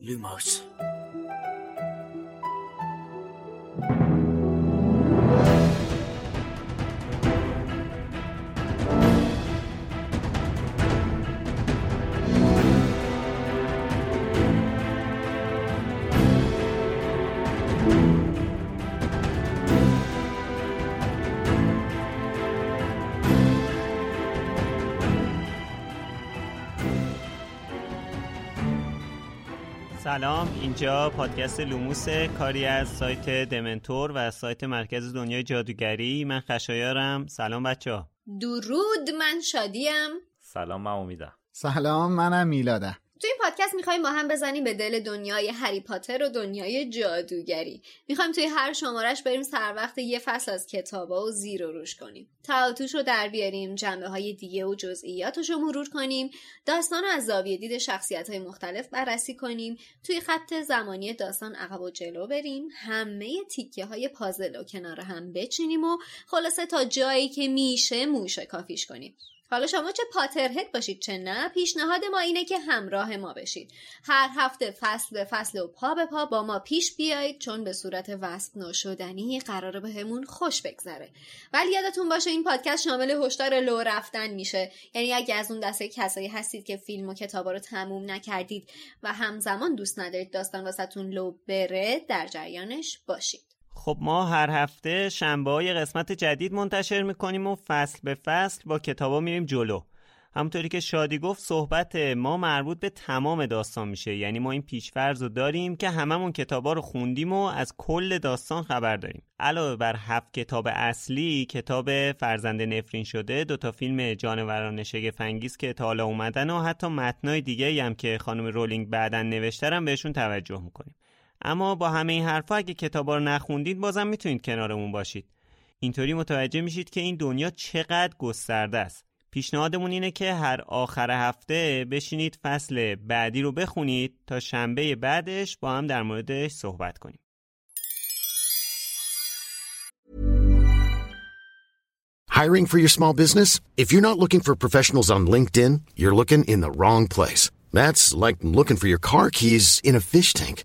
Lumos سلام اینجا پادکست لوموس کاری از سایت دمنتور و سایت مرکز دنیای جادوگری. من خشایارم. سلام بچه ها درود من شادیم. سلام من امیدم. سلام منم میلادم. تو این پادکست می‌خوایم با هم بزنیم به دل دنیای هری پاتر و دنیای جادوگری. می‌خوایم توی هر شمارش بریم سر وقت یه فصل از کتابا و زیر و روش کنیم. تعاطوش رو در بیاریم جنبه های دیگه و جزئیاتش رو مرور کنیم داستان از زاویه دید شخصیت های مختلف بررسی کنیم توی خط زمانی داستان عقب و جلو بریم همه تیکه های پازل و کنار هم بچینیم و خلاصه تا جایی که میشه موشه کافیش کنیم. حالا شما چه پاترهد باشید چه نه پیشنهاد ما اینه که همراه ما بشید. هر هفته فصل به فصل و پا به پا با ما پیش بیایید چون به صورت وصف ناشدنی قراره بهمون خوش بگذره. ولی یادتون باشه این پادکست شامل هشدار لو رفتن میشه. یعنی اگه از اون دسته کسایی هستید که فیلم و کتابا رو تموم نکردید و همزمان دوست ندارید داستان واسهتون لو بره در جریانش باشید. خب ما هر هفته شنبه های قسمت جدید منتشر می‌کنیم و فصل به فصل با کتابا میریم جلو. همونطوری که شادی گفت صحبت ما مربوط به تمام داستان میشه. یعنی ما این پیشفرض رو داریم که هممون کتابا رو خوندیم و از کل داستان خبر داریم. علاوه بر هفت کتاب اصلی کتاب فرزند نفرین شده دوتا فیلم جانوران شگفنگیز که تا حالا اومدن و حتی متنای دیگه هم که خانم رولینگ بعدا نوشترم بهشون توجه می‌کنیم. اما با همه این حرفا اگه کتابا رو نخوندید بازم می‌تونید کنارمون باشید اینطوری متوجه میشید که این دنیا چقدر گسترده است پیشنهادمون اینه که هر آخر هفته بشینید فصل بعدی رو بخونید تا شنبه بعدش با هم در موردش صحبت کنیم Hiring for your small business? If you're not looking for professionals on LinkedIn, you're looking in the wrong place. That's like looking for your car keys in a fish tank.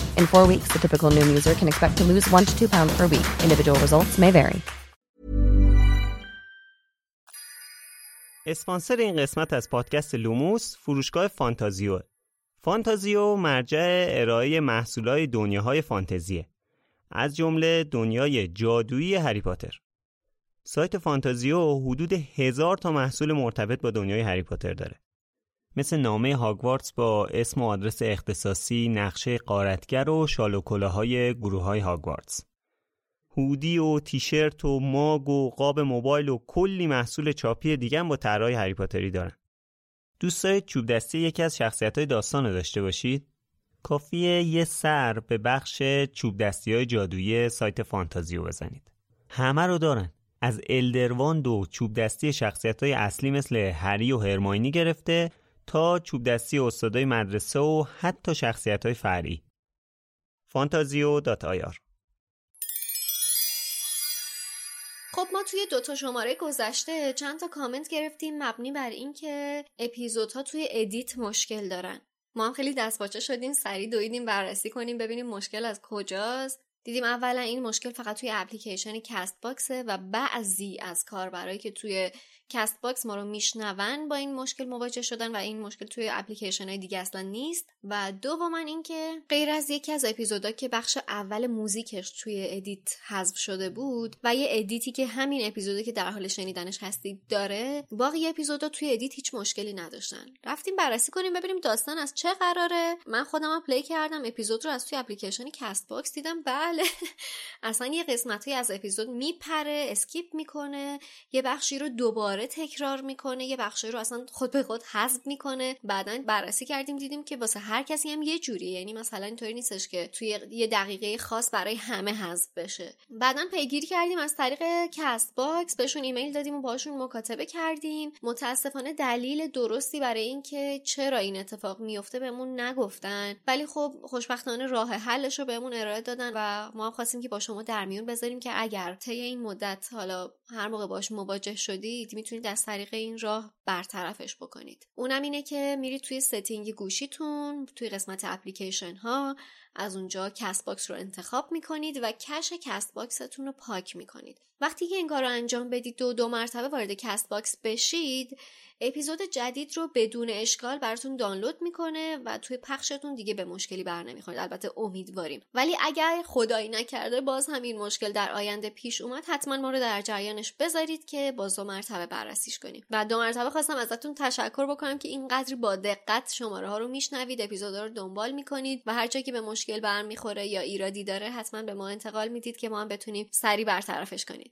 In four weeks, the typical Noom user can expect to lose one to two pounds per week. Individual results may vary. اسپانسر این قسمت از پادکست لوموس فروشگاه فانتازیو فانتازیو مرجع ارائه محصولات دنیاهای فانتزیه از جمله دنیای جادویی هری پاتر سایت فانتازیو حدود هزار تا محصول مرتبط با دنیای هری پاتر داره مثل نامه هاگوارتس با اسم و آدرس اختصاصی، نقشه قارتگر و شال و کلاهای گروه های هاگوارتس. هودی و تیشرت و ماگ و قاب موبایل و کلی محصول چاپی دیگه با طرحهای هری پاتری دارن. دوست دارید چوب دستی یکی از شخصیت های داستان داشته باشید؟ کافیه یه سر به بخش چوب دستی های جادویی سایت فانتازیو بزنید. همه رو دارن. از Elder Wand و چوب دستی شخصیت های اصلی مثل هری و هرماینی گرفته تا چوب دستی استادای مدرسه و حتی شخصیت های فرعی فانتازیو dot ir. خب ما توی دوتا شماره گذشته چند تا کامنت گرفتیم مبنی بر اینکه اپیزودها توی edit مشکل دارن. ما هم خیلی دست شدیم سریع دویدیم بررسی کنیم ببینیم مشکل از کجاست. دیدیم اولا این مشکل فقط توی اپلیکیشن Castbox ه و بعضی از کاربرایی که توی Castbox ما رو میشنون با این مشکل مواجه شدن و این مشکل توی اپلیکیشن های دیگه اصلا نیست. و دوما اینکه غیر از یکی از اپیزودا که بخش اول موزیکش توی edit حذف شده بود و یه edit ی که همین اپیزودی که در حال شنیدنش هستید داره باقی اپیزودا توی edit هیچ مشکلی نداشتن. رفتیم بررسی کنیم ببینیم داستان از چه قراره. من خودم play کردم اپیزود رو از توی اپلیکیشن Castbox دیدم. بله. اصلا یه قسمتی از اپیزود میپره skip می‌کنه. یه بخشی رو دوباره تکرار می‌کنه یه بخشی رو اصلا خود به خود حذف می‌کنه. بعدا بررسی کردیم دیدیم که واسه هر کسی هم یه جوریه. یعنی مثلا اینطوری نیستش که توی یه دقیقه خاص برای همه حذف بشه. بعدا پیگیری کردیم از طریق Castbox بهشون ایمیل دادیم و باشون مکاتبه کردیم. متاسفانه دلیل درستی برای اینکه چرا این اتفاق میفته بهمون نگفتن. ولی خب خوشبختانه راه حلش رو بهمون ارائه دادن و ما هم خواستیم که با شما در میون بذاریم که اگر طی این مدت حالا هر موقع باش مواجه شدید می‌تونید از طریق این راه برطرفش بکنید. اونم اینه که میرید توی setting گوشیتون توی قسمت اپلیکیشن ها از اونجا Castbox رو انتخاب می‌کنید و cache Castbox تون رو پاک می‌کنید. وقتی که این کار رو انجام بدید دو دو مرتبه وارد Castbox بشید اپیزود جدید رو بدون اشکال براتون دانلود می‌کنه و توی پخشتون دیگه به مشکلی بر نمی‌خورید. البته امیدواریم. ولی اگر خدایی نکرده باز هم این مشکل در آینده پیش اومد حتما ما رو در جریانش بذارید که باز دو مرتبه بررسیش کنیم. و دو مرتبه خواستم ازتون تشکر بکنم که اینقدر با دقت شماره ها رو میشنوید اپیزودا رو دنبال می‌کنید و هر جایی که به برمیخوره یا ایرادی داره حتما به ما انتقال می‌دید که ما هم بتونیم سریع برطرفش کنیم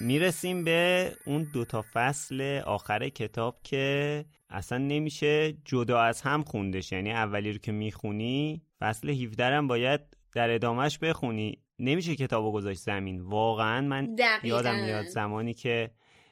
می‌رسیم به اون دوتا فصل آخر کتاب که اصلا نمیشه جدا از هم خوندش. یعنی اولی رو که می‌خونی فصل 17 هم باید در ادامهش بخونی. نمیشه کتابو گذاشت زمین. واقعا من دقیقا. یادم میاد زمانی که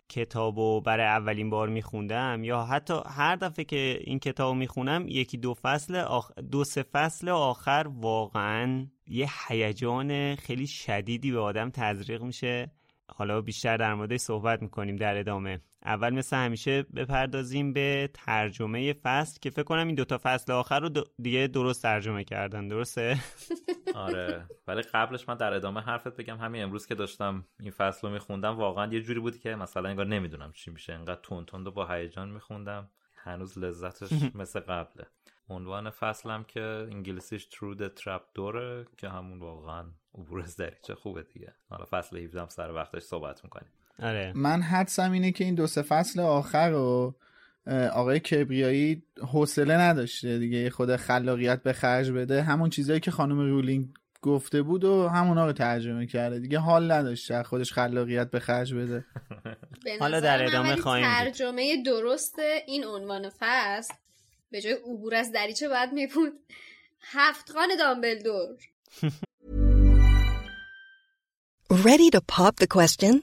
کتابو برای اولین بار میخوندم یا حتی هر دفعه که این کتابو می‌خونم یکی دو فصل آخ... دو سه فصل آخر واقعا یه هیجان خیلی شدیدی به آدم تزریق میشه. حالا بیشتر در موردش صحبت می‌کنیم در ادامه. اول مثل همیشه بپردازیم به ترجمه فصل که فکر کنم این دوتا فصل آخر رو دیگه درست ترجمه کردن درسته؟ آره. ولی قبلش من در ادامه حرفت بگم. همین امروز که داشتم این فصل رو میخوندم واقعا یه جوری بود که مثلا انگار نمی‌دونم چی میشه. انقدر تون تون با هیجان میخوندم. هنوز لذتش مثل قبله. عنوان فصلم که انگلیسیش True the Trap دوره که همون واقعا عبور از دریچه خوبه دیگه. حالا فصل 17 سر وقتش صحبت می‌کنیم. آره. من حدسم اینه که این دو سه فصل آخر رو آقای کبریایی حوصله نداشته دیگه خود خلاقیت به خرج بده. همون چیزایی که خانم رولینگ گفته بود و همون رو ترجمه کرده. دیگه حال نداشته خودش خلاقیت به خرج بده. حالا در ادامه خواهیم ترجمه درست این عنوان فصل به جای عبور از دریچه باید میبود هفتخان دامبلدور. Ready to pop the question?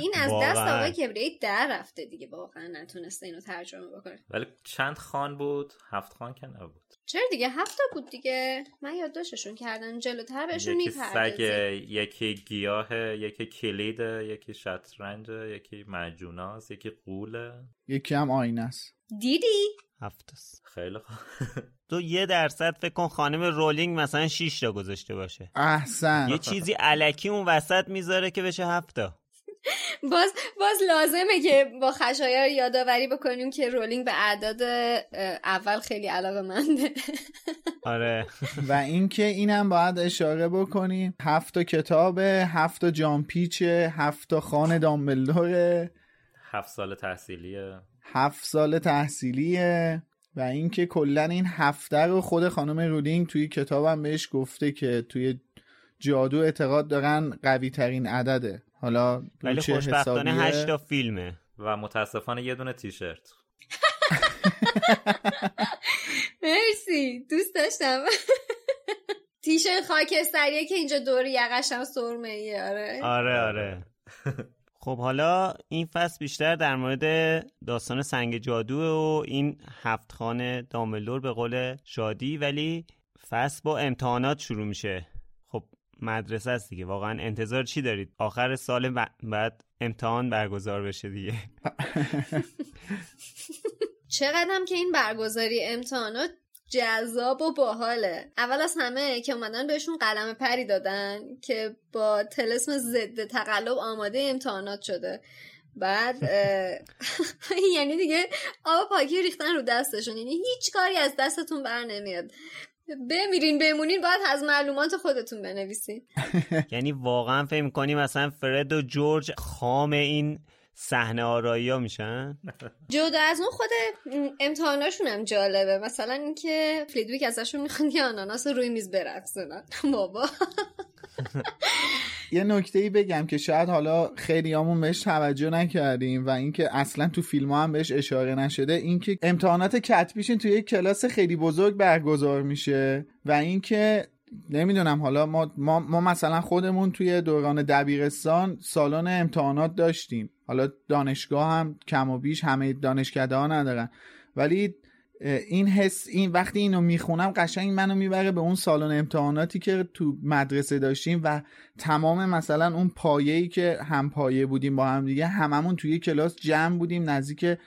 این از دست. آقای کبریایی در رفته دیگه. واقعا نتونسته اینو ترجمه بکنه. ولی چند خان بود؟ هفت خان که نبود. چرا دیگه؟ هفته بود دیگه. من یادداشتشون کردم. جلوتر بهشون یکی سگ می‌پردازیم یکی گیاه یکی کلید یکی شطرنج یکی مجوناس یکی قوله یکی هم آینه است دیدی؟ هفت. خیلی خوب. تو یه درصد فکر کن خانم رولینگ مثلا 6 تا گذاشته باشه. احسن. یه چیزی علکی اون وسط می‌ذاره که بشه هفت تا. باز باز لازمه که با خشایار یادآوری بکنیم که رولینگ به اعداد اول خیلی علاقه منده. آره. و اینکه اینم باید اشاره بکنیم هفت تا کتاب هفت تا جامپیچه هفت تا خان دامبلدوره. هفت سال تحصیلیه. هفت سال تحصیلیه. و اینکه کلا این هفته رو خود خانم رولینگ توی کتابم بهش گفته که توی جادو اعتقاد دارن قوی ترین عدده. حالا ولی خوشبختانه حسابیه؟ 8 تا فیلمه. و متاسفانه یه دونه تیشرت. مرسی. دوست داشتم. تیشرت خاکستریه که اینجا دور یقش هم سرمه ایه آره. آره آره. خب حالا این فصل بیشتر در مورد داستان سنگ جادو و این هفت خانه دامبلدور به قول شادی ولی فصل با امتحانات شروع میشه. مدرسه است دیگه. واقعا انتظار چی دارید؟ آخر سال بعد امتحان برگزار بشه دیگه. چقدرم که این برگزاری امتحانات جذاب و باحاله. اول از همه که اومدن بهشون قلم پری دادن که با تلسم ضد تقلب آماده امتحانات شده. بعد یعنی دیگه آب پاکی ریختن رو دستشون. یعنی هیچ کاری از دستتون بر نمیاد. بمیرین بمونین باید از معلومات خودتون بنویسین. یعنی واقعا فکر می‌کنی مثلا فرد و جورج خام این صحنه آرایی ها میشن؟ جدا از اون خود امتحاناشون هم جالبه. مثلا اینکه فلیدویک ازشون می‌خواد یه آناناس رو روی میز برقصونن. بابا. یه نکته ای بگم که شاید حالا خیلی همون بهش توجه نکردیم و اینکه اصلا تو فیلم ها هم بهش اشاره نشده اینکه امتحانات کتبیشین توی یک کلاس خیلی بزرگ برگزار میشه و اینکه نمی‌دونم. حالا ما, ما, ما مثلا خودمون توی دوران دبیرستان سالن امتحانات داشتیم. حالا دانشگاه هم کم و بیش همه دانشکده ها ندارن. ولی این حس این وقتی اینو می‌خونم قشنگ منو می‌بره به اون سالن امتحاناتی که تو مدرسه داشتیم و تمام مثلا اون پایه‌ای که هم پایه بودیم با هم دیگه هممون توی کلاس جمع بودیم. نزدیک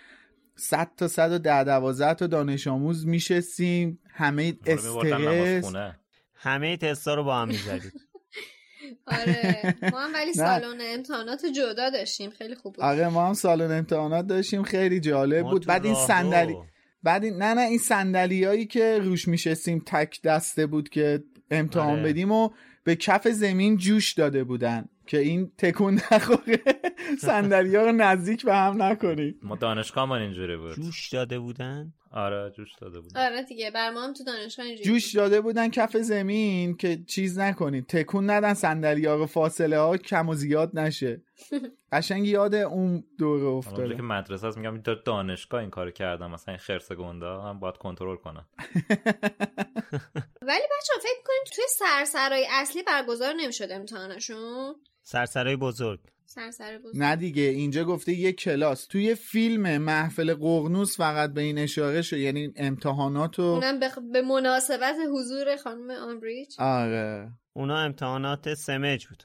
100 تا 110 12 تا دانش آموز میشستیم. همه استرس. همه تستا رو با هم می‌زدیم. آره. ما هم ولی سالن امتحانات جدا داشتیم. خیلی خوب بود. آره ما هم سالن امتحانات داشتیم. خیلی جالب بود. بعد این صندلی بعد این... نه نه این صندلیایی که روش میشستیم تک دسته بود که امتحان آره. بدیم و به کف زمین جوش داده بودن که این تکون نخوره. صندلی ها رو نزدیک به هم نکنید. ما دانشگاه من اینجوری بود. جوش داده بودن؟ آره جوش داده بودن آره دیگه بر ما هم تو دانشگاه اینجوری جوش داده بودن کف زمین که چیز نکنید. تکون ندن صندلی ها فاصله ها کم و زیاد نشه. قشنگ یاد اون دوره افتاده. که مدرسه هست میگم دانشگاه این کارو کردم. مثلا این خرس گنده هم باید کنترل کنم. ولی بچه فکر کنید توی سرسرای اصلی برگزار نمی‌شد امتحانشون؟ سرسرای بزرگ. سرسر نه دیگه اینجا گفته یه کلاس. توی فیلم محفل قغنوس فقط به این اشاره شد یعنی امتحانات و اونم به, به مناسبت حضور خانم آمبریج. آره. اونا امتحانات سمج بود.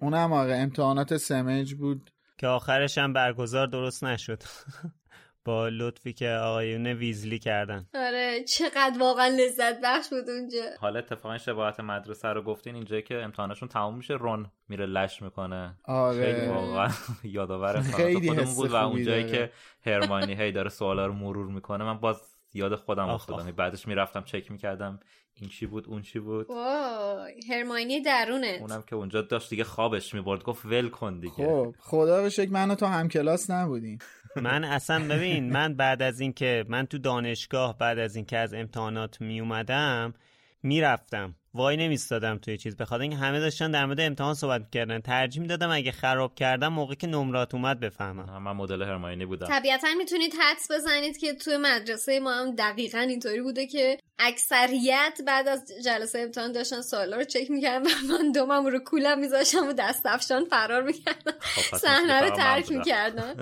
اونم آره امتحانات سمج بود. که آخرش هم برگزار درست نشد. با لطفی که آقایون ویزلی کردن. آره چقدر واقعا لذت بخش بود اونجا. حالا اتفاقا شباهت مدرسه رو گفتین اینجایی که امتحانشون تموم میشه رون میره لش می‌کنه. آره. خیلی واقعا یادآور خیلی خودمون بود و اونجایی. که هرمانی هی داره سوالا رو مرور می‌کنه من باز یاد خودم افتادم. بعدش می‌رفتم چک می‌کردم. این چی بود اون چی بود؟ وای هرماینی درونه اونم که اونجا داشت دیگه خوابش می‌برد گفت ول کن دیگه. خب خدا رو شکر من و تو هم کلاس نبودیم. من اصلا ببین من بعد از اینکه من تو دانشگاه بعد از اینکه از امتحانات می اومدم می‌رفتم. وای نمیستادم توی چیز. بخاطر اینکه همه داشتن در مورد امتحان صحبت می‌کردن. ترجیح می‌دادم اگه خراب کردم موقعی که نمرات اومد بفهمم. من مدل هرماینی بودم. طبیعتا می‌تونید حدس بزنید که توی مدرسه ما هم دقیقا اینطوری بوده که اکثریت بعد از جلسه امتحان داشتن سوالا رو چک می‌کردن و من دومم رو کولم میذاشتم و دست افشان فرار می‌کردم. خب، صحنه رو ترک بودم. می‌کردن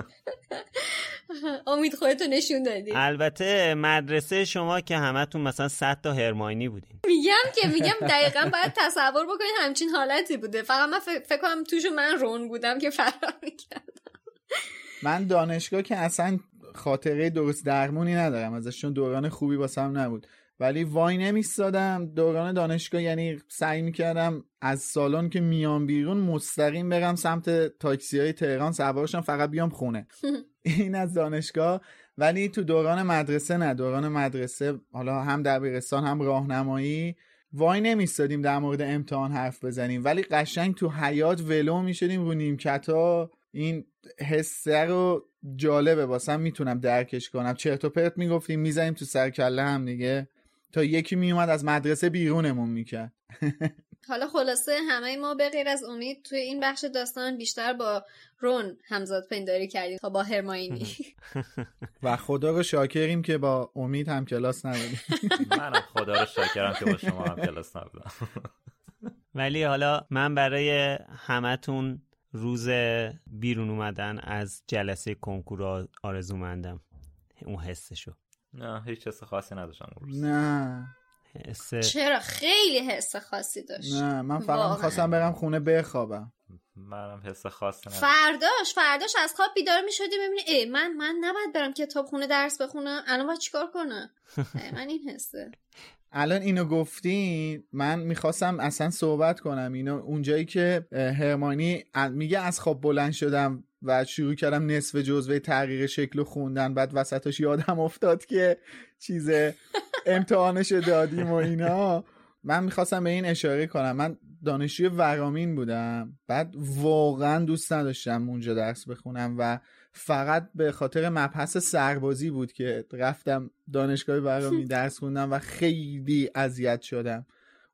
امید خودتو نشون دادی. البته مدرسه شما که همتون مثلا 100 تا هرماینی بودین. میگم که میگم دقیقا باید تصور بکنید همچین حالتی بوده. فقط من فکر فکر کنم توش من رون بودم که فرار می‌کردم. من دانشگاه که اصلا خاطره درست درمونی ندارم ازش چون دوران خوبی واسم نبود. ولی وای نمیستادم. دوران دانشگاه یعنی سعی می‌کردم از سالن که میام بیرون مستقیم برم سمت تاکسی های تهران سوارشم فقط بیام خونه. این از دانشگاه. ولی تو دوران مدرسه نه. دوران مدرسه حالا هم دبیرستان هم راهنمایی. وای نمیستادیم در مورد امتحان حرف بزنیم. ولی قشنگ تو حیات ولو می‌شدیم رو نیمکتا. این حسه رو جالبه. واسم می‌تونم درکش کنم. چرت و پرت می‌گفتیم می‌زنیم تو سر کله هم دیگه. تا یکی میومد از مدرسه بیرونمون می‌کرد. حالا خلاصه همه ما به غیر از امید توی این بخش داستان بیشتر با رون همزاد پنداری کردیم تا با هرماینی. و خدا رو شاکریم که با امید هم کلاس نبودیم. منم خدا رو شاکرم که با شما هم کلاس نبودم. ولی حالا من برای همتون روز بیرون اومدن از جلسه کنکور آرزومندم. اون حسشو. نه هیچ حس خاصی نداشتم روز. نه. حس چرا؟ خیلی حس خاصی داشت. نه من فقط واقعا. می‌خواستم برم خونه بخوابم. منم حس خاصی نداشتم. فرداش فرداش از خواب بیدار می شدی ببینی ای من من نباید برم کتاب خونه درس بخونم. الان باید چیکار کنم؟ ای، من این حسه. الان اینو گفتی من می‌خواستم اصلا صحبت کنم. اینو اونجایی که هرمانی میگه از خواب بلند شدم و شروع کردم نصف جزوه تغییر شکل رو خوندن. بعد وسطش یادم افتاد که چیز امتحانش دادیم و اینا. من می‌خواستم به این اشاره کنم. من دانشجوی ورامین بودم. بعد واقعا دوست نداشتم اونجا درس بخونم و فقط به خاطر مبحث سربازی بود که رفتم دانشگاه ورامین درس خوندم و خیلی اذیت شدم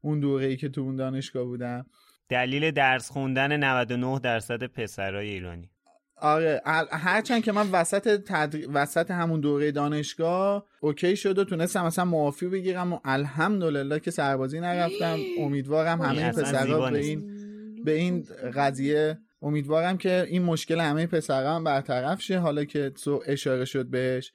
اون دوره ای که تو اون دانشگاه بودم. دلیل درس خوندن 99 درصد پسرای ایرانی. آره هرچند که من وسط تدری... وسط همون دوره دانشگاه اوکی شد و تونستم مثلا معافی بگیرم و الحمدلله که سربازی نرفتم. امیدوارم همه پسرها به. این به این قضیه امیدوارم که این مشکل همه پسرها هم برطرف شه حالا که تو اشاره شد بهش.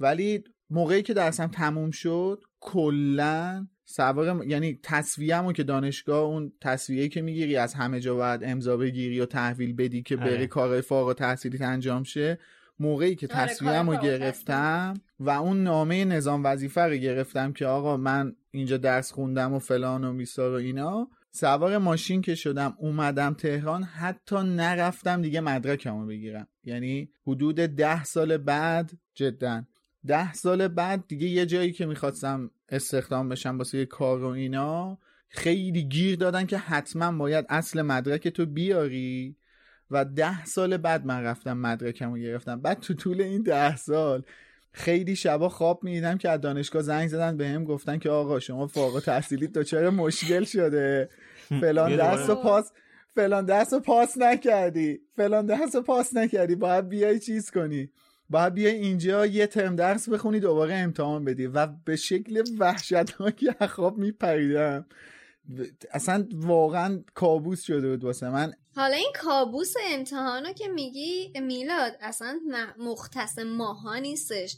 ولی موقعی که درسم تموم شد کلا سوار یعنی تصویه‌مو که دانشگاه اون تصویه که می‌گیری از همه جا باید امضا بگیری و تحویل بدی که آره. بری کارهای فارغ التحصیلیت انجام شه موقعی که آره، کار فارغ گرفتم و اون نامه نظام وظیفه رو گرفتم که آقا من اینجا درس خوندم و فلان و میسار و اینا سوار ماشین که شدم اومدم تهران حتی نرفتم دیگه مدرکمو بگیرم یعنی حدود ده سال بعد جدا ده سال بعد دیگه یه جایی که می‌خواستم استخدام بشم واسه یه کار و اینا خیلی گیر دادن که حتما باید اصل مدرک تو بیاری و ده سال بعد من رفتم مدرکم رو گرفتم. بعد تو طول این ده سال خیلی شبا خواب می‌دیدم که از دانشگاه زنگ زدن به هم گفتن که آقا شما فوق تحصیلی دچار مشکل شده؟ فلان رو دوباره. پاس فلان درس رو پاس نکردی. فلان درس رو پاس نکردی. باید بیای چیز کنی. باید بیای اینجا یه ترم درس بخونی دوباره امتحان بدی. و به شکل وحشتناکی از خواب میپریدم اصلا واقعا کابوس شده بود واسه من. حالا این کابوس امتحانا که میگی میلاد اصلا مختص ماها نیستش.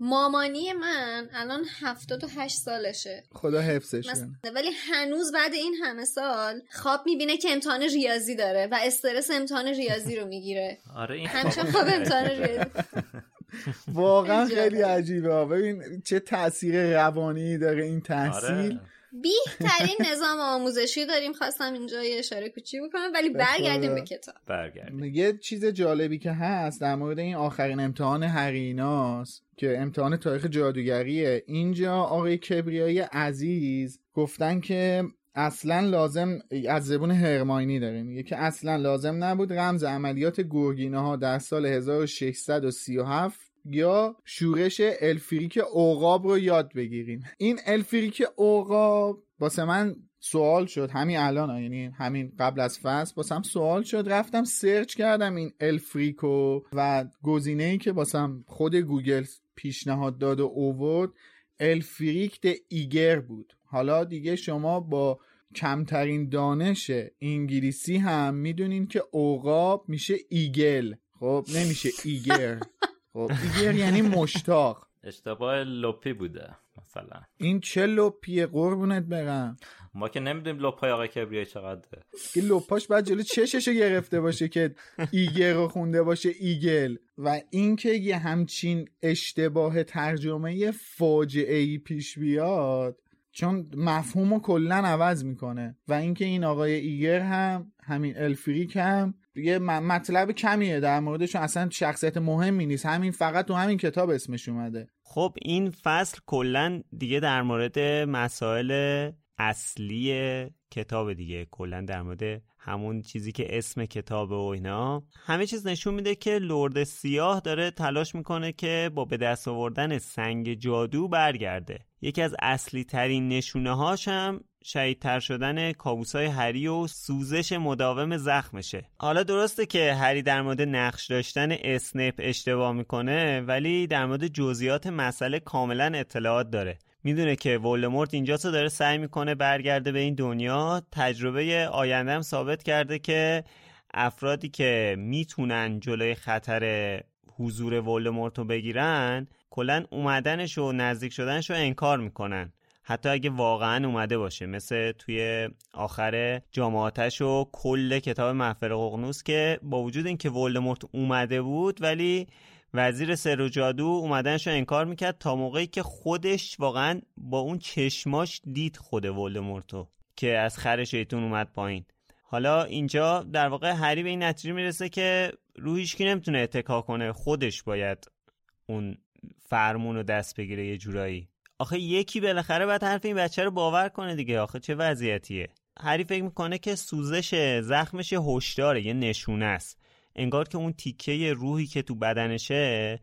مامانی من الان هفتاد و هشت سالشه. خدا حفظش ولی هنوز بعد این همه سال خواب می‌بینه که امتحان ریاضی داره و استرس امتحان ریاضی رو می‌گیره. آره این همیشه خواب امتحان ریاضی. واقعا. خیلی عجیبه. ببین چه تاثیر روانی داره این تحصیل. آره. بیهترین نظام آموزشی داریم. خواستم اینجا یه اشاره کوچی بکنم ولی برگردیم به کتاب. برگرد یه چیز جالبی که هست در مورد این آخرین امتحان هریناست که امتحان تاریخ جادوگریه. اینجا آقای کبریایی عزیز گفتن که اصلا لازم از زبون هرماینی داره میگه که اصلا لازم نبود رمز عملیات گرگینه ها در سال 1637 یا شورش الفریک عقاب رو یاد بگیریم این الفریک عقاب واسه من سوال شد. همین الان یعنی همین قبل از فصل واسم سوال شد. رفتم سرچ کردم این الفریک و و گزینه ای که واسم خود گوگل پیشنهاد داد و اوورد Elfric the Eager بود. حالا دیگه شما با کمترین دانش انگلیسی هم می‌دونین که عقاب میشه eagle. خب نمیشه eager. خب. eager یعنی مشتاق. اشتباه لپی بوده مثلا. این چه لپیه قربونت برم. ما که نمی‌دونیم لپای آقای کبریایی چقدره. این لپاش باید جلو چششو گرفته باشه که eager رو خونده باشه eagle. و اینکه یه همچین اشتباه ترجمه فاجعه ای پیش بیاد چون مفهوم رو کلا عوض می‌کنه. و اینکه این آقای ایگر هم همین الفریک هم یه مطلب کمیه در موردشون اصلا شخصیت مهمی نیست. همین فقط تو همین کتاب اسمش اومده. خب این فصل کلا دیگه در مورد مسائل اصلی کتاب دیگه کلا در مورد همون چیزی که اسم کتاب و اینا. همه چیز نشون میده که لرد سیاه داره تلاش می‌کنه که با به دست آوردن سنگ جادو برگرده. یکی از اصلی ترین نشونه هاش هم شهیدتر شدن کابوسای هری و سوزش مداوم زخمشه. حالا درسته که هری در مورد نقش داشتن اسنیپ اشتباه می‌کنه ولی در مورد جزئیات مسئله کاملا اطلاعات داره. می‌دونه که ولدمورت اینجا تو داره سعی می‌کنه برگرده به این دنیا. تجربه آیندهم ثابت کرده که افرادی که می‌تونن جلوی خطر حضور ولدمورت رو بگیرن کلا اومدنش و نزدیک شدنش رو انکار می‌کنن. حتی اگه واقعا اومده باشه. مثل توی آخر جامعاتش و کل کتاب محفر ققنوس که با وجود اینکه ولدمورت اومده بود ولی وزیر سر و جادو اومدنش رو انکار می‌کرد تا موقعی که خودش واقعا با اون چشماش دید خود ولدمورتو که از خر شیطون اومد پایین. حالا اینجا در واقع هری به این نتیجه می‌رسه که روحیش که نمی‌تونه اتکا کنه. خودش باید اون فرمون رو دست بگیره یه جورایی. آخه یکی بالاخره باید حرف این بچه رو باور کنه دیگه. آخه چه وضعیتیه. هری فکر می‌کنه که سوزش زخمش یه هشداره یه نشونه است. انگار که اون تیکه روحی که تو بدنشه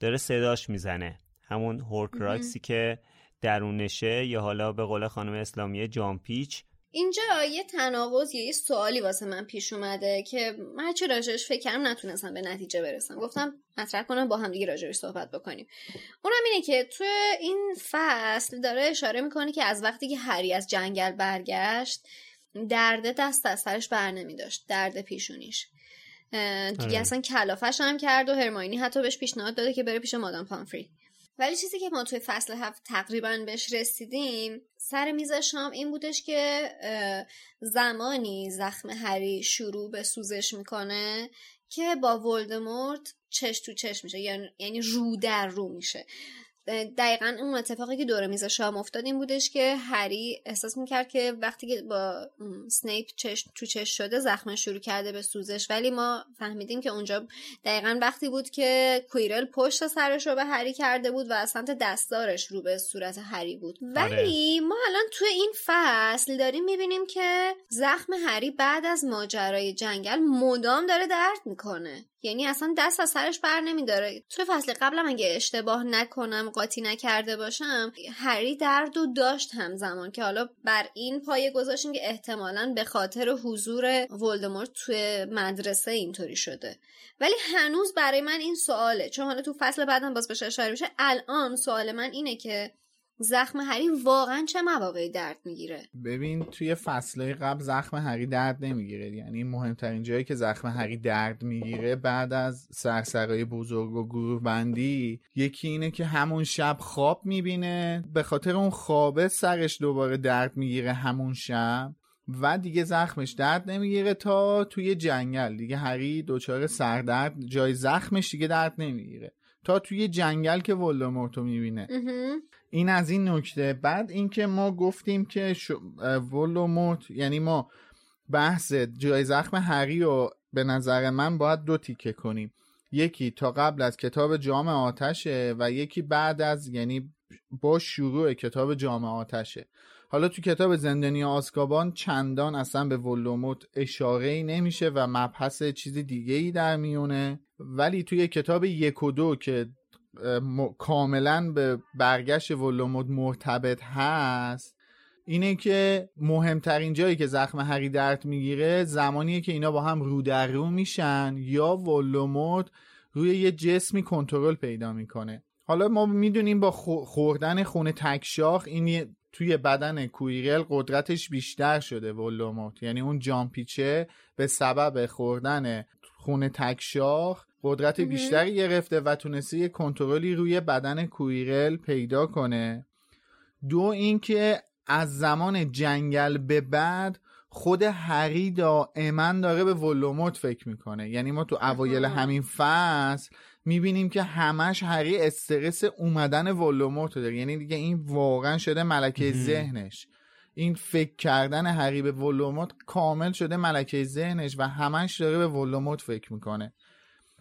داره صداش می‌زنه. همون هورکراکسی که درونشه یا حالا به قول خانم اسلامی جامپیچ اینجا یه تناقض یه سوالی واسه من پیش اومده که من چه راجعش فکرم نتونستم به نتیجه برسم. گفتم مطرح کنم با هم دیگه راجعش صحبت بکنیم. اونم اینه که توی این فصل داره اشاره می‌کنه که از وقتی که هری از جنگل برگشت درد دست از سرش بر نمی داشت درد پیشونیش. دیگه آره. اصلا کلافش هم کرد و هرماینی حتی بهش پیشنهاد داده که بره پیش مادام پامفری. ولی چیزی که ما توی فصل هفت تقریبا بهش رسیدیم سر میز شام این بودش که زمانی زخم هری شروع به سوزش می‌کنه که با ولدمورت چش تو چش میشه یعنی, یعنی رو در رو میشه. دقیقا اون اتفاقی که دور میز شام افتاد این بودش که هری احساس می‌کرد که وقتی که با سنیپ چش تو چش شده زخم شروع کرده به سوزش ولی ما فهمیدیم که اونجا دقیقا وقتی بود که کویرل پشت سرش رو به هری کرده بود و از سمت دستارش رو به صورت هری بود آره. ولی ما الان تو این فصل داریم می‌بینیم که زخم هری بعد از ماجرای جنگل مدام داره درد می‌کنه یعنی اصلا دست از سرش بر نمیداره. توی فصل قبلم اگه اشتباه نکنم قاطی نکرده باشم هری درد و داشت همزمان که حالا بر این پایه گذاشتیم که احتمالا به خاطر حضور ولدمورت توی مدرسه اینطوری شده. ولی هنوز برای من این سواله. چون حالا تو فصل بعدم باز بهش اشاره میشه الان سوال من اینه که زخم هری واقعا چه مواقعی درد می‌گیره؟ ببین توی فصلهای قبل زخم هری درد نمی‌گیره. یعنی مهمترین جایی که زخم هری درد می‌گیره بعد از سرسرای بزرگ و گروه بندی یکی اینه که همون شب خواب می‌بینه. به خاطر اون خوابه سرش دوباره درد می‌گیره همون شب و دیگه زخمش درد نمی‌گیره تا توی جنگل. دیگه هری دچار سردرد جای زخمش دیگه درد نمی‌گیره. تا توی جنگل که ولدمورتو می‌بینه. این از این نکته. بعد اینکه ما گفتیم که. ولوموت یعنی ما بحث جای زخم هری رو به نظر من باید دو تیکه کنیم. یکی تا قبل از کتاب جام آتشه و یکی بعد از یعنی با شروع کتاب جام آتشه. حالا تو کتاب زندانی آسکابان چندان اصلا به ولوموت اشاره ای نمیشه و مبحث چیز دیگه ای در میونه. ولی توی کتاب یک و دو که م... کاملا به برگشت ولوموت مرتبط هست اینه که مهمترین جایی که زخم هری درد می‌گیره زمانیه که اینا با هم رو در رو میشن یا ولوموت روی یه جسمی کنترل پیدا می‌کنه. حالا ما می‌دونیم با خوردن خون تکشاخ این توی بدن کویرل قدرتش بیشتر شده ولوموت یعنی اون جامپیچه به سبب خوردن خون تکشاخ قدرت بیشتری گرفته و تونسته یه کنترلی روی بدن کویرل پیدا کنه. دو اینکه از زمان جنگل به بعد خود هری دائما داره به ولوموت فکر می‌کنه. یعنی ما تو اوایل همین فصل می‌بینیم که همش هری استرس اومدن ولوموت داره. یعنی دیگه این واقعا شده ملکه ذهنش. این فکر کردن هری به ولوموت کامل شده ملکه ذهنش و همش داره به ولوموت فکر می‌کنه.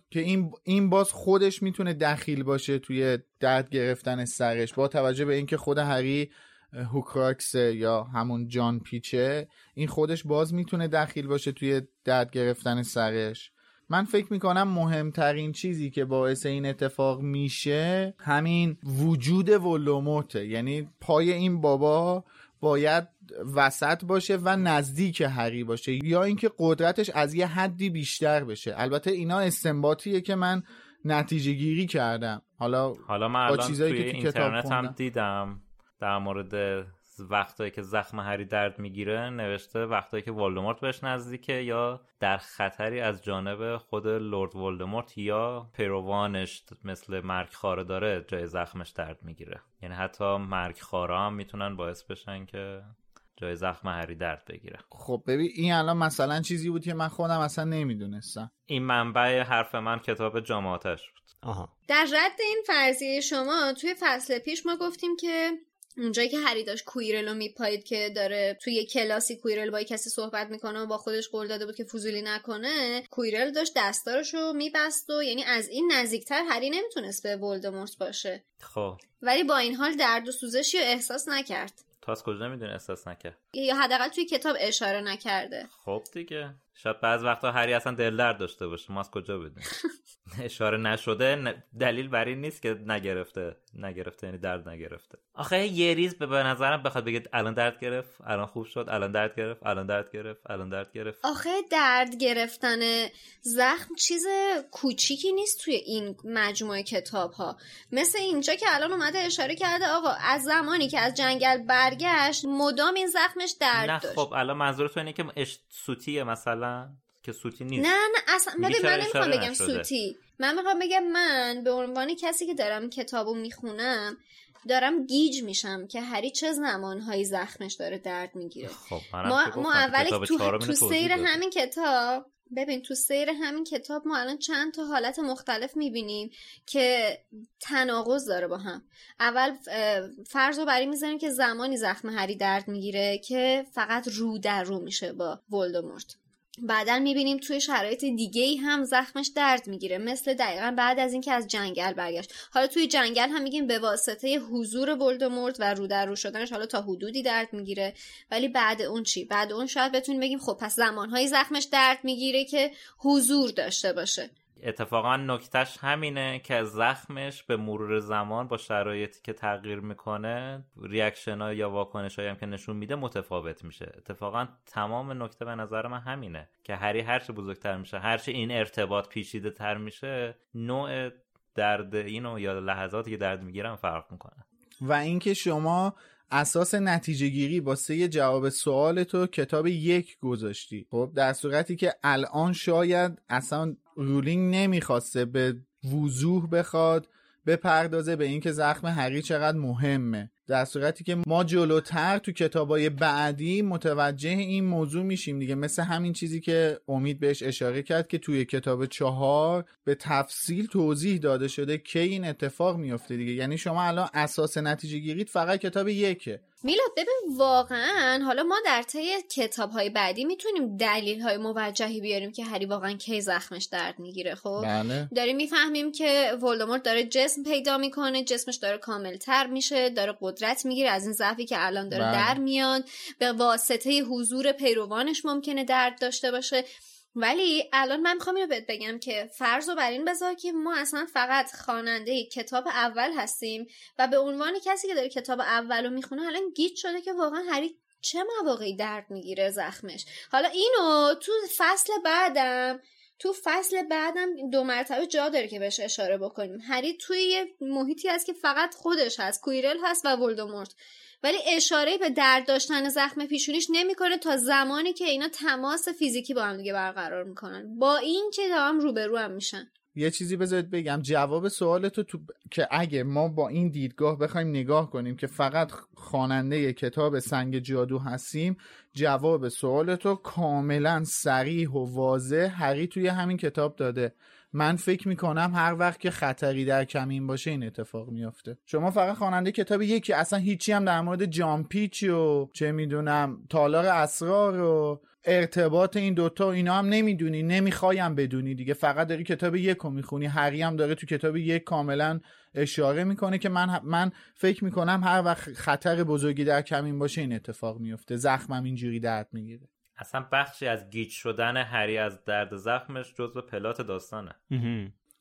که این این باز خودش می‌تونه دخیل باشه توی درد گرفتن سرش با توجه به اینکه خود هری هوکراکس یا همون جان پیچه این خودش باز می‌تونه دخیل باشه توی درد گرفتن سرش. من فکر می‌کنم مهمترین چیزی که باعث این اتفاق میشه همین وجود ولوموته یعنی پای این بابا باید وسط باشه و نزدیک هری باشه یا اینکه قدرتش از یه حدی بیشتر بشه. البته اینا استنباطیه که من نتیجه گیری کردم. حالا حالا من الان توی که تو اینترنت هم دیدم در مورد وقتایی که زخم هری درد می‌گیره نوشته وقتایی که ولدمورت بهش نزدیکه یا در خطری از جانب خود لورد ولدمورت یا پیروانش مثل مرگ خاره داره جای زخمش درد می‌گیره. یعنی حتی مرگ خاره هم می‌تونن باعث بشن که جای زخم هری درد بگیره. خب ببین این الان مثلا چیزی بود که من خودم اصلا نمی‌دونستم. این منبع حرف من کتاب جامعاتش بود. آها. در رد این فرضیه شما توی فصل پیش ما گفتیم که اونجایی که هری داشت کویرل رو میپایید که داره توی کلاسی کویرل با کسی صحبت می‌کنه و با خودش قول داده بود که فضولی نکنه کویرل داشت دستارش رو میبست و یعنی از این نزدیکتر هری نمی‌تونست به ولدمورت باشه. خب. ولی با این حال درد و سوزشی رو احساس نکرد. از کجا نمی‌دونی احساس نکرد؟ یا حداقل توی کتاب اشاره نکرده. خب دیگه. شاید بعض وقتا هری اصلا دل درد داشته باشه. ما از کجا بدونیم اشاره نشده دلیل بر این نیست که نگرفته نگرفته یعنی درد نگرفته. آخه یه ریز به نظرم بخواد بگه الان درد گرفت الان خوب شد الان درد گرفت الان درد گرفت الان درد گرفت. آخه درد گرفتن زخم چیز کوچیکی نیست توی این مجموعه کتاب ها مثل اینجا که الان اومده اشاره کرده آقا از زمانی که از جنگل برگشت مدام این زخمش درد نه داشت. خب الان منظور تو اینه که سوتیه مثلا که سوتی نیست. نه نه اصلا ببین من نمی‌خوام بگم سوتی. من می‌خوام بگم من به عنوان کسی که دارم کتابو می‌خونم دارم گیج میشم که هری چه زمانهایی زخمش داره درد می‌گیره. خب ما, ما اول تو, تو سیر همین کتاب ببین تو سیر همین کتاب ما الان چند تا حالت مختلف می‌بینیم که تناقض داره با هم. اول فرض رو برای می‌زنیم که زمانی زخم هری درد می‌گیره که فقط رو در رو میشه با ولدمورت. بعدا می‌بینیم توی شرایط دیگه ای هم زخمش درد می‌گیره. مثل دقیقا بعد از اینکه از جنگل برگشت. حالا توی جنگل هم میگیم به واسطه حضور ولدمورت و رو در رو شدنش حالا تا حدودی درد می‌گیره. ولی بعد اون چی؟ بعد اون شاید بتونیم بگیم خب پس زمانهایی زخمش درد می‌گیره که حضور داشته باشه. اتفاقا نکتهش همینه که زخمش به مرور زمان با شرایطی که تغییر می‌کنه ریاکشن ها یا واکنش هم که نشون میده متفاوت میشه. اتفاقا تمام نکته به نظر من همینه که هری هرچه بزرگتر میشه هرچه این ارتباط پیچیده تر میشه نوع درد اینو یا لحظاتی که درد می‌گیرن فرق می‌کنه. و اینکه شما اساس نتیجه گیری با سه جواب سوال تو کتاب یک گذاشتی. خب در صورتی که الان شاید اصلا رولینگ نمی‌خواسته به وضوح بخواد بپردازه به اینکه زخم هری چقدر مهمه. در صورتی که ما جلوتر تو کتابای بعدی متوجه این موضوع میشیم دیگه. مثل همین چیزی که امید بهش اشاره کرد که توی کتاب چهار به تفصیل توضیح داده شده که این اتفاق میفته دیگه. یعنی شما الان اساس نتیجه گیرید فقط کتاب یکه. میلاد ببین واقعا حالا ما در طی کتاب های بعدی می‌تونیم دلیل های موجهی بیاریم که هری واقعا کی زخمش درد می‌گیره خب؟ بله. داریم می‌فهمیم که ولدمورت داره جسم پیدا می‌کنه جسمش داره کاملتر میشه داره قدرت می‌گیره از این ضعفی که الان داره بله. در میاد. به واسطه حضور پیروانش ممکنه درد داشته باشه. ولی الان من می‌خوام اینو بهت بگم که فرض رو بر این بذار که ما اصلا فقط خواننده کتاب اول هستیم و به عنوان کسی که داره کتاب اول رو می‌خونه الان گیت شده که واقعا هری چه مواقعی درد می‌گیره زخمش. حالا اینو تو فصل بعدم تو فصل بعدم دو مرتبه جا داره که بهش اشاره بکنیم. هری توی یه محیطی هست که فقط خودش هست کویرل هست و ولدمورت. ولی اشاره به درد داشتن زخم پیشونیش نمی‌کنه تا زمانی که اینا تماس فیزیکی با هم دیگه برقرار می‌کنن. با این که هم روبرو هم میشن. یه چیزی بذارید بگم. جواب سوال تو, تو که اگه ما با این دیدگاه بخوایم نگاه کنیم که فقط خواننده کتاب سنگ جادو هستیم جواب سوال تو کاملا سریح و واضح هری توی همین کتاب داده. من فکر می‌کنم هر وقت که خطری در کمین باشه این اتفاق میافته. شما فقط خواننده کتاب یکی اصلا هیچی هم در مورد جامپیچ و چه می‌دونم تالار اسرار و ارتباط این دوتا اینا هم نمی‌دونی نمی‌خوایم بدونی دیگه. فقط داری کتاب یک رو می‌خونی هری هم داره تو کتاب یک کاملا اشاره می‌کنه که من من فکر می‌کنم هر وقت خطر بزرگی در کمین باشه این اتفاق میفته زخمم اینجوری درد می‌گیره. اصلا بخشی از گیج شدن هری از درد زخمش جزو پلات داستانه.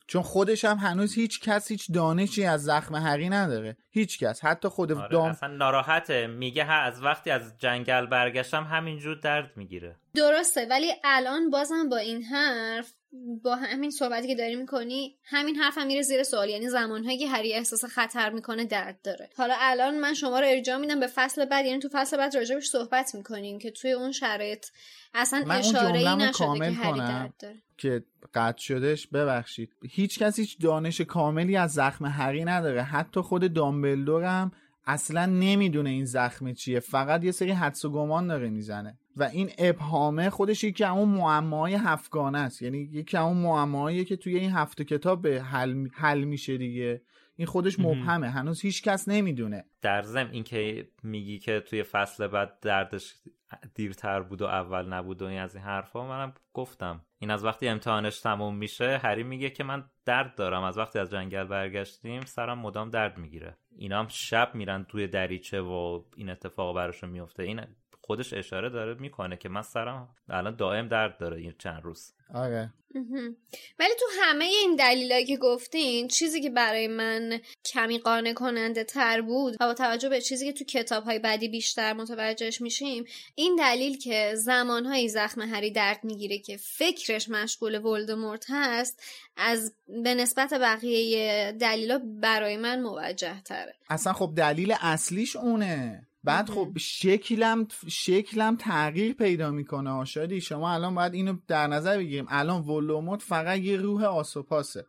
چون خودش هم هنوز هیچ کس هیچ دانشی از زخم هری نداره. هیچ کس. حتی خود آره دام اصلا ناراحته. میگه از وقتی از جنگل برگشتم همینجور درد می‌گیره. درسته ولی الان بازم با این حرف با همین صحبتی که داری می‌کنی همین حرف هم میره زیر سوال. یعنی زمانهایی که هری احساس خطر می‌کنه درد داره. حالا الان من شما رو ارجاع میدم به فصل بعد. یعنی تو فصل بعد راجبش صحبت می‌کنیم که توی اون شرایط اصلا اشاره ای نشده کامل که هری. درد داره. که قطع شدش ببخشید. هیچ کس هیچ دانش کاملی از زخم هری نداره. حتی خود دامبلدور هم اصلا نمی‌دونه این زخم چیه. فقط یه سری حدس و گمان داره می‌زنه. و این ابهامه خودش یکی اون معماهای هفتگانه است. یعنی یکی اون معماهاییه که توی این هفت کتاب حل, حل میشه دیگه. این خودش مبهمه. هنوز هیچ کس نمی‌دونه. در ضمن اینکه میگی که توی فصل بعد دردش دیرتر بود و اول نبود و این از این حرفا منم گفتم. این از وقتی امتحانش تموم میشه هری میگه که من درد دارم. از وقتی از جنگل برگشتیم سرم مدام درد می‌گیره. اینا هم شب میرن توی دریچه و این اتفاق براشون میفته. این خودش اشاره داره می‌کنه که من سرم الان دائم درد داره این چند روز. آره. ولی تو همه این دلایلی که گفتین چیزی که برای من کمی قانع کننده تر بود و با توجه به چیزی که تو کتاب های بعدی بیشتر متوجهش میشیم این دلیل که زمانهایی زخم هری درد می‌گیره که فکرش مشغول ولدمورت هست از به نسبت بقیه دلیلا برای من موجه تره اصلا خب دلیل اصلیش اونه. بعد خب شکلم شکلم تغییر پیدا می‌کنه آشادی. شما الان باید اینو در نظر بگیریم. الان ولوموت فقط یه روح آسوپاسه.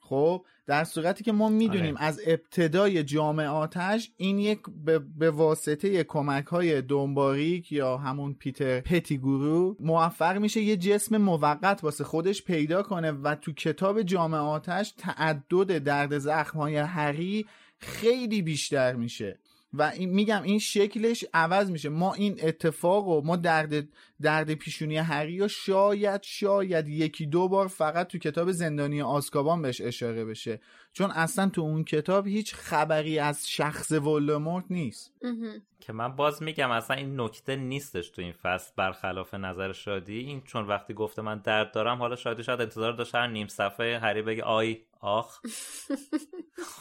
خب در صورتی که ما می‌دونیم آره. از ابتدای جامعاتش این یک به, به واسطه کمک های دنباریک یا همون پیتر پتیگورو موفق میشه یه جسم موقت واسه خودش پیدا کنه و تو کتاب جامعاتش تعدد درد زخم های هری خیلی بیشتر میشه. و این میگم این شکلش عوض میشه. ما این اتفاق و ما درد درد پیشونی هری و شاید شاید یکی دو بار فقط تو کتاب زندانی آزکابان بهش اشاره بشه. چون اصلا تو اون کتاب هیچ خبری از شخص ولدمورت نیست. که من باز میگم اصلا این نکته نیستش تو این فصل برخلاف نظر شادی. این چون وقتی گفته من درد دارم حالا شادی شاید انتظار داشت هر نیم صفحه هری بگه آی آخ.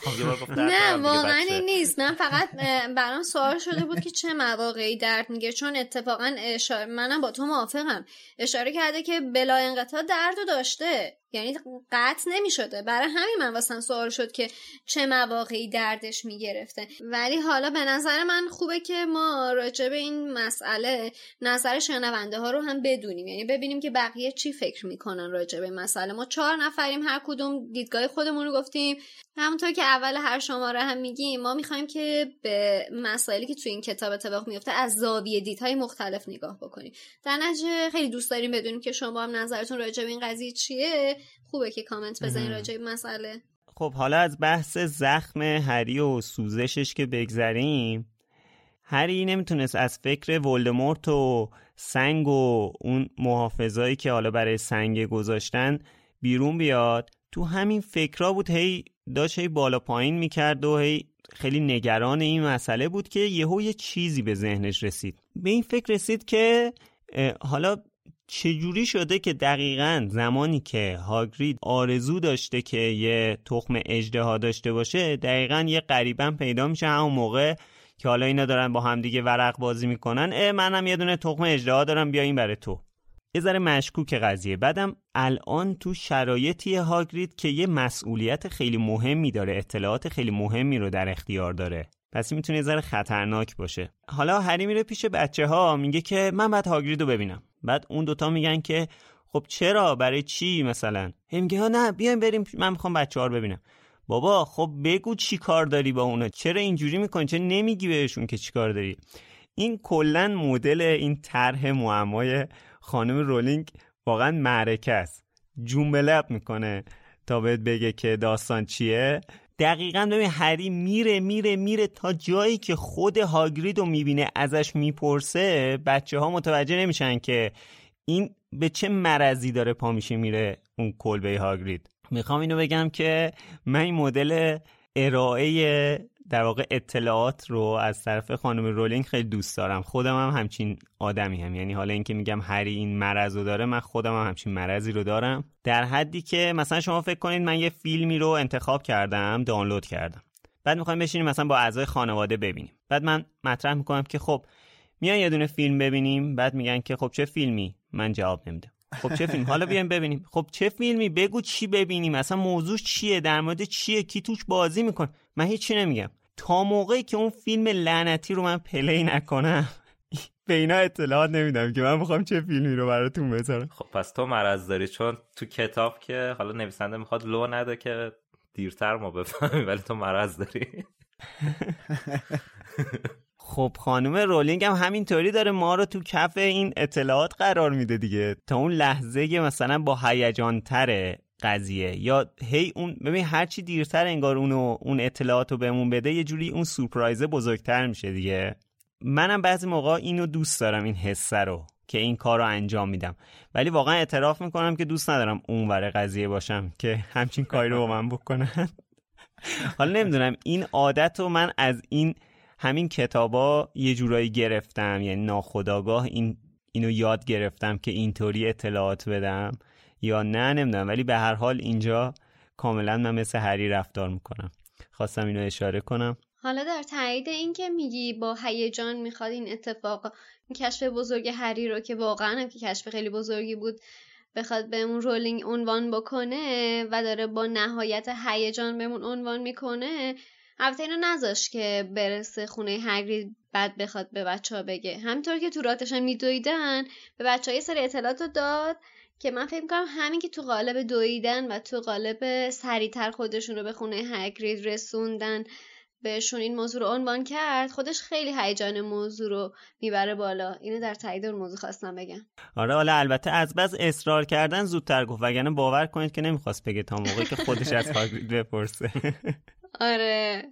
خب، نه واقعا. این نیست. من فقط برام سوال شده بود که چه مواقعی درد میگه چون اتفاقا اشاره منم با تو موافقم. اشاره کرده که بلا انقطاع درد رو داشته. یعنی قطع نمی‌شده. برای همین من واسم سوال شد که چه مواقعی دردش می‌گرفته. ولی حالا به نظر من خوبه که ما راجع به این مسئله نظر شنونده ها رو هم بدونیم. یعنی ببینیم که بقیه چی فکر می‌کنن راجع به این مسئله. ما چهار نفریم هر کدوم دیدگاه خودمون رو گفتیم. همونطور که اول هر شماره هم میگیم ما می‌خوایم که به مسائلی که توی این کتاب اتفاق میفته از زاویه دیدهای مختلف نگاه بکنیم. در نتیجه خیلی دوست داریم بدونیم که شما هم نظرتون راجع به این قضیه چیه. خوبه که کامنت بزنید راجع به مسئله. خب حالا از بحث زخم هری و سوزشش که بگذریم هری نمی‌تونست از فکر ولدمورت و سنگ و اون محافظایی که حالا برای سنگ گذاشتن بیرون بیاد تو همین فکرها بود هی داشت هی بالا پایین می‌کرد و هی خیلی نگران این مسئله بود که یهو یه چیزی به ذهنش رسید. به این فکر رسید که حالا چجوری شده که دقیقا زمانی که هاگرید آرزو داشته که یه تخم اجده داشته باشه دقیقا یه قریبا پیدا میشه همون موقع که حالا اینا دارن با همدیگه ورق بازی می‌کنن. اه منم یه دونه تخم اجده دارم بیا این برای تو. یه ذره مشکوک قضیه. بعدم الان تو شرایطی هاگرید که یه مسئولیت خیلی مهمی داره اطلاعات خیلی مهمی رو در اختیار داره. پس می‌تونه یه ذره خطرناک باشه. حالا هری میره پیش بچه ها میگه که من بعد هاگرید رو ببینم. بعد اون دوتا میگن که خب چرا؟ برای چی مثلا؟ میگه ها نه بیایم بریم. من می‌خوام بچه ها رو ببینم. بابا خب بگو چی کار داری با اونا؟ چرا اینجوری می‌کنی؟ چرا نمیگی بهشون که چی کار داری؟ این کلا مدل این طرح معمای خانم رولینگ واقعا معرکه است. جونبلب می‌کنه تا بهت بگه که داستان چیه. دقیقا ببین هری میره میره میره تا جایی که خود هاگرید رو می‌بینه ازش می‌پرسه بچه ها متوجه نمیشن که این به چه مرضی داره پا میشه میره اون کلبه هاگرید. می‌خوام اینو بگم که من این مدل ارائه در واقع اطلاعات رو از طرف خانم رولینگ خیلی دوست دارم. خودم هم همچین آدمی هم. یعنی حالا اینکه میگم هری این مرض رو داره من خودم هم همچین مرضی رو دارم. در حدی که مثلا شما فکر کنید من یه فیلمی رو انتخاب کردم دانلود کردم. بعد می‌خوایم بشینیم مثلا با اعضای خانواده ببینیم. بعد من مطرح می‌کنم که خب میان یه دونه فیلم ببینیم. بعد میگن که خب چه فیلمی؟ من جواب نمیدم. خب چه فیلم؟ حالا بیایم ببینیم. خب چه فیلمی؟ بگو چی ببینیم. اصلا موضوع چیه؟ در مورد چیه؟ کی توش بازی می‌کنه؟ من هیچی نمیگم. تا موقعی که اون فیلم لعنتی رو من پلی نکنم به اینا اطلاعات نمیدم که من می‌خوام چه فیلمی رو براتون بذارم. خب پس تو مرض داری. چون تو کتاب که حالا نویسنده می‌خواد لو نده که دیرتر ما بفهمیم ولی تو مرض داری. خب خانم رولینگ هم همینطوری داره ما رو تو کف این اطلاعات قرار میده دیگه. تا اون لحظه مثلا با هیجان تره قضیه یا هی اون ببین هرچی دیرتر انگار اونو اون اطلاعات رو بهمون بده یه جوری اون سورپرایزه بزرگتر میشه دیگه. منم بعضی موقع اینو دوست دارم این حسه رو که این کار رو انجام میدم. ولی واقعا اعتراف می‌کنم که دوست ندارم اون ور قضیه باشم که همچین کاری رو با من بکنن. حالا نمی‌دونم این عادت رو من از این همین کتابا یه جورایی گرفتم یعنی ناخداگاه این اینو یاد گرفتم که اینطوری اطلاعات بدم یا نه نمی‌دونم. ولی به هر حال اینجا کاملا من مثل هری رفتار می‌کنم. خواستم اینو اشاره کنم. حالا در تایید این که میگی با هیجان می‌خواد این اتفاق کشف بزرگ هری رو که واقعا هم که کشف خیلی بزرگی بود بخواد بهمون رولینگ عنوان بکنه و داره با نهایت هیجان بهمون عنوان می‌کنه البته اینو نذاش که برسه خونه هگرید بعد بخواد به بچه ها بگه. همینطور که تو راتش میدویدن به بچه ها یه سری اطلاعات رو داد که من فکر می‌کنم همین که تو قالب دویدن و تو قالب سریعتر خودشون رو به خونه هگرید رسوندن بهشون این موضوع رو عنوان کرد خودش خیلی هیجان موضوع رو می‌بره بالا. اینو در تایید اون موضوع خواستم بگم. آره حالا البته از بس اصرار کردن زودتر گفت وگرنه باور کنید که نمی‌خواست بگه تا موقعی که خودش از هاگرید بپرسه. آره.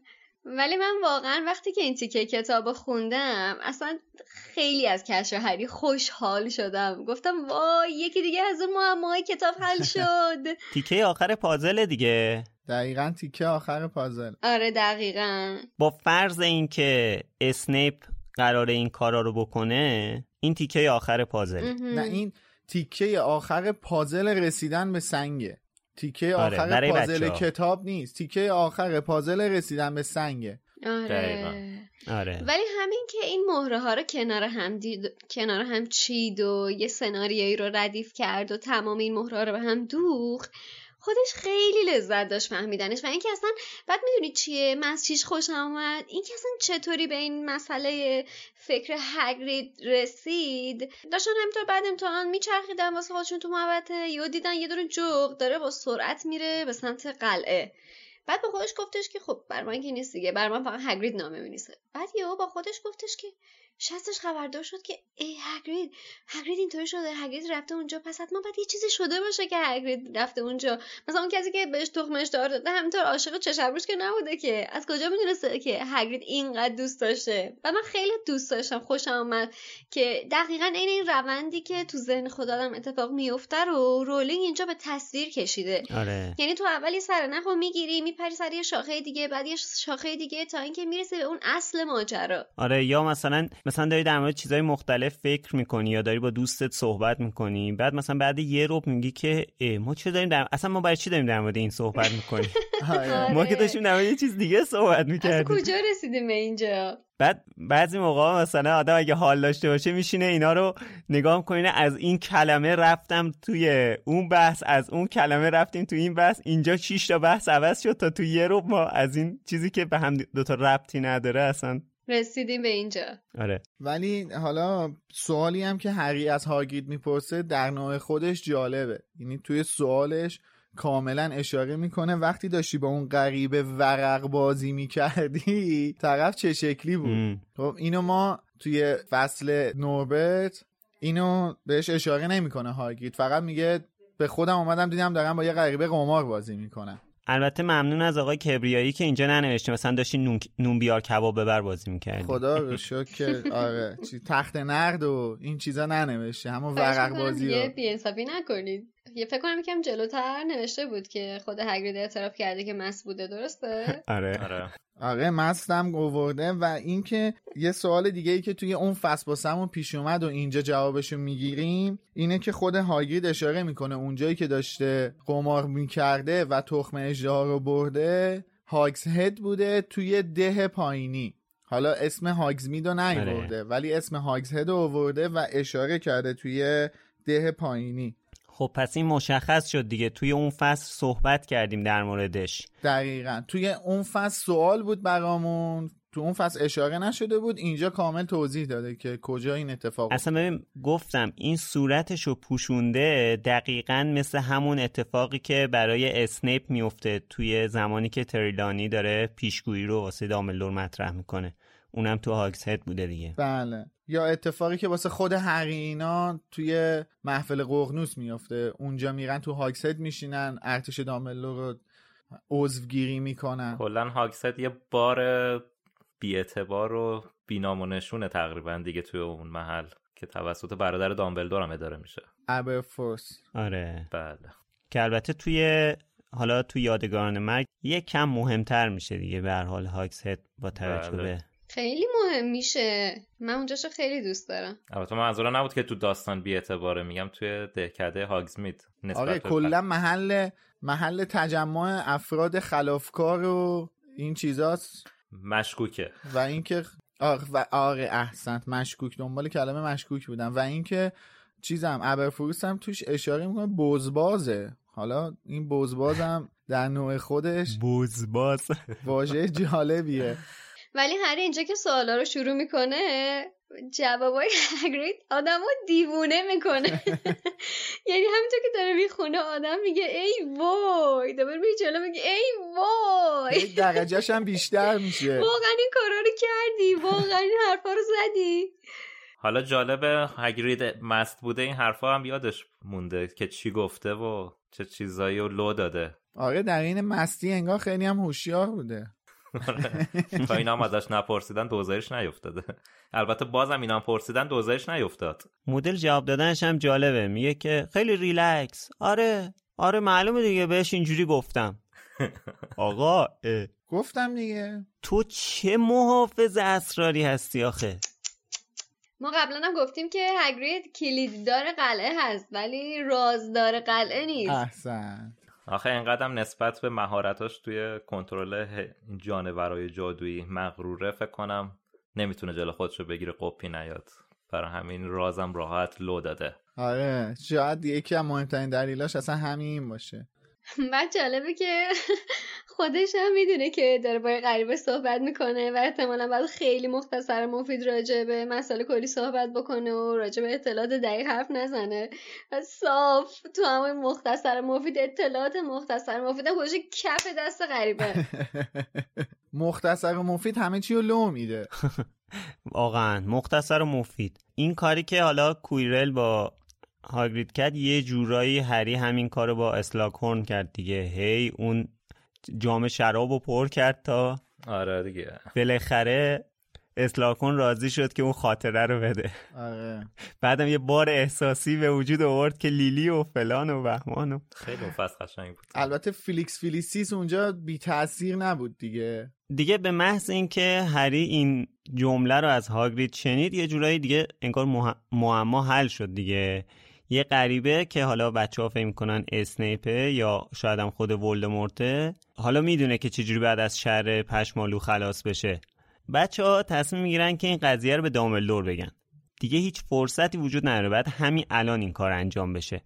ولی من واقعا وقتی که این تیکه کتاب خوندم اصلا خیلی از کشف هری خوشحال شدم. گفتم وای یکی دیگه از اون معماهای کتاب حل شد. تیکه آخر پازل دیگه. دقیقا تیکه آخر پازل. آره دقیقا. با فرض اینکه اسنیپ قرار این کارا رو بکنه این تیکه آخر پازل نه این تیکه آخر پازل رسیدن به سنگه. تیکه آره، آخر پازل کتاب نیست تیکه آخر پازل رسیدن به سنگه آره. آره. ولی همین که این مهره ها رو کنار هم دید کنار هم چید و یه سناریویی رو ردیف کرد و تمام این مهره رو به هم دوخت خودش خیلی لذت داشت فهمیدنش و اینکه اصلا بعد می‌دونی چیه؟ من از چیش خوشم آمد اینکه اصلا چطوری به این مسئله فکر هگرید رسید؟ داشتن همینطور بعد امتحان میچرخیدن واسه خودشون تو محوطه. یا دیدن یه دونه جغ داره با سرعت میره به سمت قلعه. بعد به خودش گفتش که خب بر من که نیست دیگه بر من فقط هگرید نامه مینیسه بعد یهو با خودش گفتش که شستش خبردار شد که ای هگرید هگرید اینطوری شده هگرید رفته اونجا پس حتما باید یه چیزی شده باشه که هگرید رفته اونجا. مثلا اون کسی که بهش تخمش دار داده همینطور عاشق چشمروش که نبوده که. از کجا می‌دونسته که هگرید اینقدر دوست داشته؟ و من خیلی دوست داشتم خوشم آمد که دقیقا این این روندی که تو ذهن خودم اتفاق میفته رو رولینگ اینجا به تصویر کشیده. آره. یعنی تو اولی سر نخو می‌گیری میپری سر یه شاخه دیگه بعد یه شاخه دیگه تا اینکه می‌رسه به اون اصل ماجرا. آره یا مثلا مثلا داری در مورد چیزهای مختلف فکر می‌کنی یا داری با دوستت صحبت می‌کنی بعد مثلا بعد یه روب میگی که ما چه داریم در... اصلا ما برای چی داریم در مورد این صحبت می‌کنیم؟ ما که داشتیم در مورد یه چیز دیگه صحبت می‌کردیم. کجا رسیدیم به اینجا؟ بعد بعضی موقع مثلا آدم اگه حال داشته باشه میشینه اینا رو نگاه می‌کنه از این کلمه رفتم توی اون بحث از اون کلمه رفتیم توی این بحث اینجا 6 تا بحث عوض شد تا توی یه رو ما از این چیزی که به هم دوتا ربطی نداره اصلا رسیدیم به اینجا. آره. ولی حالا سوالی هم که هری از هاگید می‌پرسه در نوع خودش جالبه. یعنی توی سوالش کاملا اشاره می‌کنه وقتی داشتی با اون غریبه ورق بازی می‌کردی طرف چه شکلی بود؟ خب اینو ما توی فصل نوربت اینو بهش اشاره نمی‌کنه هاگید فقط میگه به خودم اومدم دیدم دارم با یه غریبه قمار بازی می‌کنم البته ممنون از آقای کبریایی که اینجا ننوشته. مثلا داشتی نون, نون بیار کباب ببر بازی می‌کردی. خدا رو که آره چی تخت نرد و این چیزا ننوشته. همون ورق بازی رو. بی نکنید. یه فکر کنم یکم جلوتر نوشته بود که خود هگرید اعتراف کرده که مس بوده درسته؟ آره. آره. آره مستم گورده و اینکه یه سوال دیگه ای که توی اون فصل باسمون پیش اومد و اینجا جوابشو می‌گیریم اینه که خود هاگرید اشاره می‌کنه اونجایی که داشته قمار می‌کرده و تخم اجده رو برده هاگز هد بوده توی ده پایینی حالا اسم هاگز میدو نیورده آره. ولی اسم هاگز هد رو آورده و اشاره کرده توی ده پایینی خب پس این مشخص شد دیگه. توی اون فصل صحبت کردیم در موردش. دقیقا. توی اون فصل سوال بود برامون. تو اون فصل اشاره نشده بود. اینجا کامل توضیح داده که کجا این اتفاق اصلا ببین گفتم این صورتش رو پوشونده دقیقا مثل همون اتفاقی که برای اسنیپ میفته توی زمانی که تریلانی داره پیشگویی رو واسه داملور مطرح می‌کنه. اونم تو هاگز هد بوده دیگه. بله. یا اتفاقی که واسه خود هری اینا توی محفل قرنوس میافته. اونجا میرن تو هاگسد میشینن ارتش داملو رو عضوگیری می‌کنن. کلا هاگسد یه بار بیاعتبار و بینامونشونه تقریبا دیگه توی اون محل که توسط برادر دامبلدور هم اداره میشه. ابرفورس آره. بله. که البته توی حالا توی یادگاران مرگ یه کم مهمتر میشه دیگه به هر حال هاگسد با توجه بله. به خیلی مهم میشه. من اونجاشو خیلی دوست دارم. البته منظورم نبود که تو داستان بی اعتباره. میگم توی دهکده هاگزمید آره کلا محل محل تجمع افراد خلافکار و این چیزاست. مشکوکه. و اینکه آره و آره احسنت مشکوک. دنبال کلمه مشکوک بودم. و اینکه چیزم ابرفروس هم توش اشاره می‌کنه بزبازه. حالا این بزبازم در نوع خودش بزباز. واژه جالبیه. ولی هر اینجا که سوالا رو شروع می‌کنه جوابای هگرید آدم رو دیوونه می‌کنه. یعنی همینطور که داره می‌خونه آدم میگه ای وای. دوباره میگه جلو میگه ای وای. درجهش هم بیشتر میشه. واقعا این کارا رو کردی. واقعا این حرفا رو زدی. حالا جالبه هگرید مست بوده این حرفا هم یادش مونده که چی گفته و چه چیزایی رو لو داده. آره در این مستی انگار خیلی هم هوشیار بوده. تا اینا هم ازش نپرسیدن دوزارش نیفتاده. البته بازم اینا هم پرسیدن دوزارش نیفتاد. مدل جواب دادنش هم جالبه. میگه که خیلی ریلکس. آره. آره معلومه دیگه. بهش اینجوری گفتم. آقا گفتم دیگه. تو چه محافظ اسراری هستی آخه؟ ما قبلا هم گفتیم که هگرید کلیددار قلعه هست ولی رازدار قلعه نیست. احسن. آخه اینقدر نسبت به مهارتاش توی کنترل جانورای جادویی مغروره فکر کنم نمی‌تونه جلو خودش رو بگیره قپی نیاد. برای همین رازم راحت لو داده. آره شاید یکی از مهمترین دلیلاش اصلا همین باشه. بعد جالبه که خودش هم می‌دونه که داره با غریبه صحبت می‌کنه و احتمالا باید خیلی مختصر مفید راجع به مسئله کلی صحبت بکنه و راجع به اطلاعات دقیق حرف نزنه. و صاف تو همه مختصر مفید اطلاعات مختصر مفید خودش کف دست غریبه. مختصر مفید همه چی رو لو میده. واقعا مختصر و مفید. این کاری که حالا کویرل با هاگرید کرد یه جورایی هری همین کارو با اسلاکورن کرد دیگه. هی اون جام شراب رو پر کرد تا آره دیگه. بالاخره اصلاح کن راضی شد که اون خاطره رو بده. آره. بعدم یه بار احساسی به وجود آورد که لیلی و فلان و بهمان و خیلی فصل قشنگ بود. البته فیلیکس فیلیسیس اونجا بی تاثیر نبود دیگه. دیگه به محض اینکه هری این جمله رو از هاگرید شنید یه جورایی دیگه انگار مح- معما حل شد دیگه. یه غریبه که حالا بچه ها فکر می‌کنن اسنیپه یا شاید هم خود ولدمورته حالا می‌دونه که چجوری بعد از شر پشمالو خلاص بشه. بچه ها تصمیم می‌گیرن که این قضیه رو به دامبلدور بگن. دیگه هیچ فرصتی وجود نداره. بعد همین الان این کار انجام بشه.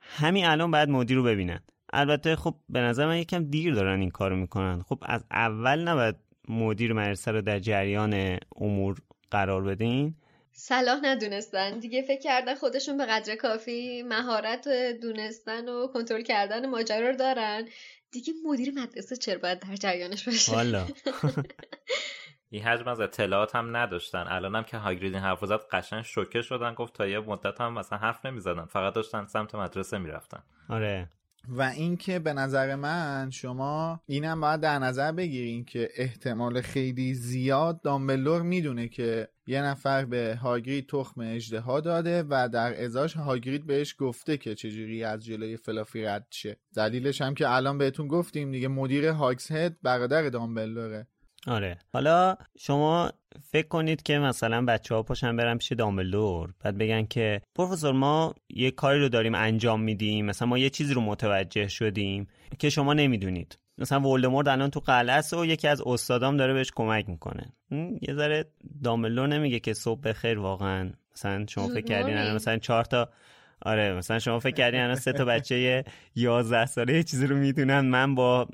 همین الان بعد مدیر رو ببینن. البته خب به نظر من یکم دیر دارن این کارو می‌کنن. خب از اول نباید مدیر مدرسه رو در جریان امور قرار بدین. صلاح ندونستن. دیگه فکر کردن خودشون به قدر کافی مهارت دونستن و کنترل کردن ماجرا رو دارن. دیگه مدیر مدرسه چرا باید در جریانش باشه؟ والا. این حجم از اطلاعات هم نداشتن. الان هم که هاگرید این حرف زد قشنگ شوکه شدن گفت تا یه مدت هم مثلا حرف نمی‌زدن. فقط داشتن سمت مدرسه می‌رفتن. آره. و اینکه به نظر من شما اینم باید در نظر بگیرین که احتمال خیلی زیاد دامبلور می‌دونه که یه نفر به هاگرید تخم اجدها داده و در ازاش هاگرید بهش گفته که چجوری از جلوی فلافی رد شه. دلیلش هم که الان بهتون گفتیم دیگه مدیر هاکس هد برادر دامبلوره. آره. حالا شما فکر کنید که مثلا بچه ها پاشن برن پیش دامبلدور بعد بگن که پروفسور ما یه کاری رو داریم انجام میدیم مثلا ما یه چیزی رو متوجه شدیم که شما نمی‌دونید. مثلا ولدمورت الان تو قلعه است و یکی از استادام داره بهش کمک می‌کنه. یه ذره دامبلدور نمیگه که صبح بخیر واقعا. مثلا شما فکر کردین الان مثلا چهار تا آره مثلا شما فکر کردین الان سه تا بچه 11 ساله یه چیزی رو می‌دونن. من با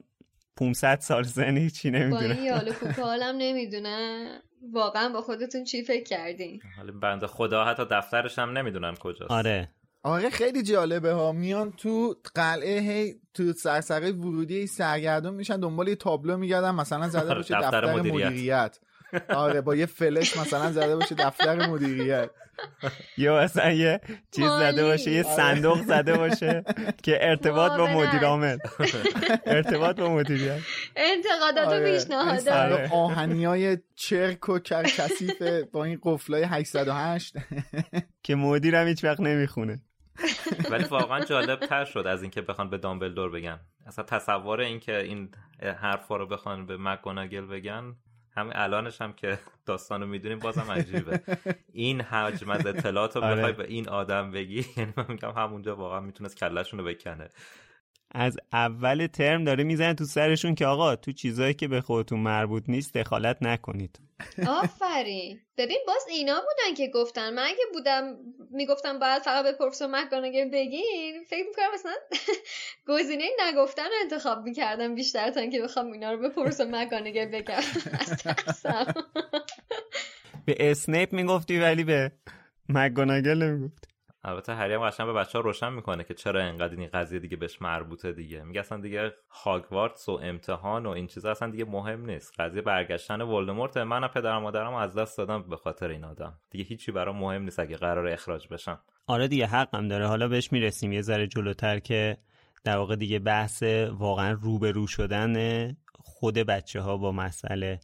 500 سال سن هیچی با این نمی‌دونم یالو کوکالم نمی‌دونن واقعا با خودتون چی فکر کردین؟ حالا بنده خدا حتی دفترش هم نمی‌دونن کجاست. آره. آره خیلی جالبه ها. میان تو قلعه هی تو سرسره ورودی سرگردون میشن دنبال یه تابلو میگردن مثلا زده باشه دفتر دفتر, مدیریت. مدیریت. آره با یه فلش مثلا زده باشه دفتر مدیریت یا مثلا یه چیز. زده باشه یه صندوق زده باشه که ارتباط با معاونت. مدیر عامل ارتباط با مدیریت انتقادات و آره. این پیشنهادات صندوق آره. آهنی های چرک و کرکسیف با این قفلای 808 که مدیرم هیچ وقت نمی‌خونه ولی واقعا جالب تر شد از اینکه بخوان به دامبلدور بگن اصلا تصور اینکه این حرفا رو بخوان به مکگوناگل بگن همین الانش هم که داستانو می‌دونیم بازم عجیبه این حجم از اطلاعات رو آره. بخوای به این آدم بگی یعنی من میگم همونجا واقعا می‌تونست کلشون رو بکنه از اول ترم داره می‌زنه تو سرشون که آقا تو چیزایی که به خودتون مربوط نیست دخالت نکنید. آفرین. ببین باز اینا بودن که گفتن. من که بودم می‌گفتم باید فقط به پروفسور بگین فکر می‌کنم مثلا گزینه نگفتن رو انتخاب می‌کردم بیشتر تا اینکه بخوام اینا رو به پروفسور مکگوناگل بگم. به اسنیپ می‌گفتی ولی به مکگوناگل نمی‌گفتی. البته هری هم قشنگ به بچه ها روشن می‌کنه که چرا اینقدر این قضیه دیگه بهش مربوطه دیگه. میگه اصلا دیگه هاگوارتس و امتحان و این چیزا اصلا دیگه مهم نیست. قضیه برگشتن ولدمورت من و پدر و مادرم از دست دادم به خاطر این آدم. دیگه هیچی برام مهم نیست اگه قرار اخراج بشم آره دیگه حقم داره. حالا بهش می‌رسیم. یه ذره جلوتر که در واقع دیگه بحث واقعا روبرو شدن خود بچه ها با مسئله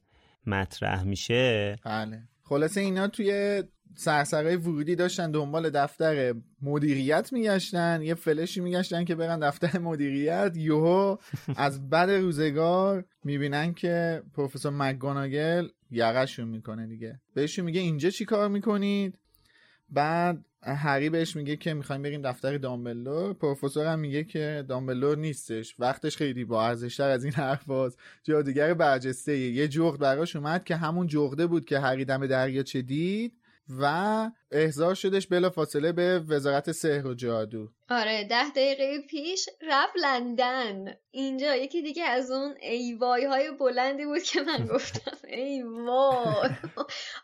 مطرح میشه. بله. خلاصه اینا توی سرسرهای ورودی داشتن دنبال دفتر مدیریت میگشتن یه فلشی میگشتن که برن دفتر مدیریت. یوهو از بد روزگار می‌بینن که پروفسور مکگوناگل یقشون می‌کنه دیگه. بهشون میگه اینجا چی کار می‌کنید؟ بعد هری بهش میگه که می‌خوایم بریم دفتر دامبلور پروفسور هم میگه که دامبلور نیستش. وقتش خیلی با ارزشتر از این حرفاز جادوگر برجسته یه جغد براش اومد که همون جغده بود که هری دم دریاچه دید. و احضار شدش بلا فاصله به وزارت سحر و جادو. آره ده دقیقه پیش رفت لندن. اینجا یکی دیگه از اون ایوای های بلندی بود که من گفتم ای وای.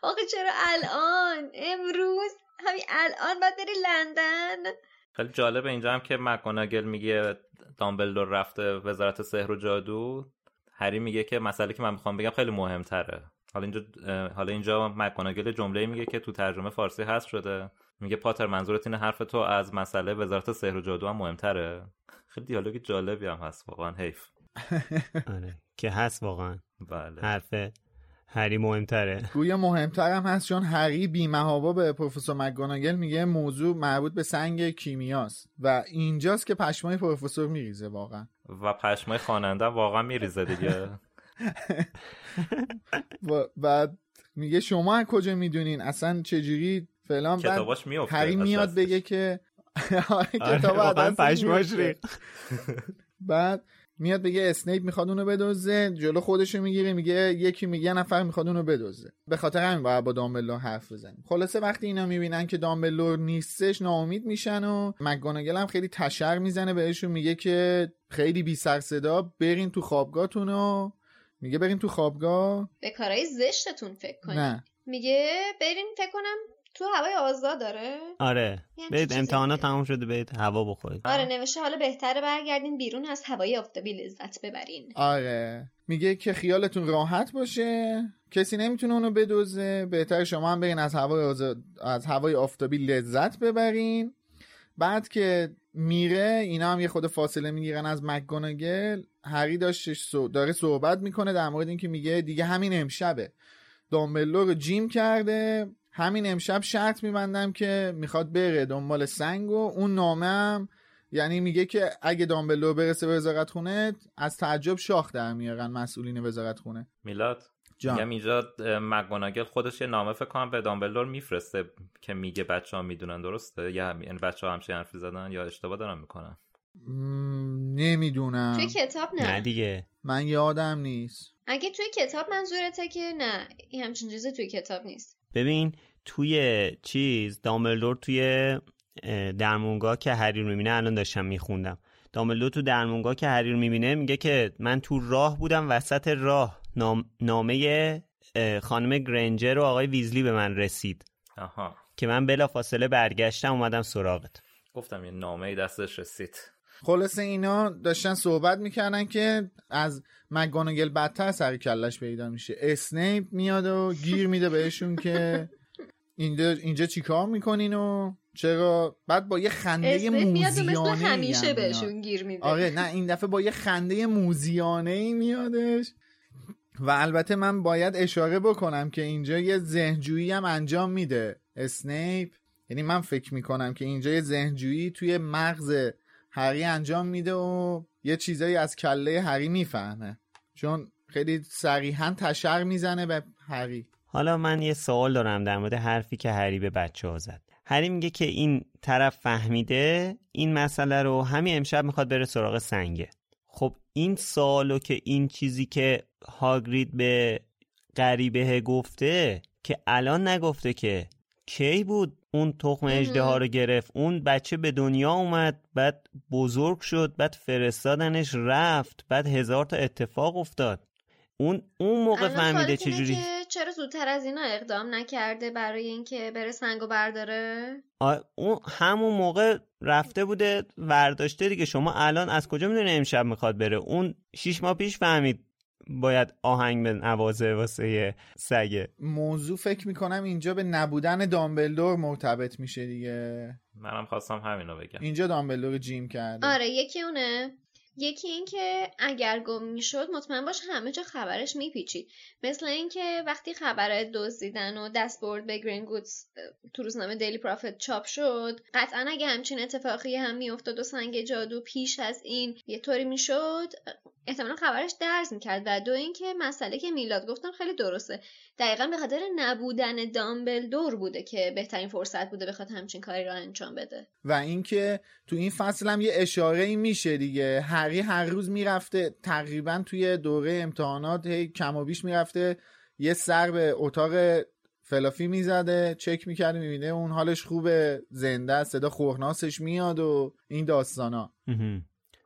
آخه چرا الان؟ امروز؟ همین الان باید بری لندن؟ خیلی جالب اینجا هم که مکگوناگل میگه دامبلدور رفته وزارت سحر و جادو. هری میگه که مسئله که من می‌خوام بگم خیلی مهمتره. حالا اینجا حالا اینجا مکگوناگل جمله میگه که تو ترجمه فارسی هست شده. میگه پاتر منظورت اینه حرف تو از مسئله وزارت سحر و جادو هم مهمتره؟ خیلی دیالوگ جالبی هم هست واقعا حیف. آره که هست واقعا. بله. حرف هری مهمتره. گویا مهمتر هم هست چون هری بیمهابا به پروفسور مکگوناگل میگه موضوع مربوط به سنگ کیمیاست و اینجاست که پشمای پروفسور میریزه واقعا. و پشمای خواننده واقعا میریزه دیگه. بعد میگه شما از کجا می‌دونین؟ اصلا چجوری؟ فلان. بعد کتاباش میفته هری میاد بگه که آره، آره، کتاب. ریخت. بعد میاد بگه اسنیپ می‌خواد اونو بدزده جلو خودشو می‌گیره میگه یکی میگه یه نفر می‌خواد اونو بدزده. به خاطر همین باید با دامبلور حرف بزنیم. خلاصه وقتی اینا می‌بینن که دامبلور نیستش ناامید میشن و مکگوناگل هم خیلی تشر می‌زنه بهشون میگه که خیلی بی سر صدا برین تو خوابگاهتون و میگه برین تو خوابگاه؟ به کارهای زشتتون فکر کنید. نه. میگه بریم فکر کنم تو هوای آزاد داره. آره. یعنی برید امتحانات. تموم شده برید هوا بخورید. آره نوشته حالا بهتره برگردین بیرون از هوای آفتابی لذت ببرین. آره. میگه که خیالتون راحت باشه. کسی نمی‌تونه اونو بدوزه. بهتر شما هم برین از هوای آزاد- از هوای آفتابی لذت ببرین. بعد که میره اینا هم یه خود فاصله می‌گیرن از مکگوناگل. هری داشتش داره صحبت می‌کنه در مورد اینکه میگه دیگه همین امشبه. دامبلور رو جیم کرده. همین امشب شرط میبندم که می‌خواد بره دنبال سنگ و اون نامه هم یعنی میگه که اگه دامبلور برسه به وزارت خونه از تعجب شاخ در میارن مسئولین وزارت خونه. میلاد. میگم اینجا اه، مکگوناگل خودش یه نامه فکر کنم به دامبلور میفرسته که میگه بچه ها می‌دونن درسته یا. یعنی بچه ها همچین حرفی زدن یا اشتباه دارم می‌کنن. نمی‌دونم. توی کتاب نه, نه دیگه. من یادم نیست. اگه توی کتاب منظورته که نه این همچین چیزی توی کتاب نیست. ببین توی چیز دامبلدور توی اه، درمونگاه که هری رو می‌بینه الان داشتم میخوندم. دامبلدور تو درمونگاه که هری رو می‌بینه میگه که من تو راه بودم وسط راه. نام... نامه خانم گرنجر و آقای ویزلی به من رسید. آها. که من بلا فاصله برگشتم اومدم سراغت. گفتم یه نامه دستش رسید. خلاصه اینا داشتن صحبت می‌کردن که از مگانگل بدتر سر کلش پیدا میشه. اسنیپ میاد و گیر میده بهشون که اینجا, اینجا چیکار می‌کنین و چرا؟ بعد با یه خنده موزیانه همیشه بهشون گیر میده. آره نه این دفعه با یه خنده موزیانه ای میادش. و البته من باید اشاره بکنم که اینجا یه ذهنجویی هم انجام میده. اسنیپ یعنی من فکر می‌کنم که اینجا یه ذهنجویی توی مغز هری انجام میده و یه چیزایی از کله هری می‌فهمه. چون خیلی صریحا تشر می‌زنه به هری. حالا من یه سوال دارم در مورد حرفی که هری به بچه ها زد. هری میگه که این طرف فهمیده این مسئله رو همین امشب می‌خواد بره سراغ سنگه. خب این سوالو که این چیزی که هاگرید به غریبه گفته که الان نگفته که کی بود اون تخم اجده ها رو گرفت. اون بچه به دنیا اومد بعد بزرگ شد بعد فرستادنش رفت بعد هزار تا اتفاق افتاد. اون اون موقع فهمیده چجوری؟ چرا زودتر از اینا اقدام نکرده برای اینکه بره سنگو برداره؟ اون همون موقع رفته بوده ورداشته دیگه. شما الان از کجا می‌دونی امشب می‌خواد بره؟ اون شیش ماه پیش فهمید. باید آهنگ به نوازه واسه سگه. موضوع فکر می‌کنم اینجا به نبودن دامبلدور مرتبط میشه دیگه. منم خواستم همینو بگم. اینجا دامبلدور رو جیم کرده. آره یکی اونه. یکی این که اگر گم می‌شد مطمئن باش همه جا خبرش میپیچید. مثل اینکه وقتی خبر دزدیدن و دستبرد به گرین گودز تو روزنامه دیلی پرافت چاپ شد قطعا اگه همچین اتفاقی هم میافتاد و سنگ جادو پیش از این یه طوری می‌شد احتمالا خبرش درز می‌کرد. و دو اینکه مسئله که میلاد گفتم خیلی درسته. دقیقا به خاطر نبودن دامبلدور بوده که بهترین فرصت بوده بخواد همچین کاری را انجام بده. و اینکه تو این فصل هم یه اشاره ای میشه دیگه. هری هر روز می‌رفته تقریبا توی دوره امتحانات هی کم و بیش می‌رفته. یه سر به اتاق فلافی می‌زده چک می‌کرده می‌بینه اون حالش خوبه زنده صدا خورناسش میاد و این داستانا.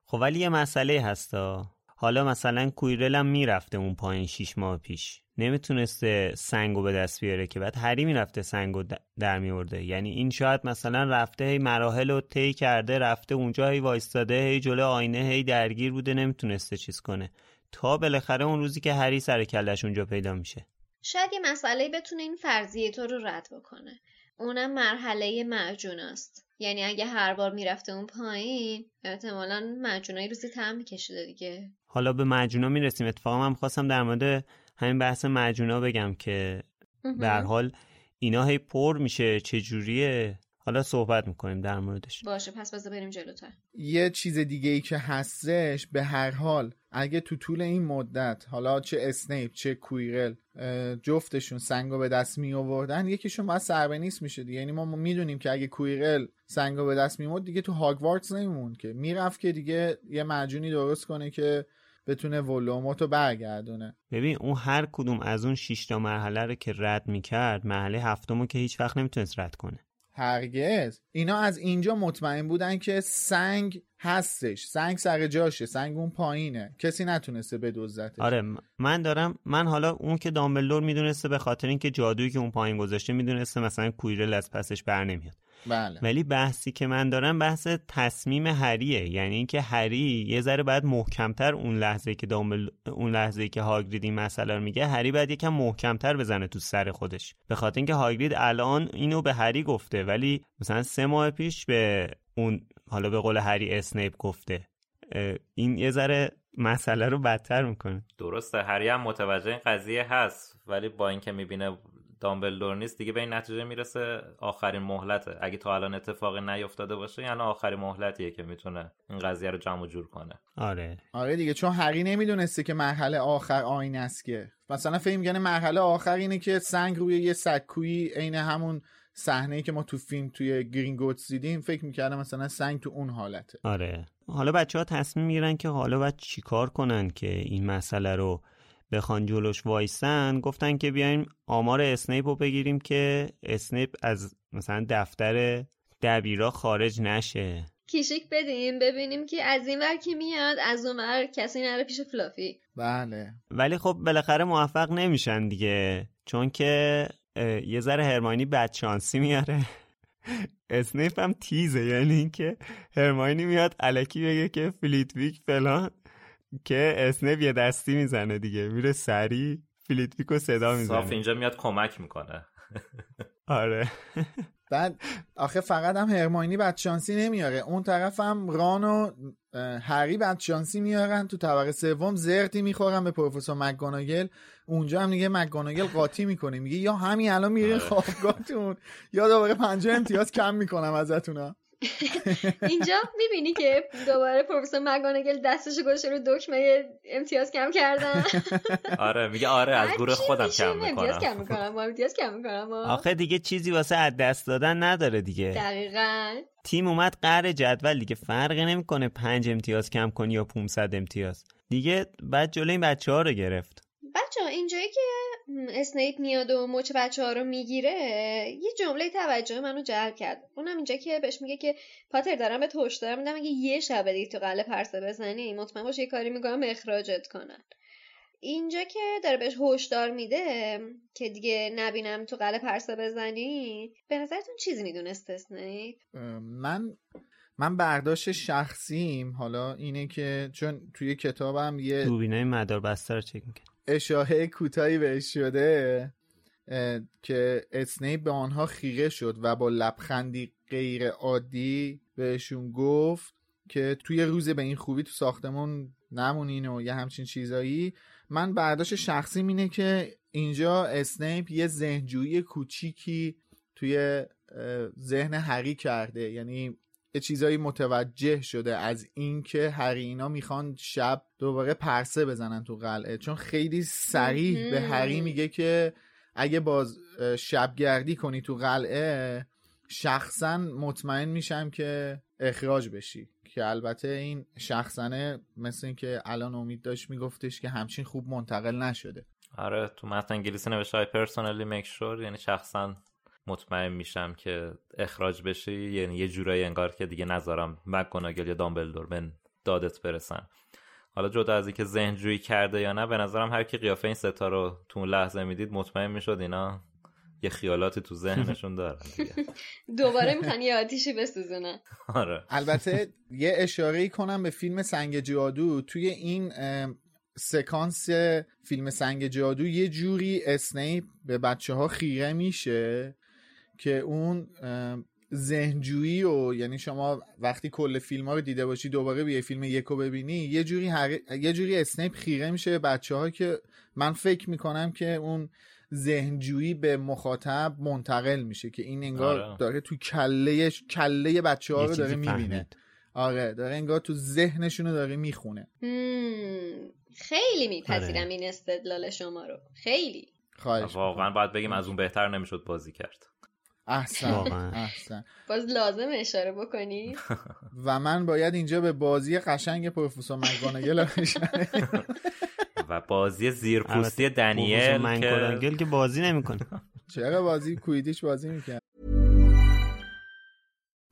خب ولی یه مسئله هستا حالا مثلا کویرل هم می‌رفته اون پایین شیش ماه پیش. نمی‌تونسته سنگو به دست بیاره که. بعد هری می‌رفته سنگو در میورده یعنی این شاید مثلا رفته هی مراحل رو طی کرده رفته اونجا هی وایستاده هی جلو آینه هی درگیر بوده نمی‌تونسته چیز کنه. تا بالاخره اون روزی که هری سر کلش اونجا پیدا میشه. شاید یه مسئله بتونه این فرضیه تو رو رد بکنه. اونم مرحله معجوناست یعنی اگه هر بار می‌رفته اون پایین احتمالا معجونای روزی تم میکشیده دیگه. حالا به مجونا می‌رسیم. اتفاقا من خواستم در مورد همین بحث مجونا بگم که به حال اینا هی پر میشه چجوریه؟ حالا صحبت می‌کنیم در موردش. باشه پس بذار بریم جلوتر. یه چیز دیگه ای که هستش به هر حال اگه تو طول این مدت حالا چه اسنیپ چه کویرل جفتشون سنگو به دست می آوردن یکیشون باید سربنیس میشه دیگه یعنی ما می‌دونیم که اگه کویرل سنگو به دست میمود دیگه تو هاگوارتس نمیمون که. می‌رفت که دیگه یه مجونی درست کنه که بتونه ولوموتو برگردونه. ببین اون هر کدوم از اون شیشتا مرحله رو که رد می‌کرد مرحله هفتمو که هیچ وقت نمی‌تونست رد کنه. هرگز. اینا از اینجا مطمئن بودن که سنگ هستش. سنگ سر جاشه. سنگ اون پایینه. کسی نتونسته بدزدتش آره من دارم من حالا اون که دامبلدور می‌دونسته به خاطر اینکه جادویی که اون پایین گذاشته می‌دونسته مثلا کویرل از پسش بر نمیاد. بله. ولی بحثی که من دارم بحث تصمیم هریه یعنی اینکه هری یه ذره باید محکمتر اون لحظه که دامبل اون لحظه که هاگرید این مسئله رو میگه هری باید یکم محکمتر بزنه تو سر خودش. به خاطر اینکه هاگرید الان اینو به هری گفته ولی مثلا سه ماه پیش به اون حالا به قول هری اسنیپ گفته. این یه ذره مسئله رو بدتر می‌کنه. درسته هری هم متوجه این قضیه هست ولی با اینکه می‌بینه دامبلدور نیست دیگه به این نتیجه می‌رسه آخرین مهلته. اگه تا الان اتفاقی نیفتاده باشه یعنی آخرین مهلتیه که می‌تونه این قضیه رو جمع جور کنه. آره. آره دیگه چون هری نمی‌دونسته که مرحله آخر آین است که. مثلا فکر میگن مرحله آخر اینه که سنگ روی یه سکویی عین همون صحنه که ما تو فیلم توی گرینگوتس دیدیم فکر می‌کردم مثلا سنگ تو اون حالته. آره. حالا بچه ها تصمیم می‌گیرن که حالا باید چیکار کنن که این مسئله رو بخوان جلوش وایسن گفتن که بیایم آمار اسنیپ رو بگیریم که اسنیپ از مثلا دفتر دبیرا خارج نشه. کشیک بدیم ببینیم که از این ور کی میاد از اون ور کسی نره پیش فلافی. بله. ولی خب بالاخره موفق نمیشن دیگه چون که یه ذره هرماینی بدشانسی میاره. اسنیپ هم تیزه یعنی اینکه هرماینی میاد الکی بگه که فلیتویک فلان. که اسنیپ یه دستی می‌زنه دیگه. میره سریع فلیتویکو صدا می‌زنه. صاف اینجا میاد کمک می‌کنه. آره. بعد آخه فقط هم هرماینی بدشانسی نمیاره. اون طرف هم ران و هری بدشانسی میارن. تو طبقه سوم زرتی می‌خورن به پروفسور مکگوناگل. اونجا هم دیگه مکگوناگل قاطی می‌کنه. میگه یا همین الان میرین خوابگاهتون یا دوباره پنجاه امتیاز کم می‌کنم ازتون اینجا می‌بینی که دوباره پروفسور مگانگل دستش گوشه رو دکمه امتیاز کم کردن آره میگه آره از گروه خودم کم می‌کنم. امتیاز کم می‌کنم امتیاز کم می‌کنم آخه دیگه چیزی واسه از دست دادن نداره دیگه. دقیقا. تیم اومد قهر جدول دیگه فرقی نمی‌کنه پنج امتیاز کم کنی یا 500 امتیاز. دیگه بعد جلوی این بچه ها رو گرفت. بچه ها اینجایی که اسنیپ میاد و مچ بچه ها رو می‌گیره. یه جمله توجه منو جلب کرد. اونم اینجا که بهش میگه که پاتر دارم به هشدار میدم اگه یه شب دیگه تو قله پرسه بزنی مطمئن باش یه کاری می‌کنم اخراجت کنن. اینجا که داره بهش هشدار میده که دیگه نبینم تو قله پرسه بزنی به نظرتون چیزی می‌دونست اسنیپ من من برداشت شخصیم. حالا اینه که چون توی کتابم یه دوربینای مدار بسته رو چک می‌کنه اشاره کوتاهی بهش شده که اسنیپ به آنها خیره شد و با لبخندی غیر عادی بهشون گفت که توی روز به این خوبی تو ساختمون نمونین و یه همچین چیزایی. من برداشت شخصی اینه که اینجا اسنیپ یه ذهنجویی کوچیکی توی ذهن هری کرده. یعنی چیزایی متوجه شده از اینکه هری اینا می‌خوان شب دوباره پرسه بزنن تو قلعه. چون خیلی سریح به هری میگه که اگه باز شبگردی کنی تو قلعه شخصا مطمئن میشم که اخراج بشی. که البته این شخصنه مثل اینکه الان امید داشت میگفتش که همچین خوب منتقل نشده. آره تو متن انگلیسی نوشته های پرسونالی میک شور یعنی شخصا مطمئن میشم که اخراج بشی یعنی یه جورایی انگار که دیگه نذارم. مکگوناگل یا دامبلدور. به دادت برسن حالا جدا از اینکه ذهن جویی کرده یا نه به نظرم هر کی قیافه این ستا رو تو اون لحظه می‌دید مطمئن می‌شد اینا یه خیالاتی تو ذهنشون دارن دیگه. دوباره می‌خوان یه آتیشی بسوزونن. آره. البته یه اشاره کنم به فیلم سنگ جادو. توی این سکانس فیلم سنگ جادو یه جوری اسنیپ به بچه ها خیره میشه. که اون ذهنجویی و یعنی شما وقتی کل فیلم ها رو دیده باشی دوباره بیای فیلم یکو ببینی یه جوری هر... یه جوری اسنیپ خیره میشه به بچه ها که من فکر می‌کنم که اون ذهنجویی به مخاطب منتقل میشه که این انگار آره. داره تو کله کله بچه ها رو داره می‌بینه. آره داره انگار تو ذهنشون رو داره می‌خونه مم، خیلی میپذیرم آره. این استدلال شما رو خیلی خواهش واقعا باید بگیم از اون بهتر نمی‌شد بازی کرد احسن. احسن. باز لازم اشاره بکنی؟ و من باید اینجا به بازی قشنگ پروفسور اشاره و بازی زیرپوستی دنیل من که که بازی نمی‌کنه. چرا بازی کویدیش بازی می‌کرد؟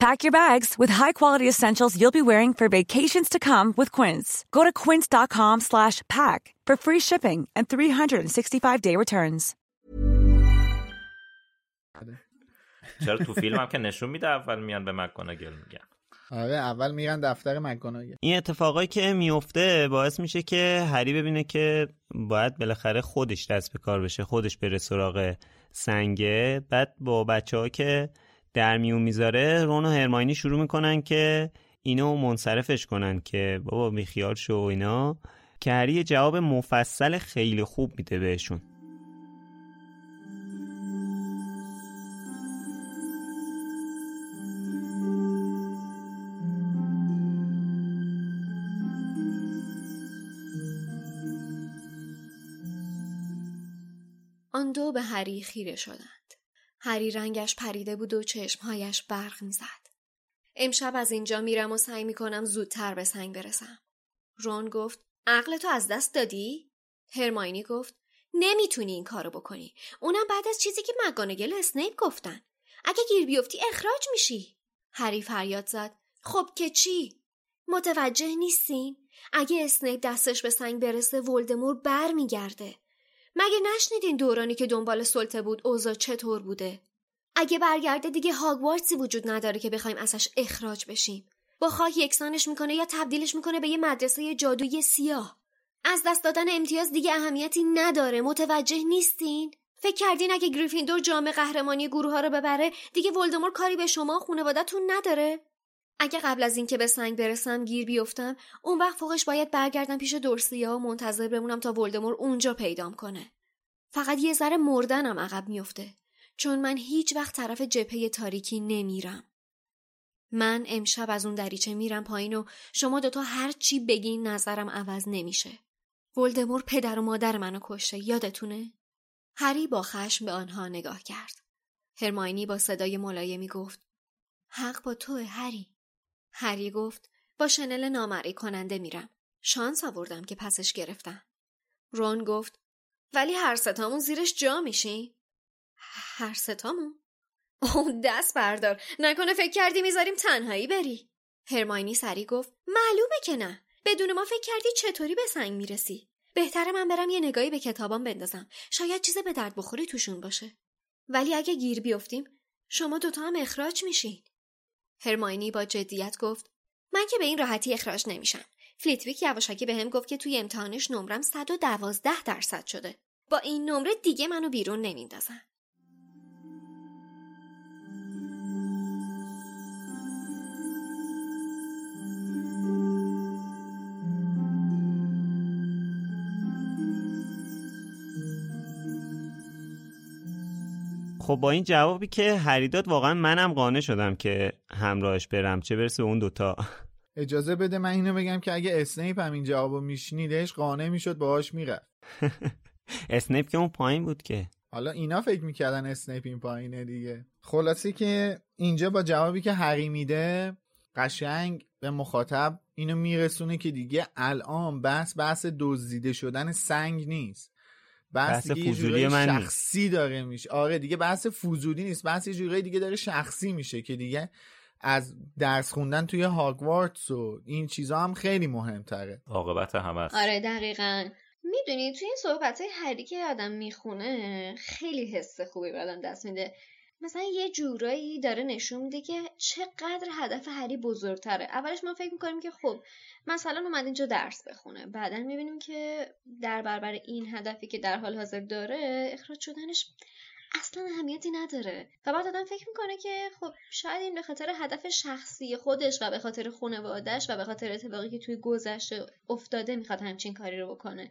Pack your bags with high-quality essentials you'll be wearing for vacations to come with Quince. Go to quince.com slash pack for free shipping and 365-day returns. چرا تو فیلم هم که نشون میده اول میان به مکگوناگل میگن آره اول میرن دفتر مکگوناگل این اتفاقایی که میفته باعث میشه که هری ببینه که باید بالاخره خودش دست به کار بشه خودش بره سراغ سنگه بعد با بچه ها که در میون می‌ذاره رون و هرماینی شروع می‌کنن که اینو منصرفش کنن که بابا بیخیال شو و اینا که هری جواب مفصل خیلی خوب میده بهشون آن دو به هری خیره شدند. هری رنگش پریده بود و چشمهایش برق می‌زد. امشب از اینجا میرم و سعی می‌کنم زودتر به سنگ برسم. رون گفت عقل تو از دست دادی؟ هرماینی گفت نمی‌تونی این کارو بکنی. اونم بعد از چیزی که مگانگل اسنیپ گفتن. اگه گیر بیفتی اخراج میشی. هری فریاد زد. خب که چی؟ متوجه نیستین؟ اگه اسنیپ دستش به سنگ برسه ولدمور بر میگرده. مگه نشنیدین دورانی که دنبال سلطه بود اوضاع چطور بوده؟ اگه برگرده دیگه هاگوارتسی وجود نداره که بخوایم ازش اخراج بشیم. با خاک یکسانش می‌کنه یا تبدیلش می‌کنه به یه مدرسه جادویی سیاه. از دست دادن امتیاز دیگه اهمیتی نداره متوجه نیستین؟ فکر کردین اگه گریفیندور جام قهرمانی گروه ها رو ببره دیگه ولدمور کاری به شما و خانواده‌تون نداره؟ اگه قبل از اینکه به سنگ برسم گیر بیفتم اون وقت فوقش باید برگردم پیش دورسیا و منتظر بمونم تا ولدمور اونجا پیدام کنه. فقط یه ذره مردنم عقب میفته چون من هیچ وقت طرف جبهه تاریکی نمیرم. من امشب از اون دریچه میرم پایین و شما دوتا هر چی بگین نظرم عوض نمیشه. ولدمور پدر و مادر منو کشته یادتونه؟ هری با خشم به آنها نگاه کرد. هرماینی با صدای ملایمی گفت حق با تو هری. هری گفت با شنل نامری کننده میرم. شانس آوردم که پسش گرفتم. رون گفت ولی هر ستامون زیرش جا میشیم؟ هر ستامون؟ اوه دست بردار نکنه فکر کردی می‌ذاریم تنهایی بری هرماینی سری گفت معلومه که نه بدون ما فکر کردی چطوری به سنگ می‌رسی بهتره من برم یه نگاهی به کتابام بندازم شاید چیز به درد بخوری توشون باشه ولی اگه گیر بیفتیم شما دوتا هم اخراج میشین هرماینی با جدیت گفت من که به این راحتی اخراج نمیشم. فلیتویک یواشکی به هم گفت که توی امتحانش نمرم 112 درصد شده. با این نمره دیگه منو بیرون نمیندازن. خب با این جوابی که هری داد واقعا منم قانع شدم که همراهش برم چه برسه اون دوتا. اجازه بده من اینو بگم که اگه اسنیپ هم این جوابو میشنیدش قانع می‌شد باهاش می‌رفت. اسنیپ که اون پایین بود که. حالا اینا فکر می‌کردن اسنیپ این پایینه دیگه. خلاصه که اینجا با جوابی که هری میده قشنگ به مخاطب اینو میرسونه که دیگه الان بحث بحث دزدیده شدن سنگ نیست. بحث, بحث فوزولی من شخصی نیست. داره میشه. آره دیگه بحث فوزولی نیست. بحث یه جورایی دیگه داره شخصی میشه که دیگه از درس خوندن توی هاگوارتس و این چیزا هم خیلی مهمتره. عاقبت همه است. آره دقیقا. می‌دونی توی این صحبت های هری که آدم می‌خونه خیلی حس خوبی به آدم دست میده. مثلا یه جورایی داره نشون میده که چقدر هدف هری بزرگتره. اولش ما فکر می‌کنیم که خب مثلا اومد اینجا درس بخونه. بعدا می‌بینیم که در برابر این هدفی که در حال حاضر داره اخراج شدنش اصلا اهمیتی نداره. و بعد آدم فکر می‌کنه که خب شاید این به خاطر هدف شخصی خودش و به خاطر خانوادهش و به خاطر اتفاقی که توی گذشته افتاده می‌خواد همچین کاری رو بکنه.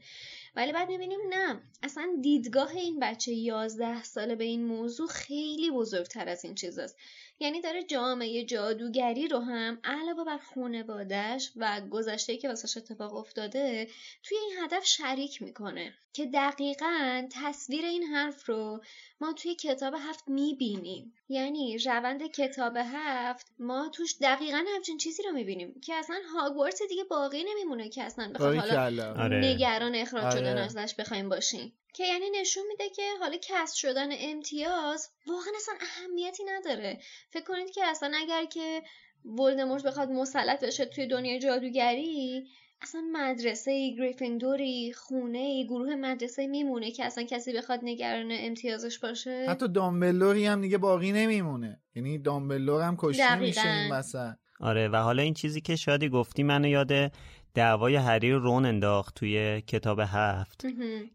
ولی بعد می‌بینیم نه اصلا دیدگاه این بچه یازده ساله به این موضوع خیلی بزرگتر از این چیزاست. یعنی داره جامعه جادوگری رو هم علاوه بر خانوادهش و گذشته که واسش اتفاق افتاده توی این هدف شریک می‌کنه که دقیقا تصویر این حرف رو ما توی کتاب هفت می‌بینیم. یعنی روند کتاب هفت ما توش دقیقا همچین چیزی رو می‌بینیم که اصلا هاگوارتس دیگه باقی نمیمونه که اصلا بخواد حالا آره. نگران اخراج آره. شدن ازش بخوایم باشیم که یعنی نشون میده که حالا کسب شدن امتیاز واقعا اصلا اهمیتی نداره فکر کنید که اصلا اگر که ولدمورت بخواد مسلط بشه توی دنیای جادوگری اصلا مدرسه گریفیندوری خونه گروه مدرسه میمونه که اصلا کسی بخواد نگران امتیازش باشه حتی دامبلوری هم دیگه باقی نمیمونه یعنی دامبلور هم کشته. میشه این وسط آره و حالا این چیزی که شادی گفتی منو یاد دعوای هری و رون انداخت توی کتاب هفت.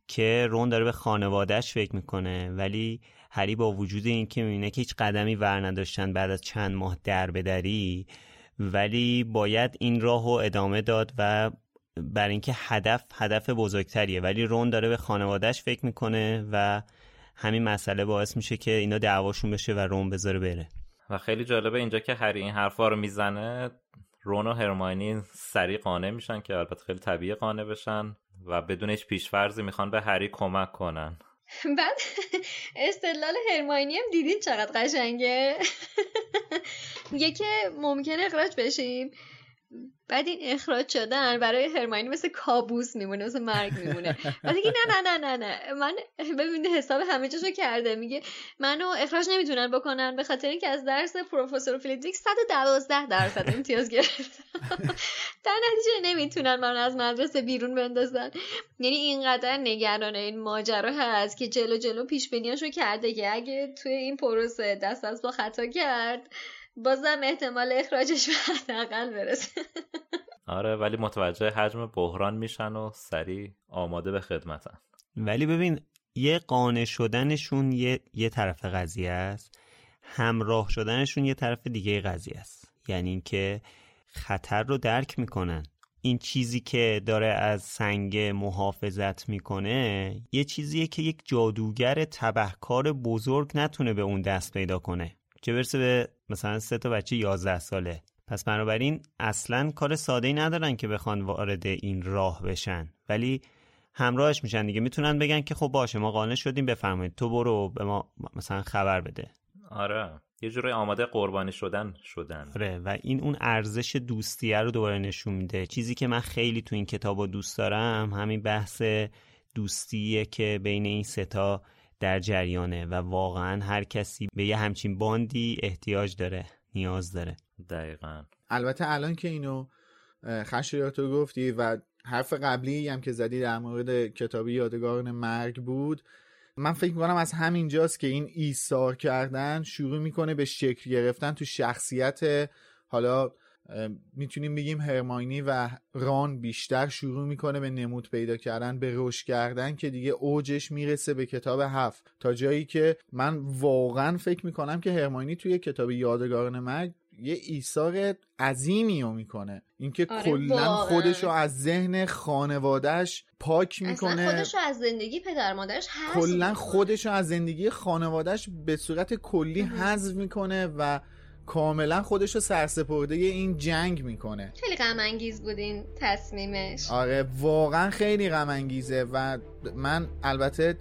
که رون داره به خانوادهش فکر می‌کنه ولی هری با وجود اینکه می‌بینه که هیچ قدمی ور نداشتن بعد از چند ماه در بدری ولی باید این راه رو ادامه داد و بر اینکه هدف هدف بزرگتریه. ولی رون داره به خانوادهش فکر می‌کنه و همین مسئله باعث میشه که اینا دعواشون بشه و رون بذاره بره. و خیلی جالبه اینجا که هری این حرفا رو می‌زنه رون و هرماینی سریع قانع میشن که البته خیلی طبیعی قانع بشن و بدون هیچ پیشفرضی می‌خوان به هری کمک کنن. بعد استدلال هرماینی هم دیدین چقدر قشنگه؟ میگه که ممکنه اخراج بشیم. بعد این اخراج شدن برای هرماینی مثل کابوس میمونه مثل مرگ میمونه. بعد میگه نه نه نه نه نه. من ببینید حساب همه چیزو کرده. میگه منو اخراج نمی‌تونن بکنن به خاطر اینکه از درس پروفسور فلیدریک 112 درصد امتیاز گرفتم در نتیجه نمی‌تونن من از مدرسه بیرون بندازن. یعنی اینقدر نگران این ماجرا هست که جلو جلو پیش بینیاشو کرده که اگه توی این پروسه دست از با خطا کرد بازم احتمال اخراجش به حداقل برسه. آره ولی متوجه حجم بحران میشن و سریع آماده به خدمتن. ولی ببین یه قانع شدنشون یه, یه طرف قضیه است همراه شدنشون یه طرف دیگه قضیه است. یعنی اینکه خطر رو درک می‌کنن. این چیزی که داره از سنگ محافظت می‌کنه یه چیزیه که یک جادوگر تبهکار بزرگ نتونه به اون دست پیدا کنه. چه برسه به مثلا سه تا بچه 11 ساله. پس بنابراین اصلا کار ساده ای ندارن که بخوان وارد این راه بشن. ولی همراهش میشن دیگه. می‌تونن بگن که خب باشه ما قانع شدیم بفرمایید. تو برو به ما مثلا خبر بده. آره. یه جوری آماده قربانی شدن شدن. آره. و این اون ارزش دوستیه رو دوباره نشون میده. چیزی که من خیلی تو این کتاب دوست دارم همین بحث دوستیه که بین این ستا در جریانه و واقعا هر کسی به یه همچین باندی احتیاج داره نیاز داره. دقیقا. البته الان که اینو خشایاتو گفتی و حرف قبلی هم که زدی در مورد کتابی یادگاران مرگ بود من فکر می‌کنم از همینجاست که این ایثار کردن شروع می‌کنه به شکل گرفتن تو شخصیت حالا می‌تونیم بگیم هرماینی و ران بیشتر شروع می‌کنه به نمود پیدا کردن به رشد کردن که دیگه اوجش می‌رسه به کتاب هفت. تا جایی که من واقعا فکر می‌کنم که هرماینی توی کتاب یادگاران مرگ یه ایثار عظیمی رو می‌کنه. اینکه آره کلا خودش رو از ذهن خانوادهش پاک می‌کنه اصلا خودش رو از زندگی پدر مادرش حذف کلا. خودش رو از زندگی خانوادهش به صورت کلی حذف می‌کنه و کاملا خودش رو سرسپرده این جنگ می‌کنه. خیلی غم انگیز بود این تصمیمش. آره واقعا خیلی غم انگیزه و من البته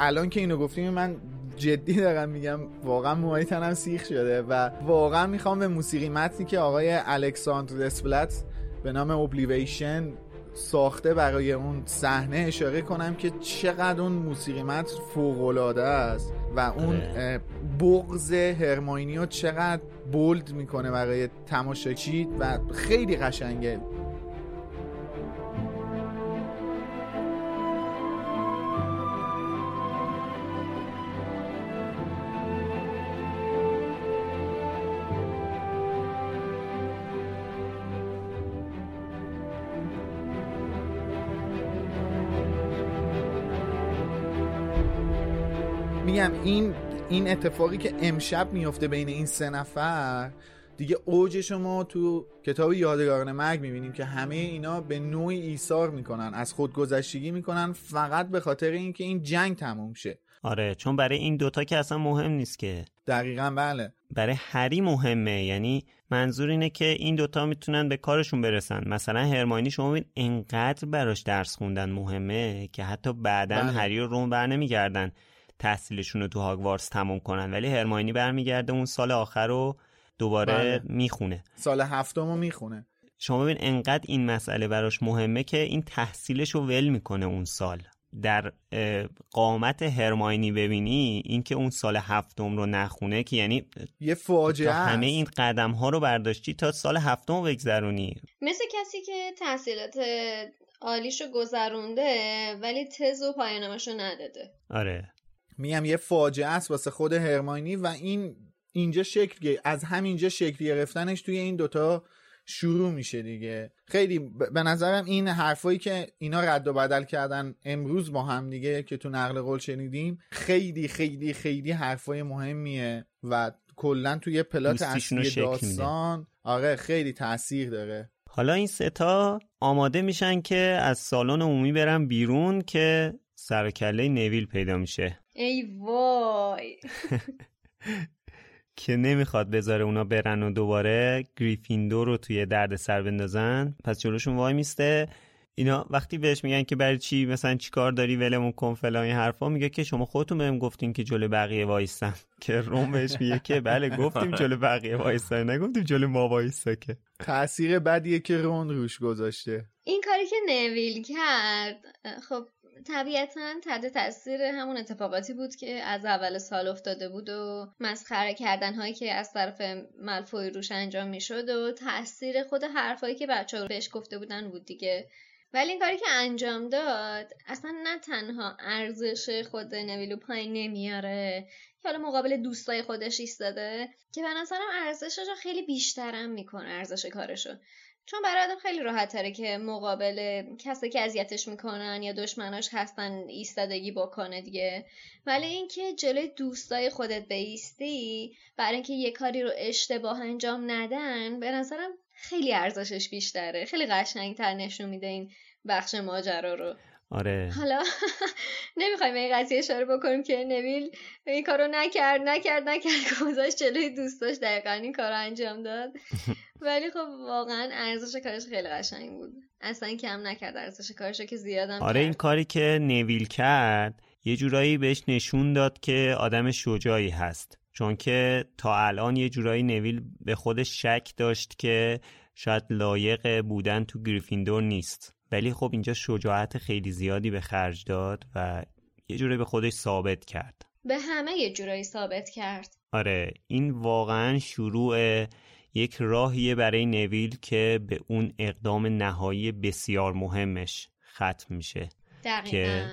الان که اینو گفتیم من جدی دارم میگم واقعا موهای تنم سیخ شده و واقعا می‌خوام به موسیقی متنی که آقای الکساندر دسپلت به نام اوبلیویشن ساخته برای اون صحنه اشاره کنم که چقدر اون موسیقی متن فوق‌العاده است و اون اه، بغض هرماینی رو چقدر بولد می‌کنه برای تماشاچی و خیلی قشنگه. میگم این این اتفاقی که امشب میفته بین این سه نفر دیگه اوجش رو ما تو کتاب یادگاران مرگ می‌بینیم که همه اینا به نوعی ایثار می‌کنن از خودگذشتگی می‌کنن فقط به خاطر اینکه این جنگ تموم شه. آره چون برای این دوتا که اصلا مهم نیست که. دقیقا بله. برای هری مهمه یعنی منظور اینه که این دوتا می‌تونن به کارشون برسن. مثلا هرماینی شما ببین انقدر براش درس خوندن مهمه که حتی بعدا بله. هری و رون بر نمیگردن. تحصیلشون رو تو هاگوارتس تموم کنن. ولی هرماینی برمیگرده اون سال آخر رو دوباره بله. می‌خونه. سال هفتم رو می‌خونه. شما ببین انقدر این مسئله براش مهمه که این تحصیلش رو ول می‌کنه اون سال. در قامت هرماینی ببینی اینکه اون سال هفتم رو نخونه که یعنی یه فاجعه تا همه. این قدم ها رو برداشتی تا سال هفتم رو بگذرونی. مثل کسی که تحصیلات عالیشو گذرونده ولی تز و پایانامشو نداده. آره. میگم یه فاجعه است واسه خود هرماینی و این اینجا شکل از همینجا شکل گرفتنش توی این دوتا شروع میشه دیگه. خیلی ب- به نظرم این حرفایی که اینا رد و بدل کردن امروز با هم دیگه که تو نقل قول شنیدیم خیلی خیلی خیلی حرفای مهمیه و کلا توی پلات اصلی. داستان آره خیلی تاثیر داره. حالا این ستا آماده میشن که از سالن عمومی برن بیرون که سر و کله نویل پیدا میشه. ای وای. که نمی‌خواد بذاره اونا برن و دوباره گریفیندور رو توی درد سر بندازن. پس جلوشون وای میسته. اینا وقتی بهش میگن که برای چی مثلا چیکار داری ولمون کن فلان این حرفا میگه که شما خودتون بهم گفتین که جلو بقیه وایستم که روم بهش میگه که بله گفتیم جلو بقیه وایستا نگفتیم جلو ما وایستا که. تاثیر بدیه که رون روش گذاشته. این کاری که نویل کرد خب طبیعتا تحت تاثیر همون اتفاقاتی بود که از اول سال افتاده بود و مسخره کردن هایی که از طرف ملفوی روش انجام می‌شد و تاثیر خود حرفایی که بچه بهش گفته بودن بود دیگه. ولی این کاری که انجام داد اصلا نه تنها ارزش خود نویلو پایین نمیاره که حالا مقابل دوستای خودش ایستاده که به نظرم ارزشش رو خیلی بیشترم می‌کنه ارزش کارشو. چون برای آدم خیلی راحت تره که مقابل کسی که اذیتش می‌کنن یا دشمناش هستن ایستادگی بکنه دیگه. ولی اینکه جلوی دوستای خودت بیستی برای اینکه یه کاری رو اشتباه انجام ندن به نظرم خیلی ارزشش بیشتره. خیلی قشنگتر نشون میده این بخش ماجرا رو. آره. حالا نمی‌خوایم این قضیه اشاره بکنیم که نویل این کارو نکرد نکرد نکرد گذاشت جلوی دوستاش دقیقا این کارو انجام داد. ولی خب واقعا ارزش کارش خیلی قشنگ بود. اصلا کم نکرد ارزش کارش که زیادم آره این. کاری که نویل کرد یه جورایی بهش نشون داد که آدم شجاعی هست. چون که تا الان یه جورایی نویل به خودش شک داشت که شاید لایق بودن تو گریفیندور نیست. ولی خب اینجا شجاعت خیلی زیادی به خرج داد و یه جورایی به خودش ثابت کرد. به همه یه جورایی ثابت کرد. آره این واقعا شروع یک راهیه برای نویل که به اون اقدام نهایی بسیار مهمش ختم میشه دقیقا. که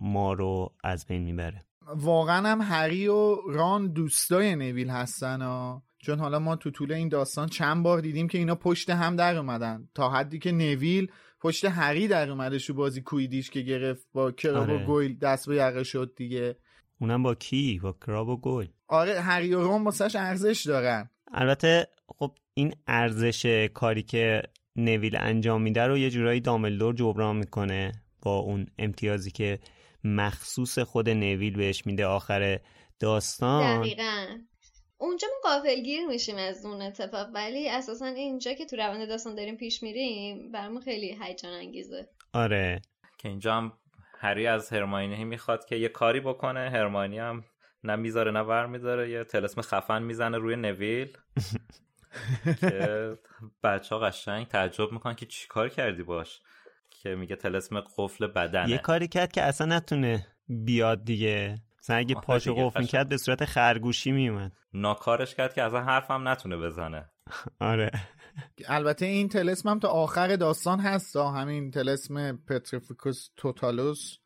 ما رو از بین می‌بره. واقعا هم هری و ران دوستای نویل هستن ها. چون حالا ما تو طول این داستان چند بار دیدیم که اینا پشت هم در اومدن. تا حدی که نویل پشت هری در اومده شو بازی کویدیش که گرفت با کراب آره. و گویل دست به یقه شد دیگه. اونم با کی؟ با کراب و گویل آره هری و روم واسش ارزش دارن. البته خب این ارزش کاری که نویل انجام میده رو یه جورایی داملدور جبران می‌کنه با اون امتیازی که مخصوص خود نویل بهش میده آخر داستان. دقیقا. اونجا ما قافلگیر میشیم از اون اتفاق ولی اساسا اینجا که تو روند داستان داریم پیش میریم برامون خیلی هیجان انگیزه. آره. که اینجا هم هری از هرماینی می‌خواد که یه کاری بکنه. هرماینی هم نه می‌ذاره نه ور می‌ذاره یه تلسم خفن می‌زنه روی نویل. که بچه ها قشنگ تعجب می‌کنن که چیکار کردی باش؟ که میگه تلسم قفل بدنه. یه کاری کرد که اصلا نتونه بیاد دیگه. مثلا اگه پاشو قفل می‌کرد به صورت خرگوشی میومد ناکارش کرد که اصلا حرفم نتونه بزنه. آره. البته این طلسم هم تا آخر داستان هست همین طلسم پتریفیکوس توتالوس.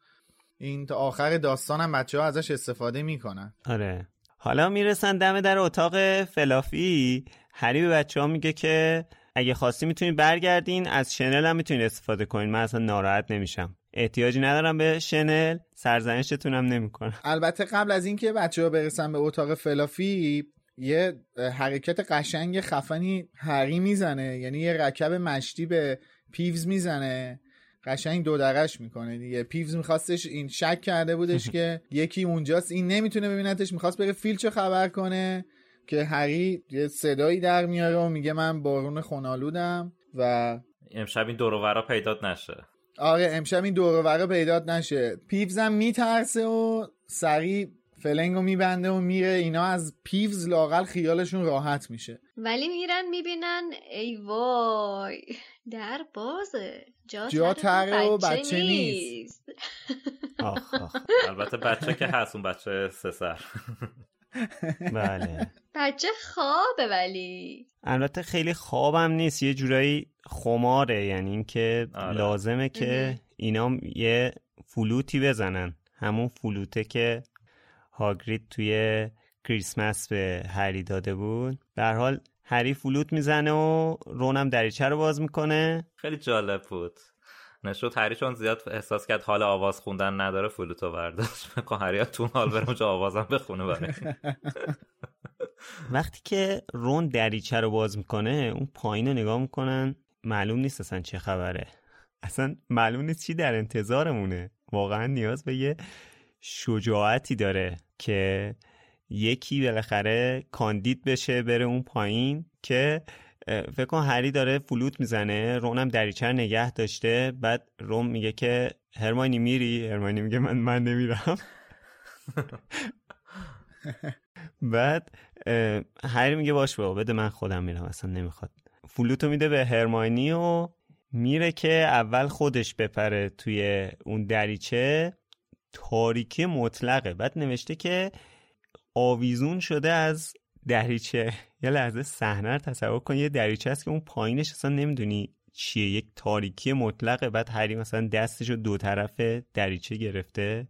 این تا آخر داستان هم بچه ها ازش استفاده می‌کنن. آره. حالا می‌رسن دم در اتاق فلافی. هری به بچه ها میگه که اگه خواستی می‌تونید برگردین از شنل هم می‌تونید استفاده کنین. من اصلا ناراحت نمیشم. احتیاجی ندارم به شنل سرزنشتون هم نمی‌کنم. البته قبل از اینکه بچه ها برسن به اتاق فلافی یه حرکت قشنگ خفنی هری می‌زنه. یعنی یه رکب مشتی به پیوز می‌زنه. قشنگ دو درش می‌کنه دیگه. پیوز میخواستش این شک کرده بودش که یکی اونجاست. این نمی‌تونه ببینتش. می‌خواست بره فیلچو خبر کنه که هری یه صدایی در میاره و میگه من بارون خونالودم و امشب این دوروورا پیدات نشه. آره امشب این دوروورا پیدات نشه. پیوزم میترسه و سریع فلنگو میبنده و میره. اینا از پیوز لاقل خیالشون راحت میشه. ولی میرن می‌بینن ای وای در بازه. جا, جا تره و بچه نیست, آخ آخ. البته بچه که هست اون بچه سه سر. بله. بچه خوابه ولی. البته خیلی خوابم نیست یه جورایی خماره یعنی اینکه آره. لازمه که اینا یه فلوتی بزنن. همون فلوته که هاگرید توی کریسمس به هری داده بود. در حال هری فلوت می‌زنه و رونم دریچه رو باز می‌کنه. خیلی جالب بود. نشد هری چون زیاد احساس کرد حال آواز خوندن نداره فلوتو برداشت. بکن هری تو حال بره اونجا آوازم بخونه برای. وقتی که رون دریچه رو باز می‌کنه اون پایین رو نگاه می‌کنن معلوم نیست اصلا چه خبره. اصلا معلوم نیست چی در انتظارمونه. واقعا نیاز به یه شجاعتی داره که یکی بالاخره کاندید بشه بره اون پایین که فکر کن هری داره فلوت می‌زنه رونم دریچه نگه داشته بعد روم میگه که هرماینی میری؟ هرماینی میگه من من نمیرم. بعد هری میگه باش بابا بده من خودم میرم اصلا نمی‌خواد. فلوتو میده به هرماینی و میره که اول خودش بپره توی اون دریچه. تاریکی مطلقه. بعد نوشته که آویزون شده از دریچه. یه لحظه صحنه رو تصور کن یه دریچه هست که اون پایینش اصلا نمی‌دونی چیه یک تاریکی مطلقه بعد هری مثلا دستش رو دو طرف دریچه گرفته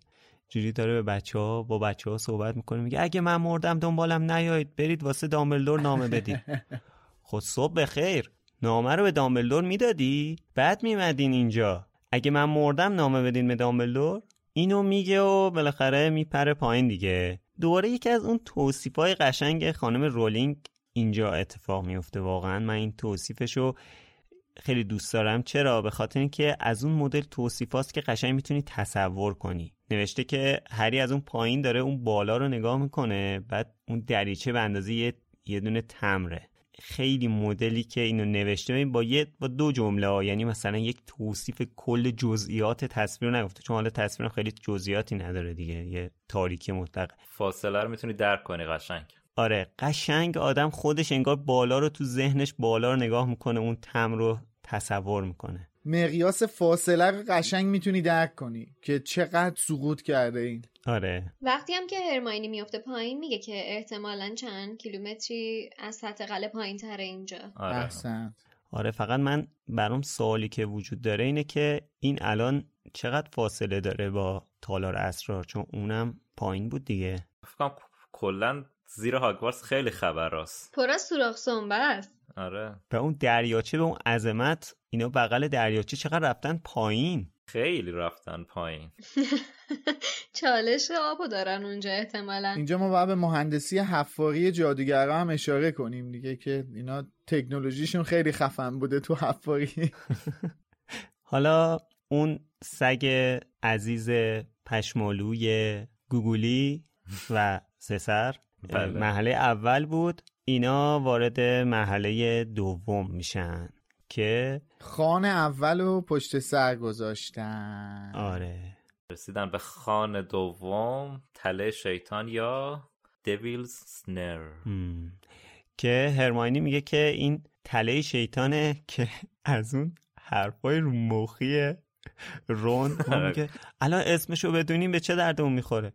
جوری داره به بچه ها با بچه ها صحبت می‌کنه میگه اگه من مردم دنبالم نیایید برید واسه دامبلدور نامه بدید. خود صبح بخیر. نامه رو به دامبلدور می‌دادی؟ بعد میمدین اینجا. اگه من مردم نامه بدین به دامبلدور؟ اینو میگه و بالاخره میپره پایین دیگه. دوباره یکی از اون توصیفای قشنگ خانم رولینگ اینجا اتفاق میفته واقعا من این توصیفشو خیلی دوست دارم. چرا؟ به خاطر اینکه از اون مدل توصیفاست که قشنگ می‌تونی تصور کنی. نوشته که هری از اون پایین داره اون بالا رو نگاه می‌کنه بعد اون دریچه به اندازه یه, یه دونه تمره. خیلی مدلی که اینو نوشته با یه با دو جمله یعنی مثلا یک توصیف کل جزئیات تصویر نگفته چون حالا تصویر خیلی جزئیاتی نداره دیگه. یه تاریکی مطلق. فاصله رو می‌تونی درک کنی قشنگ. آره قشنگ آدم خودش انگار بالا رو تو ذهنش بالا رو نگاه می‌کنه اون تم رو تصور می‌کنه. مقیاس فاصله رو قشنگ می‌تونی درک کنی که چقدر سقوط کرده این. آره. وقتی هم که هرماینی میفته پایین میگه که احتمالا چند کیلومتری از سطح قله پایین تره اینجا. آره. احسن آره فقط من برام سوالی که وجود داره اینه که این الان چقدر فاصله داره با تالار اسرار؟ چون اونم پایین بود دیگه. فکرم کلا زیر هاگوارتس خیلی خبر راست. پر از سوراخ سنبه است. آره. و اون دریاچه به اون عظمت اینا بغل دریاچه چقدر رفتن پایین؟ خیلی رفتن پایین. چالش آبو دارن اونجا احتمالا. اینجا ما باید به مهندسی حفاری جادوگرا هم اشاره کنیم دیگه که اینا تکنولوژیشون خیلی خفن بوده تو حفاری. حالا اون سگ عزیز پشمالوی گوگولی و سسر بله. محله اول بود اینا وارد محله دوم میشن که خان اول و پشت سر گذاشتن. آره. رسیدن به خان دوم تله شیطان یا دیویلز سنر. که هرماینی میگه که این تله شیطانه که از اون حرفای رو مخی رون اون میگه الان اسمشو بدونیم به چه دردمون می‌خوره.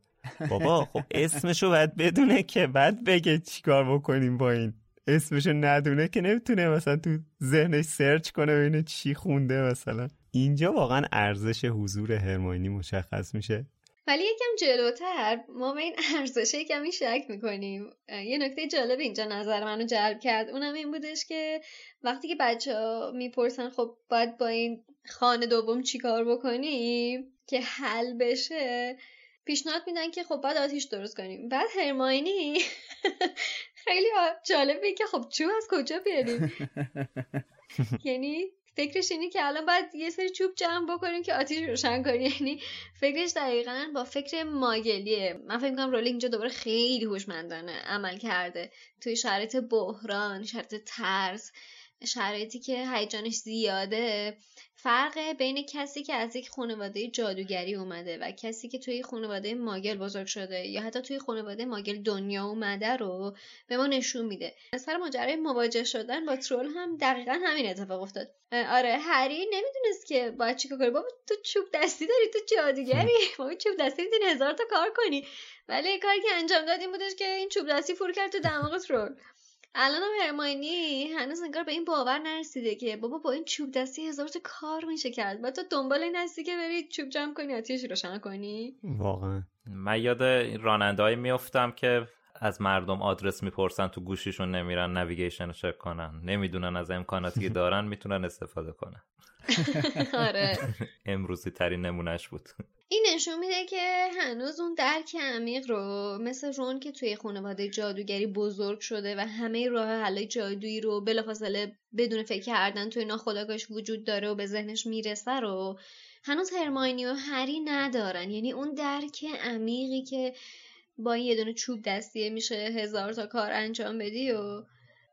بابا خب اسمشو باید بدونه که بعد بگه چیکار بکنیم با این. اسمشو ندونه که نمی‌تونه مثلا تو ذهنش سرچ کنه ببینه چی خونده مثلا. اینجا واقعا ارزش حضور هرماینی مشخص میشه. ولی یکم جلوتر ما به این ارزشه کمی شک می‌کنیم. یه نکته جالب اینجا نظر منو جلب کرد. اونم این بودش که وقتی که بچه ها می‌پرسن خب باید با این خانه دوم چیکار بکنیم؟ که حل بشه پیشنهاد میدن که خب باید آتیش درست کنیم. بعد هرماینی؟ خیلی جالبه که خب چوب از کجا بیاریم؟ یعنی فکرش اینه که الان باید یه سری چوب جمع بکنیم که آتیش روشن کنیم. یعنی فکرش دقیقا با فکر ماگلیه. من فکر می‌کنم رولی اینجا دوباره خیلی هوشمندانه عمل کرده. توی شرایط بحران شرایط ترس. شرایطی که هیجانش زیاده فرق بین کسی که از یک خانواده جادوگری اومده و کسی که توی خانواده ماگل بزرگ شده یا حتی توی خانواده ماگل دنیا اومده رو به ما نشون میده. سر ماجرای مواجه شدن با ترول هم دقیقا همین اتفاق افتاد. آره هری نمی‌دونست که باید چیکار کنی بابا تو چوب دستی داری؟ تو جادوگری؟ بابا چوب دستی می‌تونی هزار تا کار کنی. ولی کاری که انجام داد این بودش که این چوب دستی فور کرد تو دماغ ترول. الان هم هرماینی هنوز انگار به این باور نرسیده که بابا با این چوب دستی هزار تا کار میشه کرد. و تو دنبال این هستی که بری چوب جمع کنی آتیش روشن کنی؟ واقعا. من یاد رانندهایی میفتم که از مردم آدرس می‌پرسن تو گوشیشون نمیرن نویگیشن رو چک کنن. نمی‌دونن از امکاناتی که دارن می‌تونن استفاده کنن. آره. امروزی ترین نمونهش بود. این نشون میده که هنوز اون درک عمیق رو مثل رون که توی خانواده جادوگری بزرگ شده و همه راه حل جادویی رو بلافاصله بدون فکر کردن توی ناخودآگاهش وجود داره و به ذهنش می‌رسه رو هنوز هرماینی و هری ندارن. یعنی اون درک عمیقی که با این یه دونه چوب دستیه میشه هزار تا کار انجام بدی و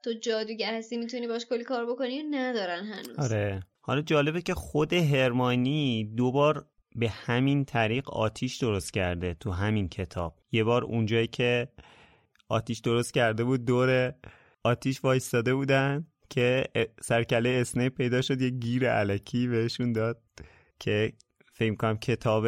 تو جادوگر هستی می‌تونی باش کلی کار بکنی؟ ندارن هنوز. آره. حالا جالبه که خود هرمانی دوبار به همین طریق آتیش درست کرده تو همین کتاب. یه بار اونجایی که آتیش درست کرده بود دور آتیش وایستاده بودن که سرکله اسنیپ پیدا شد یه گیر علکی بهشون داد که فکر کنم کتاب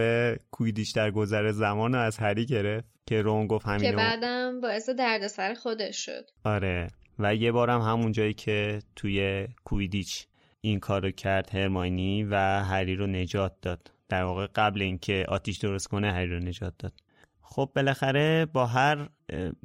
کویدیش در گذر زمان رو از هری گرفت که رون گفت همینو که بعدم باعث دردسر خودش شد. آره. و یه بارم همون جایی که توی کویدیچ این کارو کرد هرماینی و هری رو نجات داد. در واقع قبل اینکه آتیش درست کنه هری رو نجات داد. خب بالاخره با هر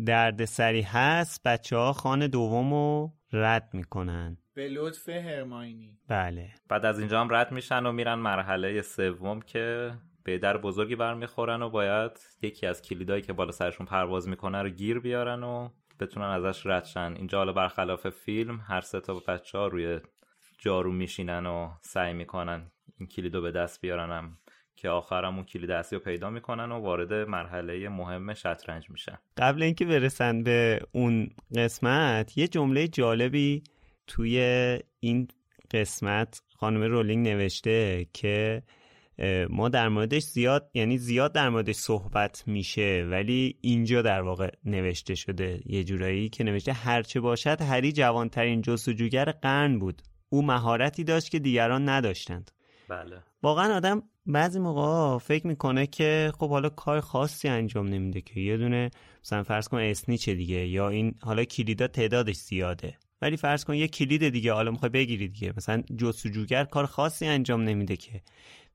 درد سری هست بچه ها خانه دوم رو رد می‌کنن. به لطف هرماینی. بله. بعد از اینجا هم رد میشن و میرن مرحله سوم که به در بزرگی برمیخورن و باید یکی از کلیدایی که بالا سرشون پرواز می‌کنه رو گیر بیارن و بتونن ازش رد شن. اینجا حالا برخلاف فیلم هر سه تا بچه ها روی جارو میشینن و سعی می‌کنن این کلیدو به دست بیارنم که آخرم اون کلید اصلی رو پیدا می‌کنن و وارد مرحله مهم شطرنج میشن. قبل اینکه برسن به اون قسمت یه جمله جالبی توی این قسمت خانم رولینگ نوشته که ما در موردش زیاد یعنی زیاد در موردش صحبت میشه ولی اینجا در واقع نوشته شده یه جورایی که نوشته هرچه باشد هری جوانترین جستجوگر قرن بود. او مهارتی داشت که دیگران نداشتند. بله. واقعا آدم بعضی موقع فکر می‌کنه که خب حالا کار خاصی انجام نمیده که یه دونه مثلا فرض کن اسنیچه دیگه یا این حالا کلیدا تعدادش زیاده. ولی فرض کن یه کلید دیگه حالا می‌خوای بگیری دیگه. مثلا جستجوگر کار خاصی انجام نمیده که.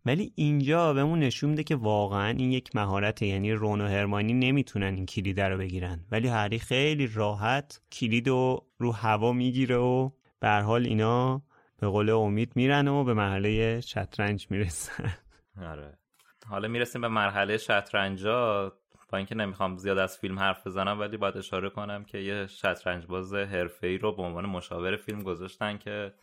ولی اینجا بهمون نشون میده که واقعا این یک مهارته. یعنی رون و هرمانی نمی‌تونن این کلید رو بگیرن. ولی هری خیلی راحت کلید رو رو هوا می‌گیره و به حال اینا به قول امید میرن و به مرحله شطرنج می‌رسن. آره. حالا می‌رسیم به مرحله شطرنجا با اینکه نمی‌خوام زیاد از فیلم حرف بزنم ولی باید اشاره کنم که یه شطرنج باز ای رو به عنوان مشاور فیلم گذاشتن که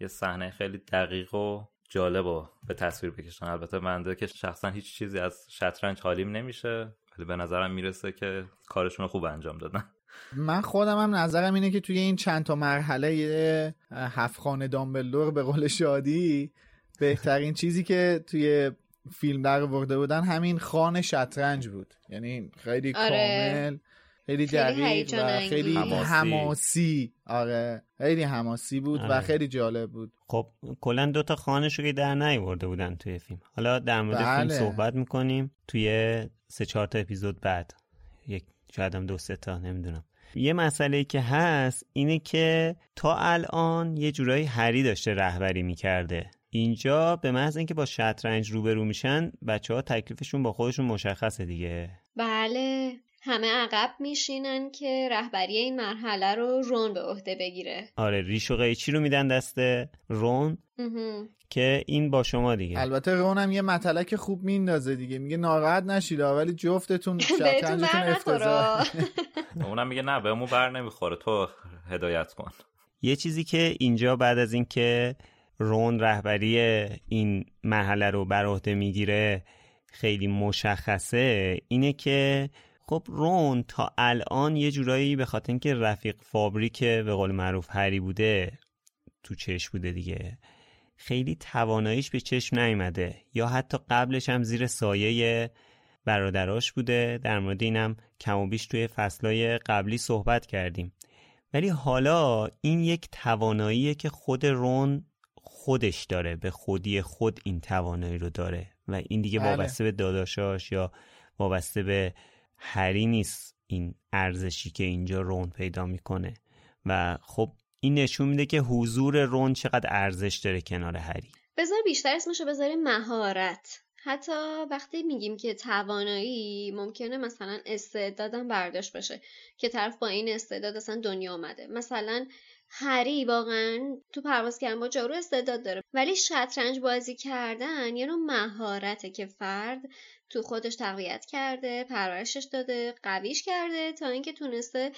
یه صحنه خیلی دقیق و جالب و به تصویر بکشن. البته منده که شخصا هیچ چیزی از شطرنج حالیم نمیشه ولی به نظرم می‌رسه که کارشون رو خوب انجام دادن. من خودم هم نظرم اینه که توی این چند تا مرحله هفت خانه دامبلدور به قول شادی بهترین چیزی که توی فیلم در ورده بودن همین خان شطرنج بود یعنی خیلی آره. کامل خیلی دقیق و خیلی حماسی. آره خیلی حماسی بود آره. و خیلی جالب بود خب کلا دوتا خانش رو که در نیورده بودن توی فیلم حالا در مورد فیلم بله. صحبت می‌کنیم توی سه چهار تا اپیزود بعد یک شاید هم دو سه تا نمی‌دونم. یه مسئله که هست اینه که تا الان یه جورایی هری داشته رهبری می‌کرده. اینجا به محض اینکه با شطرنج روبرو میشن بچه ها تکلیفشون با خودشون مشخصه دیگه. بله. همه عقب میشینن که رهبری این مرحله رو رون به عهده بگیره. آره ریش و قیچی رو میدن دست رون؟ که این با شما دیگه. البته رون هم یه مطلق خوب میندازه دیگه. میگه ناراحت نشید ولی جفتتون شطرنجتون افتضاح اونم میگه نه بهمون بر نمی‌خوره. تو هدایت کن. یه چیزی که اینجا بعد از اینکه رون رهبری این مرحله رو بر عهده می‌گیره خیلی مشخصه اینه که خب رون تا الان یه جورایی به خاطر اینکه رفیق فابریک به قول معروف هری بوده تو چشم بوده دیگه. خیلی تواناییش به چشم نیومده یا حتی قبلش هم زیر سایه برادراش بوده. در مورد اینم کم و بیش توی فصلای قبلی صحبت کردیم. ولی حالا این یک تواناییه که خود رون خودش داره به خودی خود این توانایی رو داره و این دیگه بله. وابسته به داداشاش یا وابسته به هری نیست این ارزشی که اینجا رون پیدا می‌کنه. و خب این نشون میده که حضور رون چقدر ارزش داره کنار هری. بذار بیشتر اسمشو بذاریم مهارت. حتی وقتی میگیم که توانایی ممکنه مثلا استعدادم برداشت بشه که طرف با این استعداد اصلا دنیا آمده مثلا هری واقعا تو پرواز کردن با جارو استعداد داره. ولی شطرنج بازی کردن یه نوع مهارته که فرد تو خودش تقویت کرده پرورشش داده قویش کرده تا اینکه تونسته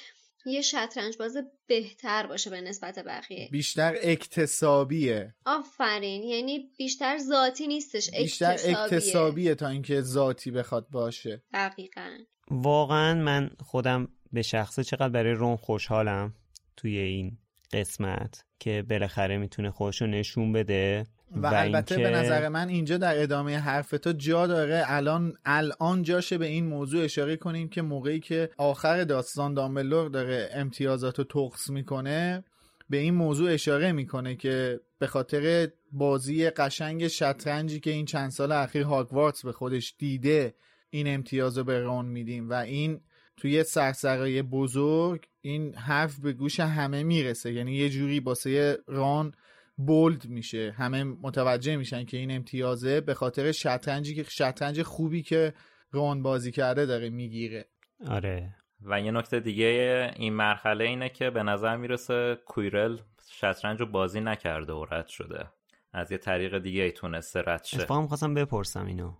یه شطرنج باز بهتر باشه به نسبت بقیه. بیشتر اکتسابیه. آفرین یعنی بیشتر ذاتی نیستش بیشتر اکتسابیه, اکتسابیه تا اینکه ذاتی بخواد باشه. دقیقا. واقعا من خودم به شخصه چقدر برای رون خوشحالم توی این قسمت که بالاخره می‌تونه خودشو نشون بده. و, و البته به نظر من اینجا در ادامه حرف تو جا داره. الان الان جاشه به این موضوع اشاره کنیم که موقعی که آخر داستان دامبلور داره امتیازات رو تقص می‌کنه به این موضوع اشاره می‌کنه که به خاطر بازی قشنگ شطرنجی که این چند سال اخیر هاگوارتس به خودش دیده این امتیاز رو به رون میدیم و این توی سرسرای بزرگ این حرف به گوش همه می‌رسه. یعنی یه جوری باسه ران بولد میشه. همه متوجه میشن که این امتیازه به خاطر شطرنجی که شطرنج خوبی که ران بازی کرده داره می‌گیره. آره. و یه نکته دیگه این مرحله اینه که به نظر می‌رسه کویرل شطرنج رو بازی نکرده و رد شده. از یه طریق دیگه ای تونسته رد شه. اتفاقا خواستم بپرسم اینو.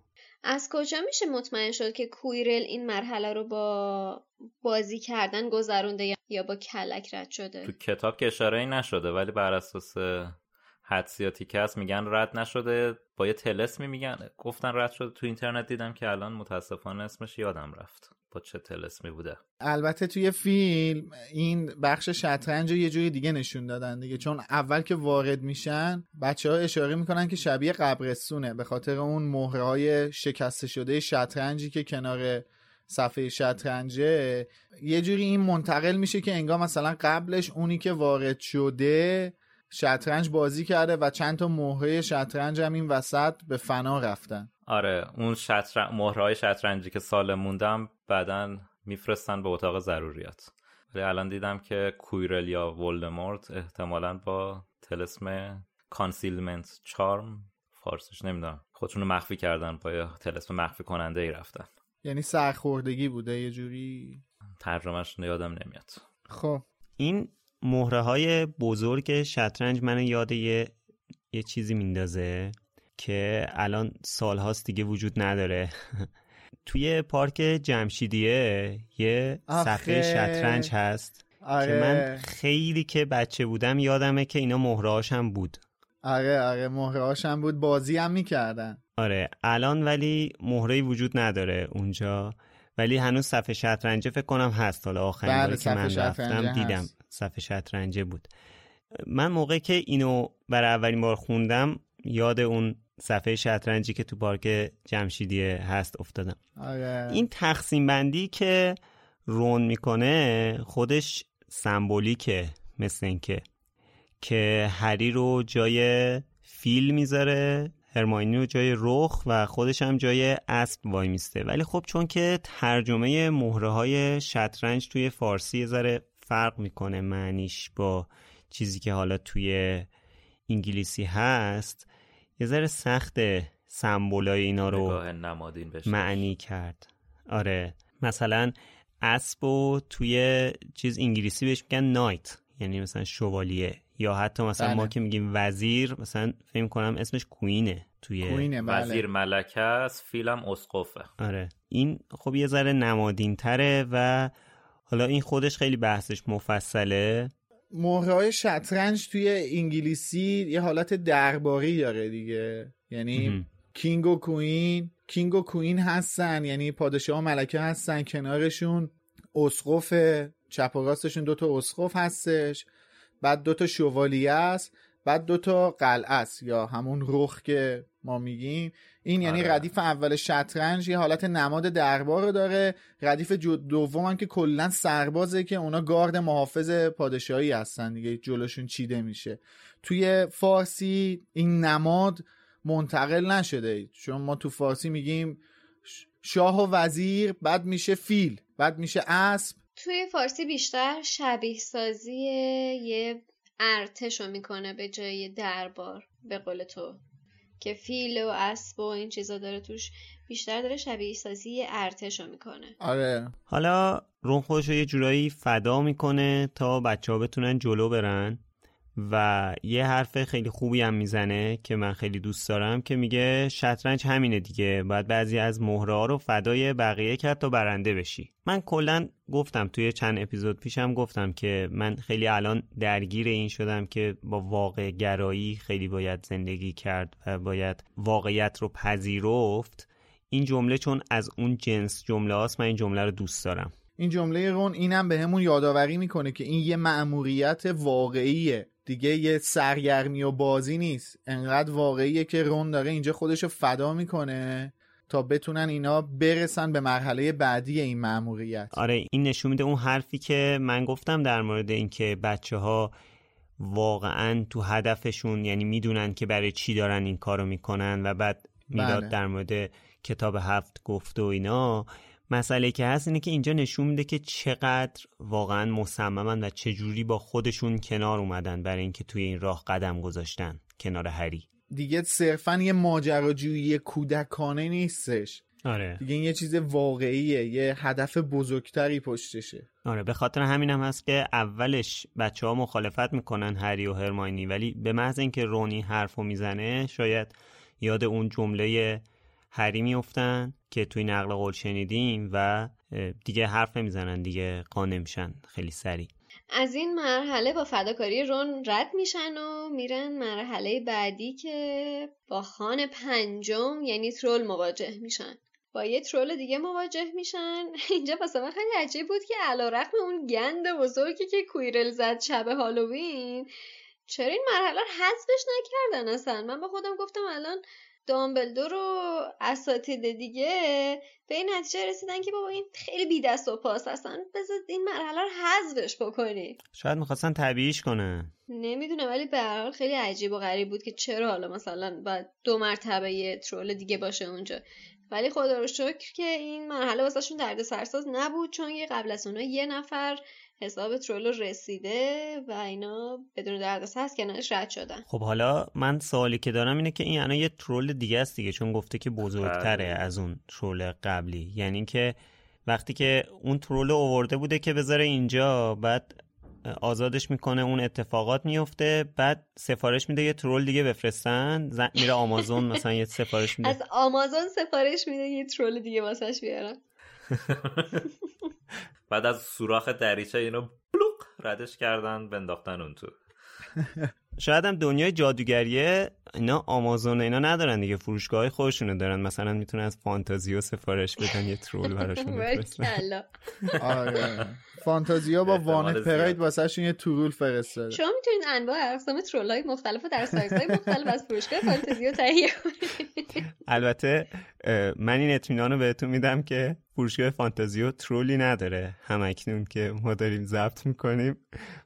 از کجا میشه مطمئن شد که کویرل این مرحله رو با بازی کردن گذرونده یا با کلک رد شده؟ تو کتاب که اشاره ای نشده ولی بر اساس که هست میگن رد نشده با یه تلسمی میگن. گفتن رد شده تو اینترنت دیدم که الان متاسفانه اسمش یادم رفت. با چه تلسمی بوده. البته توی فیلم این بخش شطرنج رو یه جوری دیگه نشون دادن دیگه. چون اول که وارد میشن بچه ها اشاره می‌کنن که شبیه قبرستونه. به خاطر اون مهره های شکسته شده شطرنجی که کنار صفحه شطرنجه یه جوری این منتقل میشه که انگار مثلا قبلش اونی که وارد شده شطرنج بازی کرده و چند تا مهره شطرنج هم این وسط به فنا رفتن. آره اون شطرنج مهره‌های شطرنجی که سالم موندن بعدا میفرستن به اتاق ضروریات. ولی الان دیدم که کویرل یا ولدمورت احتمالا با طلسم Concealment Charm فارسیش نمی‌دونم. خودشون رو مخفی کردن با طلسم مخفی کننده ای رفتن. یعنی سرخوردگی بوده یه جوری؟ ترجمهش یادم نمیاد. خب. این مهره های بزرگ شطرنج منو یاد یه, یه چیزی میندازه که الان سالهاست دیگه وجود نداره. توی پارک جمشیدیه یه صفحه شطرنج هست آره. که من خیلی که بچه بودم یادمه که اینا مهرهاش هم بود. آره آره مهرهاش هم بود. بازی هم می‌کردن. آره الان ولی مهره وجود نداره اونجا. ولی هنوز صفحه شطرنجه فکر کنم هست. حالا آخرین بله که من رفتم دیدم. صفحه شطرنجه بود. من موقع که اینو برای اولین بار خوندم یاد اون صفحه شطرنجی که تو پارک جمشیدیه هست افتادم. آره. این تقسیم بندی که رون می‌کنه خودش سمبولیکه مثل اینکه که هری رو جای فیل می‌ذاره هرماینی رو جای رخ و خودش هم جای اسب وای میسته ولی خب چون که ترجمه مهره های شطرنج توی فارسی ذره فرق می‌کنه معنیش با چیزی که حالا توی انگلیسی هست؟ یه ذره سخت سمبولای اینا رو معنی کرد. آره. مثلا اسب و توی چیز انگلیسی بهش میگن نایت یعنی مثلا شوالیه. یا حتی مثلا بله. ما که میگیم وزیر مثلا فکر کنم اسمش کوینه توی کوینه بله. وزیر ملکه است فیلم اسقفه. آره. این خب یه ذره نمادین تره و حالا این خودش خیلی بحثش مفصله. مهره های شطرنج توی انگلیسی یه حالت درباری داره دیگه. یعنی کینگ و کوین کینگ و کوین هستن. یعنی پادشاه و ملکه هستن کنارشون. اسقف چپ و راستشون دوتا اسقف هستش. بعد دوتا شوالیه است. بعد دوتا قلعه است یا همون رخ که ما میگیم. این یعنی آره. ردیف اول شطرنج یه حالت نماد دربار رو داره. ردیف دوم هم که کلا سربازه که اونا گارد محافظ پادشاهی هستن دیگه جلوشون چیده میشه. توی فارسی این نماد منتقل نشده. چون ما تو فارسی میگیم شاه و وزیر بعد میشه فیل بعد میشه اسب. توی فارسی بیشتر شبیه سازی یه ارتشو می‌کنه به جای دربار به قول تو. که فیل و اسب و این چیزا داره توش بیشتر داره شبیه سازی ارتشو می‌کنه. آره. حالا رون خودش یه جورایی فدا می‌کنه تا بچه ها بتونن جلو برن. و یه حرف خیلی خوبی هم می‌زنه که من خیلی دوست دارم که میگه شطرنج همینه دیگه. باید بعضی از مهره رو فدای بقیه کرد تا برنده بشی. من کلا گفتم توی چند اپیزود پیشم گفتم که من خیلی الان درگیر این شدم که با واقع گرایی خیلی باید زندگی کرد و باید واقعیت رو پذیرفت. این جمله چون از اون جنس جمله هاست من این جمله رو دوست دارم. این جمله رون اینم به همون یادآوری می‌کنه که این یه مأموریت واقعیه. دیگه یه سرگرمی و بازی نیست انقدر واقعیه که رون داره اینجا خودشو فدا می‌کنه تا بتونن اینا برسن به مرحله بعدی این مأموریت آره این نشون میده اون حرفی که من گفتم در مورد اینکه بچه ها واقعا تو هدفشون یعنی می‌دونن که برای چی دارن این کارو می‌کنن و بعد می‌داد بله. در مورد کتاب هفت گفت و اینا مسئله که هست اینه که اینجا نشون میده که چقدر واقعا مصممن و چجوری با خودشون کنار اومدن برای اینکه توی این راه قدم گذاشتن کنار هری. دیگه صرفا یه ماجراجویی کودکانه نیستش. آره. دیگه این یه چیز واقعیه یه هدف بزرگتری پشتشه. آره به خاطر همین هم هست که اولش بچه ها مخالفت می‌کنن هری و هرماینی ولی به محض اینکه رونی حرفو می‌زنه شاید یاد اون جمله هری میفتن که توی نقل قول شنیدیم و دیگه حرف نمی‌زنن دیگه قانع میشن خیلی سریع. از این مرحله با فداکاری رون رد میشن و میرن مرحله بعدی که با خان پنجم یعنی ترول مواجه میشن. با یه ترول دیگه مواجه میشن. اینجا واسه من خیلی عجیب بود که علا رقم اون گند بزرگی که کویرل زد شب هالووین چرا این مرحله رو حذفش نکردن اصلا؟ من با خودم گفتم الان دامبلدور و اساتید دیگه به این نتیجه رسیدن که بابا این خیلی بی دست و پاس هستن. بذار این مرحله رو حذفش بکنی شاید می‌خواستن طبیعیش کنه نمی‌دونم ولی به هر حال خیلی عجیب و غریب بود که چرا حالا مثلا باید دو مرتبه یه ترول دیگه باشه اونجا. ولی خدا رو شکر که این مرحله واسهشون درد سرساز نبود چون یه قبل از اونها یه نفر حساب ترول رسیده و اینا بدون دردسر از کنارش رد شدن. خب حالا من سوالی که دارم اینه که این الان یه ترول دیگه است دیگه چون گفته که بزرگتره بله. از اون ترول قبلی. یعنی که وقتی که اون ترول اوورده بوده که بذاره اینجا بعد آزادش می‌کنه اون اتفاقات میفته بعد سفارش میده یه ترول دیگه بفرستن ز- میره آمازون مثلا یه سفارش میده. از آمازون سفارش میده یه ترول دیگه واسش بیارن. بعد از سوراخ دریچه اینو بلوق ردش کردن بنداختن اون تو. شاید هم دنیای جادوگریه اینا آمازون اینا ندارن دیگه فروشگاه های خودشونو دارن. مثلا می‌تونن از فانتازیو سفارش بدن یه ترول براشون بفرستن. آره. فانتازیا با زیاد. پراید واسهشون یه ترول فرستاده. شما می‌تونید انواع اقسام ترول های مختلف و در سایز های مختلف از فروشگاه فانتزی رو تهیه کنید. البته من این اطمینان رو بهتون میدم که فروشگاه فانتازیو ترولی نداره. هم‌اکنون که ما داریم ضبط می‌کنیم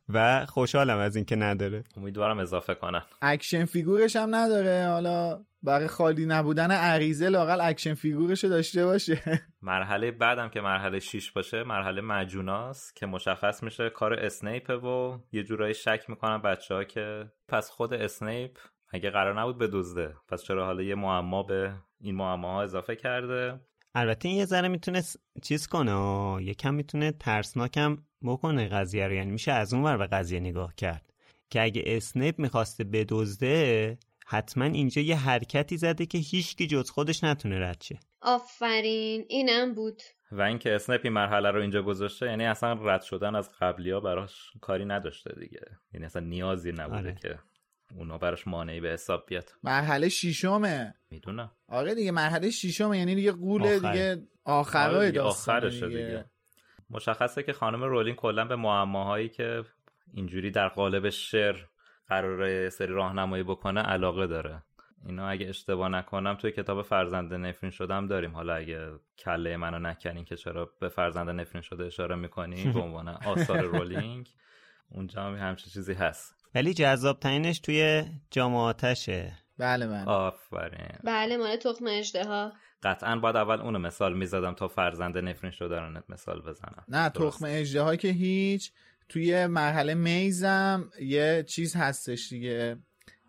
و خوشحالم از اینکه نداره. امیدوارم اضافه کنن. action figure ش هم نداره. حالا برای خالی نبودن عریضه لاقل action figure ش داشته باشه. مرحله بعدم که مرحله 6 باشه مرحله معجوناست که مشخص میشه کار اسنیپه و یه جورایی شک می‌کنن بچه ها که پس خود اسنیپ اگه قرار نبود بدزده پس چرا حالا یه معما به این معماها اضافه کرده؟ البته این یه ذره می‌تونه س- چیز کنه آه. یکم می‌تونه ترسناکم بکنه قضیه رو. یعنی میشه از اون ور به قضیه نگاه کرد. که اگه اسنیپ می‌خواسته بدزده حتما اینجا یه حرکتی زده که هیچکی جز خودش نتونه رد شه آفرین اینم بود و اینکه اسنیپ این مرحله رو اینجا گذاشته یعنی اصلا رد شدن از قبلی ها براش کاری نداشته دیگه یعنی اصلا نیازی نبوده آره. که اونا براش مانعی به حساب بیاد مرحله شیشمه می‌دونم آره دیگه مرحله شیشمه یعنی دیگه قول آخر. دیگه آخرای آره دیگه، آخرشه دیگه. دیگه. مشخصه که خانم رولینگ کلا به معماهایی که اینجوری در قالب شعر قراره سری راهنمایی بکنه علاقه داره. اینا اگه اشتباه نکنم توی کتاب فرزند نفرین شدم داریم. حالا اگه کله منو نکنین که چرا به فرزند نفرین شده اشاره می‌کنی به عنوان آثار رولینگ اونجا هم همچین چیزی هست. ولی جذاب ترینش توی جامعاتشه بله بله. آفرین. بله مال تخم اجده قطعا باید اول اونو مثال می‌زدم تا فرزند نفرین شده رو مثال بزنم. نه. تخم اجده که هیچ توی مرحله میزم یه چیز هستش دیگه.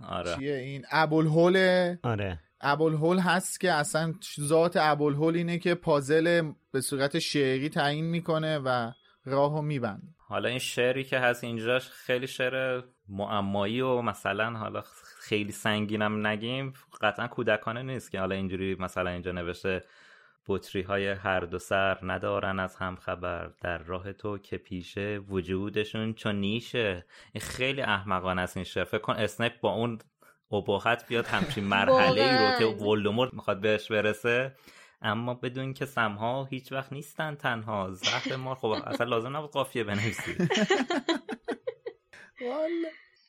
آره. چیه این؟ ابوالهول آره. ابوالهول هست که اصلا ذات ابوالهول اینه که پازل به صورت شعری تعیین می‌کنه و راهو میبنده. حالا این شعری که هست اینجاش خیلی شعر معمایی و مثلا حالا خیلی سنگینم نگیم قطعا کودکانه نیست که حالا اینجوری مثلا اینجا نوشته بطری های هر دو سر ندارن از هم خبر در راه تو که پیشه وجودشون چون نیشه. این خیلی احمقانه است این شعر. فکر کن اسنیپ با اون ابهت بیاد همچین مرحله ای رو که. ولدمورت می‌خواد بهش برسه. اما بدون که سمها هیچ وقت نیستن تنها. زهر ما خب اصلا لازم نبود قافیه بنویسی.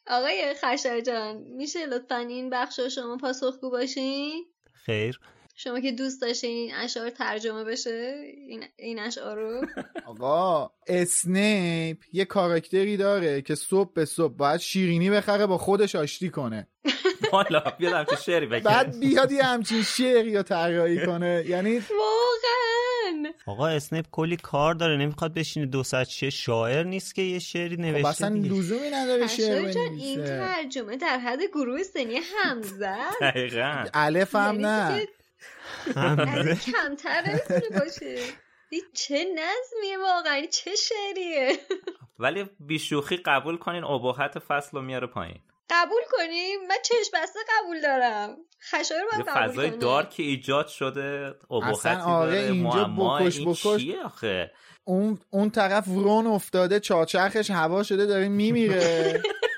آقای خشر جان میشه لطفا این بخش رو شما پاسخگو باشین؟ خیر. شما که دوست داشتین این اشعار ترجمه بشه این, این اشعار رو؟ آقا اسنیپ یه کاراکتری داره که صبح به صبح باید شیرینی بخره با خودش آشتی کنه. حالا بیاد همچین شعری بگه بعد بیاد یه همچین شعری رو طراحی کنه. یعنی واقعا. آقا اسنیپ کلی کار داره. نمی‌خواد بشینه دو ساعت شاعر نیست که یه شعری خب نوشته اصلا دیگه. لزومی نداره شعر جان این بنویسه. ترجمه در حد گروه سنی همزه دقیقا. الف هم یعنی نه. این کمتر نمی‌تونه باشه. چه نظمیه واقعا؟ چه شعریه؟ ولی بیشوخی قبول کنین ابهت فصل رو میاره پایین. قبول کنیم من چشم بسته قبول دارم. خشایار یه باید قبول فضای کنه. دارکی ایجاد شده اصلا آره، داره اینجا بکش این بکش. چیه آخه؟ اون اون طرف ورون افتاده چاچرخش هوا شده داره میمیره.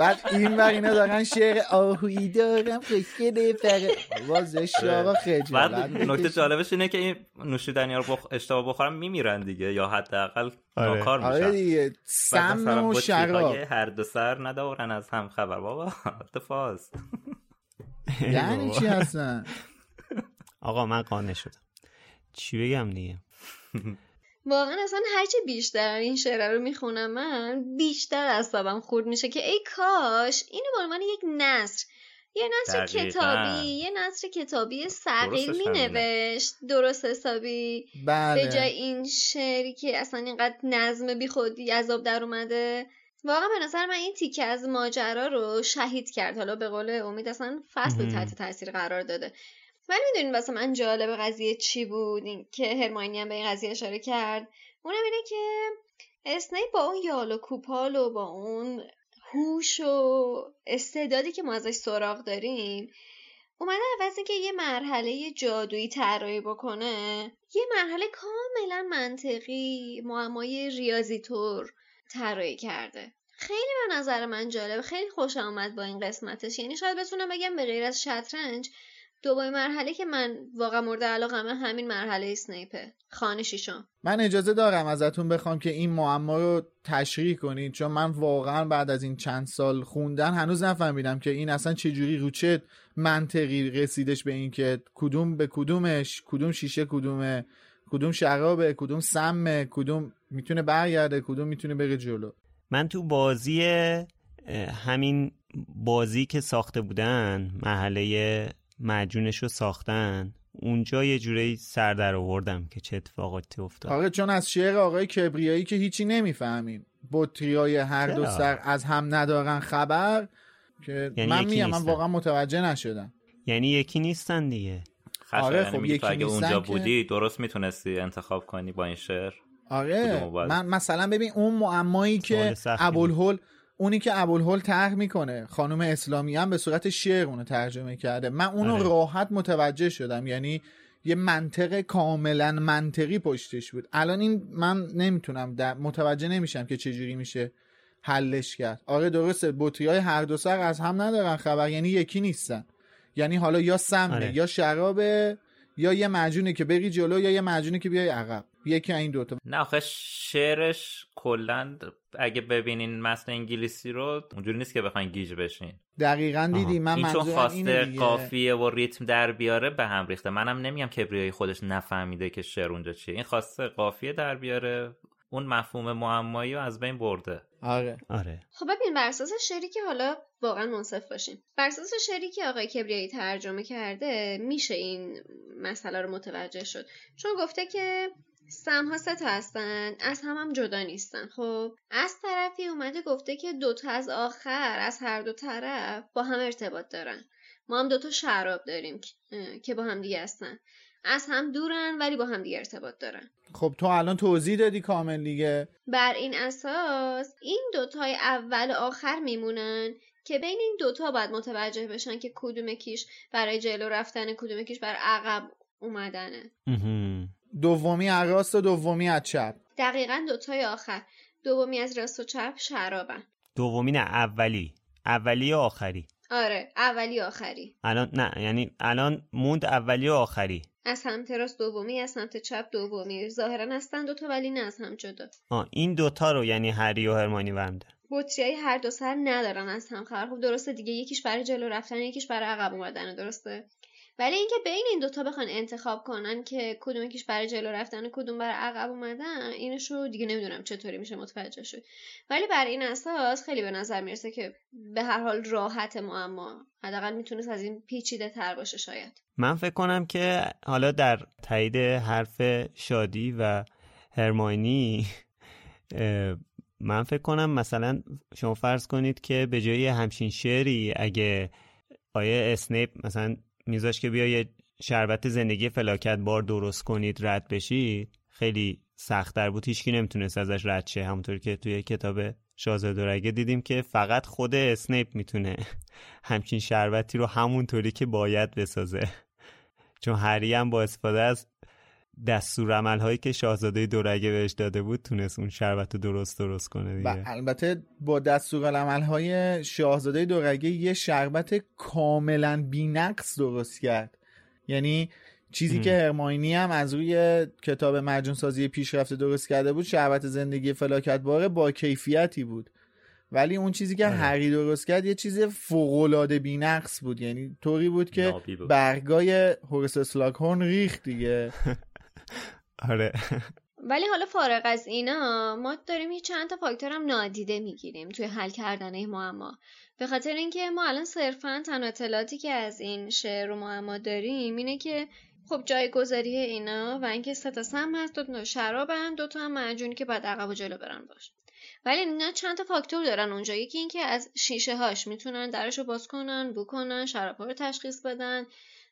بعد این ور اینا دارن شعر آهویی دارم خوشگله فقه وازش آقا بعد خجالت نکته. جالبش اینه که این نوشیدنی رو بخ... اشتباه بخورن میمیرن دیگه یا حداقل آره. ناکار میشن. آره دیگه بعد سم و شراب. هر دو سر ندارن از هم خبر. بابا اتفاز یعنی چی هستن؟ آقا من قانع شدم. چی بگم دیگه؟ واقعا اصلا هرچی بیشتر این شعر رو می‌خونم من بیشتر اعصابم خورد میشه که ای کاش اینو به عنوان یک نصر یه نصر کتابی یه نصر کتابی صغیر می نوشت درست حسابی. بله. به جای این شعری که اصلا اینقدر نظم بی خودی عذاب در اومده. واقعا به نظر من این تیکه از ماجرا رو شهید کرد. حالا به قول امید اصلا فصل تحت تاثیر قرار داده. ولی می‌دونین واسه من جالب قضیه چی بود؟ این که هرماینی هم به این قضیه اشاره کرد. اونم اینه که اسنیپ با اون یال و کوپال و با اون هوش و استعدادی که ما ازش سراغ داریم اومده عوض که یه مرحله جادویی طراحی بکنه. یه مرحله کاملا منطقی معمای ریاضی طور طراحی کرده. خیلی به نظر من جالب خیلی خوش آمد با این قسمتش. یعنی شاید بتونم بگم به غیر از شطرنج دوباره مرحله که من واقعا مورد علاقمه همین مرحله اسنیپه خانه شیشم. من اجازه دارم ازتون بخوام که این معما رو تشریح کنید چون من واقعا بعد از این چند سال خوندن هنوز نفهمیدم که این اصلا چجوری رو چه منطقی رسیدش به این که کدوم به کدومش کدوم شیشه کدومه کدوم شرابه کدوم سمه کدوم می‌تونه برگرده کدوم می‌تونه بره جلو. من تو بازی همین بازی که ساخته بودن محله مجونش رو ساختن؟ اونجا یه جوری سر در آوردم که چه اتفاقاتی افتاد. آره چون از شعر آقای کبریایی که هیچی نمی‌فهمیم. بطریای هر دو سر از هم ندارن خبر که یعنی من میگم من واقعا متوجه نشدم. یعنی یکی نیستن دیگه؟ آره خب یکی اگه اونجا بودی درست می‌تونستی انتخاب کنی با این شعر؟ آره من مثلا ببین اون معمایی که ابوالهول اونی که ابوالهول طرح می‌کنه خانم اسلامی هم به صورت شعر اونو ترجمه کرده. من اونو آره. راحت متوجه شدم. یعنی یه منطق کاملا منطقی پشتش بود. الان این من نمی‌تونم متوجه نمیشم که چجوری میشه حلش کرد. آره درسته بطری های هر دو سر از هم ندارن خبر یعنی یکی نیستن. یعنی حالا یا سمه آره. یا شرابه یا یه مجونه که بری جلو یا یه مجونه که بیای عقب. یکی این دوتا. نه آخه شعرش کلا اگه ببینین متن انگلیسی رو اونجوری نیست که بخواین گیج بشین. دقیقا دیدی من این چون خواسته قافیه و ریتم در بیاره به هم ریخته. منم نمیگم کبریایی خودش نفهمیده که شعر اونجا چیه. این خواسته قافیه در بیاره اون مفهوم معمایی رو از بین برده. آره. آره. خب ببین بر اساس شعری که حالا واقعا منصف باشیم. بر اساس شعری که آقای کبریایی ترجمه کرده میشه این مسئله رو متوجه شد. چون گفته که سم ها سه تا هستن از هم هم جدا نیستن. خب از طرفی اومده گفته که دوتا از آخر از هر دو طرف با هم ارتباط دارن. ما هم دوتا شراب داریم که با هم دیگه هستن. از هم دورن ولی با هم دیگه ارتباط دارن. خب تو الان توضیح دادی کامل دیگه. بر این اساس این دوتای اول آخر میمونن که بین این دوتا باید متوجه بشن که کدوم کیش برای جلو رفتن کدوم کیش بر عقب اومدنه. دومی از راست و دومی از چپ. دقیقا دوتای آخر. دومی از راست و چپ شرابن. دومی نه اولی. اولی و آخری. آره اولی آخری. الان نه یعنی الان موند اولی و آخری. از سمت راست دومی از سمت چپ دومی. ظاهرا هستن دوتا ولی نه از هم جدا. آه این دوتا رو یعنی هری و هرمانی ورمده بطری هر دو سر ندارن از هم خبر. خب درسته دیگه یکیش برای جلو رفتن یکیش برای عقب اومدن درسته؟ ولی اینکه بین این دوتا بخوان انتخاب کنن که کدوم یکیش برای جلو رفتن و کدوم برای عقب اومدن اینش رو دیگه نمی‌دونم چطوری میشه متوجه شد. ولی بر این اساس خیلی به نظر می‌رسه که به هر حال راحت معما. حداقل می‌تونست از این پیچیده تر باشه شاید. من فکر کنم که حالا در تایید حرف شادی و هرماینی من فکر کنم مثلا شما فرض کنید که به جای همچین شعری اگه آقای اسنیپ مثلا میذاش که بیا یه شربت زندگی فلاکت بار درست کنید رد بشید خیلی سختتر بود. هیچکی نمی‌تونست ازش رد شه. همونطور که توی کتاب شاهزاده دیدیم که فقط خود اسنیپ می‌تونه همچین شربتی رو همونطوری که باید بسازه. چون هری هم با استفاده از دستور عمل هایی که شاهزاده دورگه بهش داده بود تونست اون شربت رو درست درست کنه دیگه. البته با دستور عمل های شاهزاده دورگه یه شربت کاملا بینقص درست کرد. یعنی چیزی که هرماینی هم از روی کتاب مجون سازی پیشرفته درست کرده بود شربت زندگی فلاکت باره با کیفیتی بود. ولی اون چیزی که آره. هری درست کرد یه چیز فوق‌العاده بی‌نقص بود. یعنی طوری بود که برگای هورس اسلاکهورن ریخت دیگه. آره. ولی حالا فارغ از اینا ما داریم یه چند تا فاکتور هم نادیده می‌گیریم توی حل کردن این معما. به خاطر اینکه ما الان صرفا تنها اطلاعاتی که از این شعر و معما داریم اینه که خب جایگذاری اینا و اینکه سه تا سم هست دو تا شرابن دو تا هم معجونی که بعد عقب و جلو برن باش. ولی اینا چند تا فاکتور دارن اونجا یکی اینکه از شیشه هاش می‌تونن درشو باز کنن بو کنن شراب رو تشخیص بدن.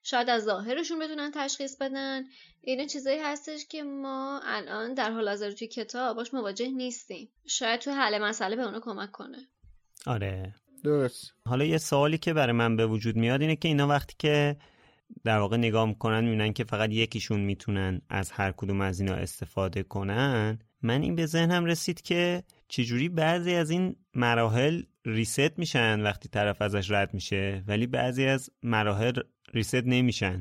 شاید از ظاهرشون بتونن تشخیص بدن. اینا چیزایی هستش که ما الان در حال حاضر توی کتاب باش مواجه نیستیم. شاید تو حل مسئله به اونو کمک کنه. آره. درست. حالا یه سوالی که برای من به وجود میاد اینه که اینا وقتی که در واقع نگاه می‌کنن می‌بینن که فقط یکیشون می‌تونن از هر کدوم از اینا استفاده کنن من این به ذهنم رسید که چجوری بعضی از این مراحل ریست میشن وقتی طرف ازش رد میشه ولی بعضی از مراحل ریست نمیشن.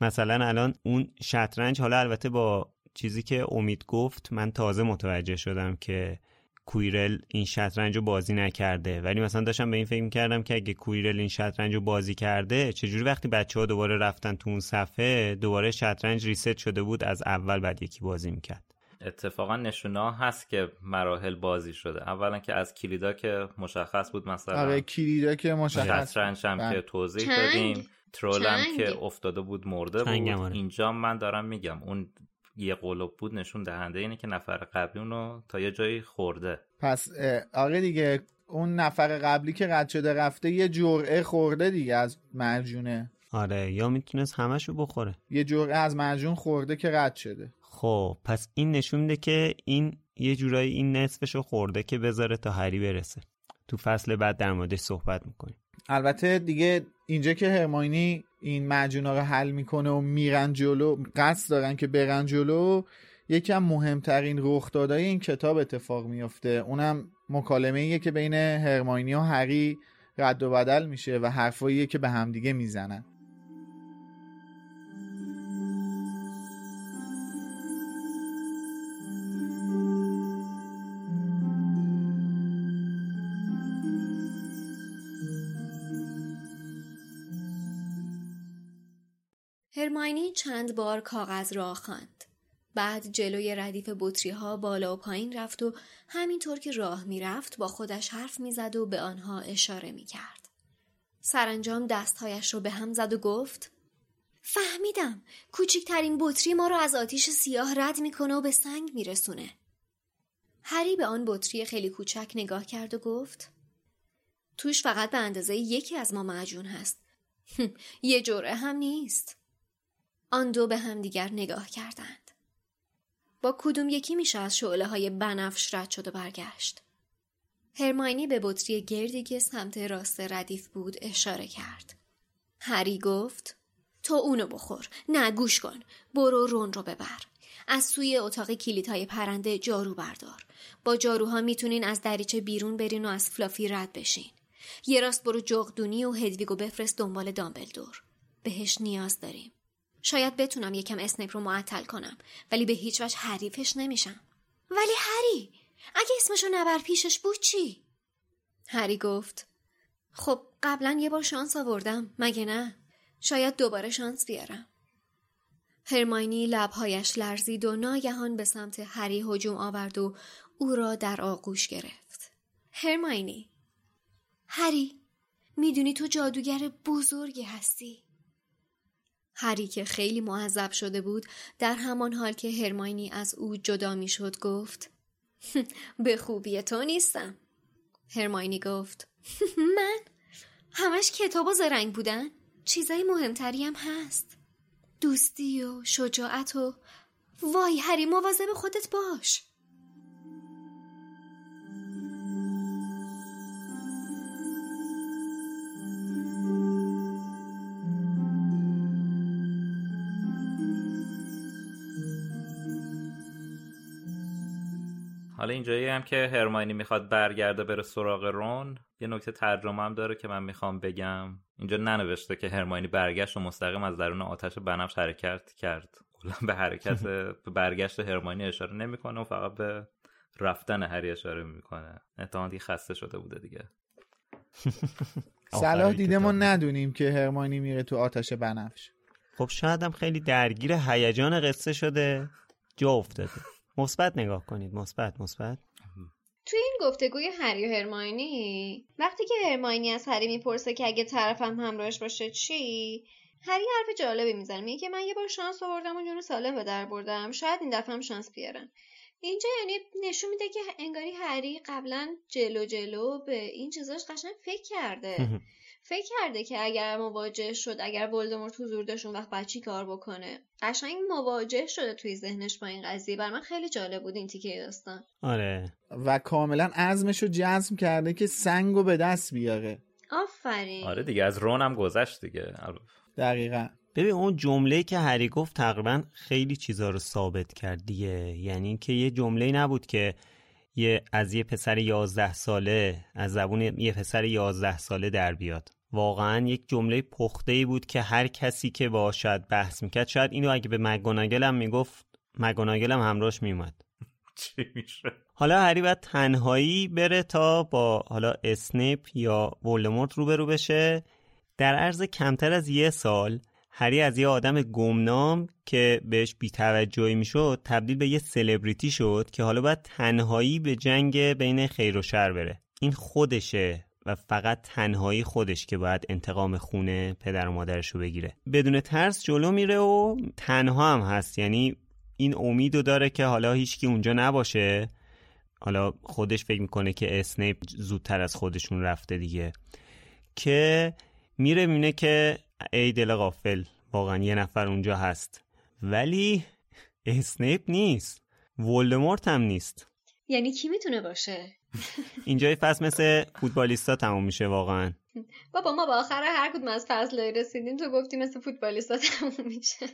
مثلا الان اون شطرنج حالا البته با چیزی که امید گفت من تازه متوجه شدم که کویرل این شطرنج رو بازی نکرده. ولی مثلا داشتم به این فکر کردم که اگه کویرل این شطرنج رو بازی کرده چجوری وقتی بچه ها دوباره رفتن تو اون صفحه دوباره شطرنج ریست شده بود از اول بعد یکی بازی می‌کرد. اتفاقا نشونه هست که مراحل بازی شده. اولا که از کلیدا که مشخص بود مثلا آره کلیدا که مشخص شطرنج هم بله. که توضیح چنگ. دادیم. ترولم چنگ. که افتاده بود مرده بود. آره. اینجا من دارم میگم اون یه قلوب بود نشون دهنده اینه که نفر قبلی اونو تا یه جایی خورده. پس اه، آره دیگه اون نفر قبلی که رد شده رفته یه جرعه خورده دیگه از مرجونه. آره یا می‌تونست همشو بخوره. یه جرعه از مرجون خورده که رد شده. خب پس این نشون میده که این یه جورایی این نصفشو خورده که بذاره تا هری برسه. تو فصل بعد در موردش صحبت می‌کنیم. البته دیگه اینجا که هرماینی این مجونا رو حل می‌کنه و میرن جلو قصد دارن که برن جلو یکم مهمترین رخدادهای این کتاب اتفاق میفته اونم مکالمه ایه که بین هرماینی و هری رد و بدل میشه و حرفاییه که به همدیگه می‌زنن. هرماینی چند بار کاغذ را خواند. بعد جلوی ردیف بطری ها بالا و پایین رفت و همینطور که راه می‌رفت با خودش حرف می‌زد و به آنها اشاره می‌کرد. سرانجام دستهایش رو به هم زد و گفت فهمیدم کوچکترین بطری ما رو از آتیش سیاه رد می‌کنه و به سنگ میرسونه. هری به آن بطری خیلی کوچک نگاه کرد و گفت توش فقط به اندازه یکی از ما معجون هست. یه جرعه هم نیست. آن دو به همدیگر نگاه کردند. با کدوم یکی میشه از شعله های بنفش رد شد و برگشت. هرماینی به بطری گردی که سمت راست ردیف بود اشاره کرد. هری گفت تو اونو بخور. نه گوش کن. برو رون رو ببر. از سوی اتاق کلیدهای پرنده جارو بردار. با جاروها می‌تونین از دریچه بیرون برین و از فلافی رد بشین. یه راست برو جغدونی و هدویگو بفرست دنبال دامبلدور. بهش نیاز داریم. شاید بتونم یکم اسنیپ رو معطل کنم ولی به هیچ وجه حریفش نمیشم. ولی هری اگه اسمشو نبر پیشش بود چی؟ هری گفت خب قبلا یه بار شانس آوردم مگه نه؟ شاید دوباره شانس بیارم. هرماینی لبهایش لرزید و ناگهان به سمت هری هجوم آورد و او را در آغوش گرفت. هرماینی هری می‌دونی تو جادوگر بزرگی هستی. هری که خیلی معذب شده بود در همان حال که هرماینی از او جدا می‌شد گفت به خوبی تو نیستم. هرماینی گفت من همش کتاب و زرنگ بودن چیزای مهمتری هم هست. دوستی و شجاعت و وای هری مواظب خودت باش. حالا اینجایی هم که هرماینی می‌خواد برگرده بره سراغ رون یه نکته ترجمه هم داره که من می‌خوام بگم. اینجا ننوشته که هرماینی برگشت و مستقیم از درون آتش بنفش حرکت کرد. کلا به حرکت به برگشت هرماینی اشاره نمی‌کنه و فقط به رفتن هری اشاره می‌کنه. احتمال دیگه خسته شده بوده دیگه. صلاح دیده ما ندونیم که هرمانی میره تو آتش بنفش. خب شاید هم خیلی درگیر هیجان قصه شده. جا افتاده. مثبت نگاه کنید. مثبت مثبت. توی این گفتگوی هری و هرماینی وقتی که هرماینی از هری می‌پرسه که اگه طرفم همراهش باشه چی هری حرف جالبی می‌زنه. میگه که من یه بار شانس آوردم و جون سالم به در بردم. شاید این دفعه هم شانس بیارم. اینجا یعنی نشون میده که انگاری هری قبلا جلو جلو به این چیزاش قشنگ فکر کرده. فکر کرده که اگر مواجه شد اگر ولدمورت حضور داشت اون وقت بعد چی کار بکنه؟ قشنگ مواجه شده توی ذهنش با این قضیه. بر من خیلی جالب بود این تیکه داستان. آره. و کاملا عزمش رو جزم کرده که سنگو به دست بیاره. آفرین. آره دیگه از رون هم گذشت دیگه. دقیقا. ببین اون جمله که هری گفت تقریبا خیلی چیزا رو ثابت کرد دیگه. یعنی اینکه یه جمله نبود که یه از یه پسر یازده ساله از زبون یه پسر یازده ساله در بیاد. واقعا یک جمله پخته ای بود که هر کسی که باشد بحث می‌کرد شاید اینو اگه به مگوناگل هم می‌گفت مگوناگل هم همراهش میومد چی میشه؟ حالا هری باید تنهایی بره تا با حالا اسنیپ یا ولدمورت روبرو بشه. در عرض کمتر از یه سال هری از یه آدم گمنام که بهش بیتوجهی می‌شد تبدیل به یه سلبریتی شد که حالا باید تنهایی به جنگ بین خیر و شر بره. این خودشه. و فقط تنهایی خودش که باید انتقام خونه پدر و مادرش رو بگیره. بدون ترس جلو میره و تنها هم هست. یعنی این امیدو داره که حالا هیچکی اونجا نباشه. حالا خودش فکر می‌کنه که اسنیپ زودتر از خودشون رفته دیگه. که میره می‌بینه که ای دل غافل واقعا یه نفر اونجا هست. ولی اسنیپ نیست. ولدمورت هم نیست. یعنی کی می‌تونه باشه؟ اینجا یه فصل مثل فوتبالیستا تموم میشه واقعا. بابا ما با آخر هر کدوم از فصلایی رسیدیم تو گفتی مثل فوتبالیستا تموم میشه.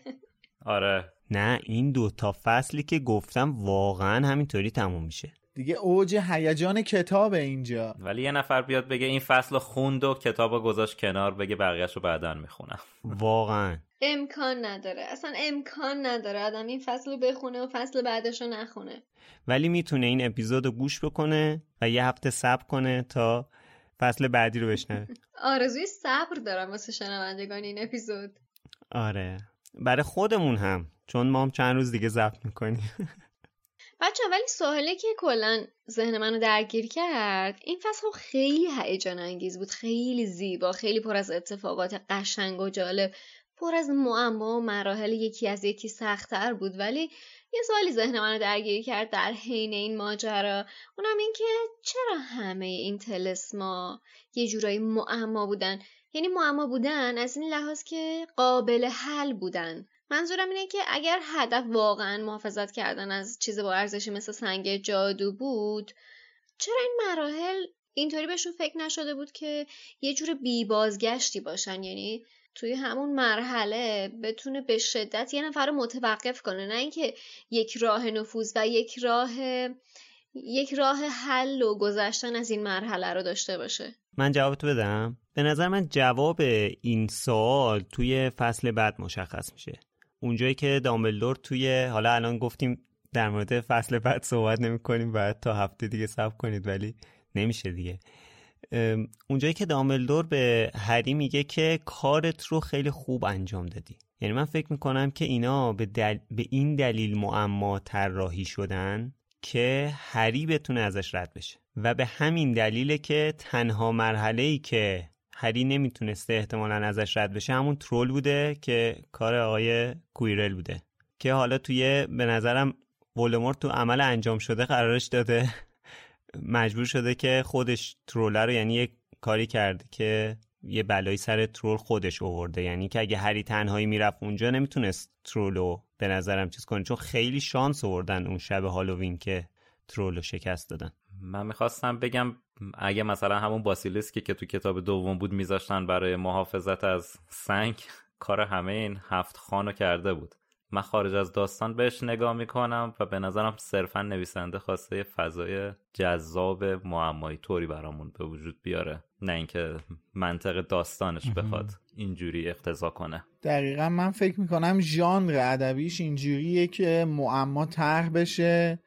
آره. نه این دو تا فصلی که گفتم واقعا همینطوری تموم میشه. دیگه اوج هیجان کتاب اینجا. ولی یه نفر بیاد بگه این فصل خوند و کتاب گذاشت کنار بگه بقیهش رو بعدا می‌خونم. واقعا. امکان نداره. اصلا امکان نداره آدم این فصل رو بخونه و فصل بعدش رو نخونه. ولی می‌تونه این اپیزود رو گوش بکنه و یه هفته صبر کنه تا فصل بعدی رو بشنوه. آرزوی صبر دارم واسه شنوندگان این اپیزود. آره. برای خودمون هم چون ما هم چند روز دیگه ضبط می‌کنیم. بچه ولی سوالی که کلا ذهن منو درگیر کرد این فصل خیلی هیجان انگیز بود خیلی زیبا خیلی پر از اتفاقات قشنگ و جالب پر از معما و مراحل یکی از یکی سختتر بود. ولی یه سوالی ذهن منو درگیر کرد در حین این ماجرا اونم این که چرا همه این تلسما یه جورایی معما بودن؟ یعنی معما بودن از این لحاظ که قابل حل بودن. منظورم اینه که اگر هدف واقعا محافظت کردن از چیز با ارزشی مثل سنگ جادو بود چرا این مراحل اینطوری بهشون فکر نشده بود که یه جور بی بازگشتی باشن؟ یعنی توی همون مرحله بتونه به شدت یه نفر رو متوقف کنه نه اینکه یک راه نفوذ و یک راه یک راه حل و گذشتن از این مرحله رو داشته باشه. من جواب تو بدم. به نظر من جواب این سوال توی فصل بعد مشخص میشه. اونجایی که دامبلدور توی حالا الان گفتیم در مورد فصل بعد صحبت نمی کنیم بعد تا هفته دیگه صبر کنید ولی نمیشه دیگه. اونجایی که دامبلدور به هری میگه که کارت رو خیلی خوب انجام دادی. یعنی من فکر می‌کنم که اینا به, دل... به این دلیل معما طراحی شدن که هری بتونه ازش رد بشه. و به همین دلیله که تنها مرحله ای که هری نمی‌تونسته احتمالا ازش رد بشه. همون ترول بوده که کار آقای کویرل بوده که حالا توی به نظرم ولدمورت تو عمل انجام شده قرارش داده. مجبور شده که خودش تروله رو یعنی یک کاری کرده که یه بلایی سر ترول خودش اوورده یعنی که اگه هری تنهایی می‌رفت اونجا نمی‌تونست ترولو به نظرم چیز کنه. چون خیلی شانس آوردن اون شب هالووین که ترولو شکست دادن. من می‌خواستم بگم اگه مثلا همون باسیلیسکی که تو کتاب دوم بود میذاشتن برای محافظت از سنگ کار همه این هفت خانو کرده بود. من خارج از داستان بهش نگاه می‌کنم و به نظرم صرفا نویسنده خواسته فضای جذاب معمایی طوری برامون به وجود بیاره. نه اینکه منطق داستانش بخواد اینجوری اقتضا کنه. دقیقا من فکر می‌کنم ژانر ادبیش اینجوریه که معما طرح بشه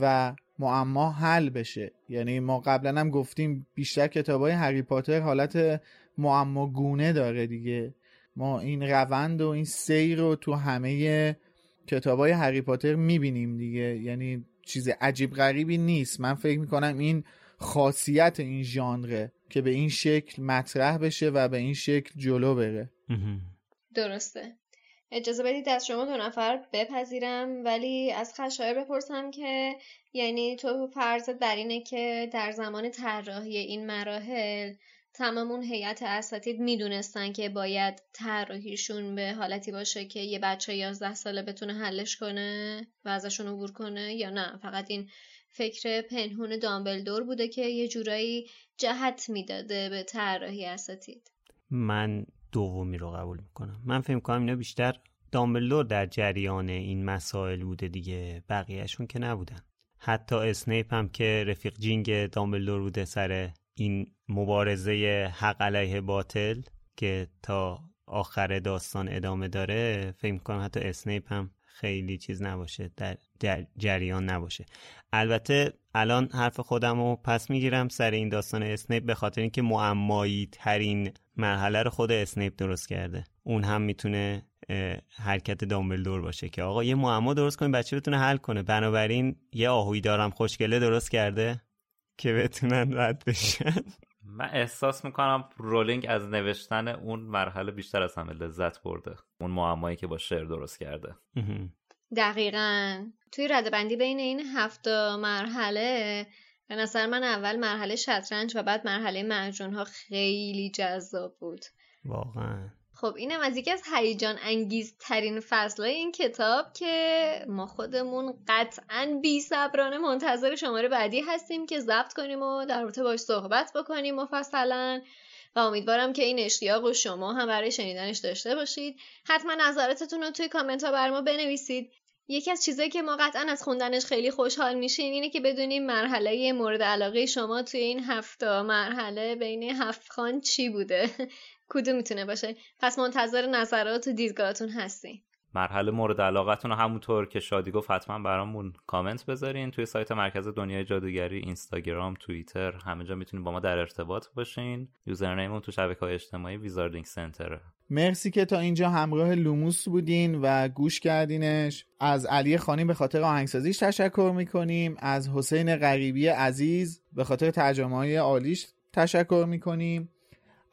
و معما حل بشه. یعنی ما قبلا هم گفتیم بیشتر کتاب های هری پاتر حالت معما گونه داره دیگه. ما این روند و این سیر رو تو همه کتاب های هری پاتر می‌بینیم دیگه. یعنی چیز عجیب غریبی نیست. من فکر می‌کنم این خاصیت این ژانره که به این شکل مطرح بشه و به این شکل جلو بره. درسته. اجازه بدید از شما دو نفر بپذیرم ولی از خشایر بپرسم که یعنی تو فرض بر اینه که در زمان طراحی این مراحل تمام اون هیئت اساتید می‌دونستن که باید طراحیشون به حالتی باشه که یه بچه 11 ساله بتونه حلش کنه و ازشون عبور کنه یا نه. فقط این فکر پنهون دامبلدور بوده که یه جورایی جهت می‌داده به طراحی اساتید. من دومی رو قبول می‌کنم. من فکر کنم اینا بیشتر دامبلدور در جریان این مسائل بوده دیگه. بقیهشون که نبودن. حتی اسنیپ هم که رفیق جینگ دامبلدور بوده سر این مبارزه حق علیه باطل که تا آخر داستان ادامه داره فکر می‌کنم حتی اسنیپ هم خیلی چیز نباشه در جریان نباشه. البته الان حرف خودم رو پس می‌گیرم سر این داستان اسنیپ به خاطر اینکه معمایی ترین مرحله رو خود اسنیپ درست کرده. اون هم می‌تونه حرکت دامبلدور باشه که آقا یه معما درست کنیم بچه بتونه حل کنه. بنابراین یه آهوی دارم خوشگله درست کرده که بتونن رد بشن. من احساس می‌کنم رولینگ از نوشتن اون مرحله بیشتر از همه لذت برده. اون معمایی که با شعر درست کرده. دقیقا. توی ردبندی بین این هفت مرحله به نظر من اول مرحله شطرنج و بعد مرحله معجون ها خیلی جذاب بود. واقعا. خب اینم از یکی از هیجان انگیز ترین فصل این کتاب که ما خودمون قطعا بی صبرانه منتظر شماره بعدی هستیم که ضبط کنیم و در رابطه باش صحبت بکنیم مفصلا. و امیدوارم که این اشتیاق و شما هم برای شنیدنش داشته باشید. حتما نظراتتون رو توی کامنت ها برای ما بنویسید. یکی از چیزایی که ما قطعا از خوندنش خیلی خوشحال میشیم اینه که بدونیم مرحله مورد علاقه شما توی این هفته مرحله بین هفت خان چی بوده. کدوم می‌تونه باشه؟ پس منتظر نظرات و دیدگاهتون هستیم مرحله مورد علاقتون رو همونطور که شادی گفت حتما برامون کامنت بذارین. توی سایت مرکز دنیای جادوگری اینستاگرام توییتر همه جا می‌تونین با ما در ارتباط باشین. username مون تو شبکه های اجتماعی Wizarding Center مرسی که تا اینجا همراه لوموس بودین و گوش کردینش. از علی خانی به خاطر آهنگسازیش تشکر می‌کنیم. از حسین غریبی عزیز به خاطر ترجمه های عالیش تشکر می‌کنیم.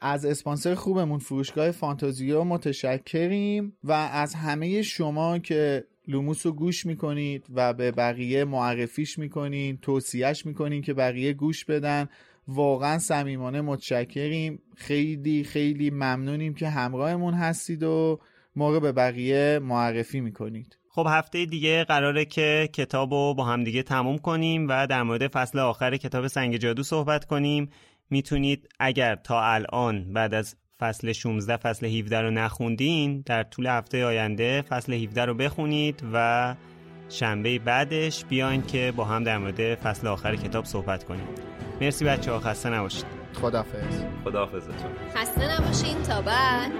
از اسپانسر خوبمون فروشگاه فانتازیو متشکریم و از همه شما که لوموس رو گوش می‌کنید و به بقیه معرفیش می‌کنید توصیهش می‌کنید که بقیه گوش بدن. واقعا صمیمانه متشکریم. خیلی خیلی ممنونیم که همراهمون هستید و ما رو به بقیه معرفی می‌کنید. خب هفته دیگه قراره که کتاب رو با هم دیگه تموم کنیم و در مورد فصل آخر کتاب سنگ جادو صحبت کنیم. می‌تونید اگر تا الان بعد از فصل 16 فصل 17 رو نخوندین در طول هفته آینده فصل 17 رو بخونید و شنبه بعدش بیاین که با هم در مورد فصل آخر کتاب صحبت کنیم. مرسی بچه ها خسته نباشید. خدافز خدافزتون خسته نباشین تا بعد.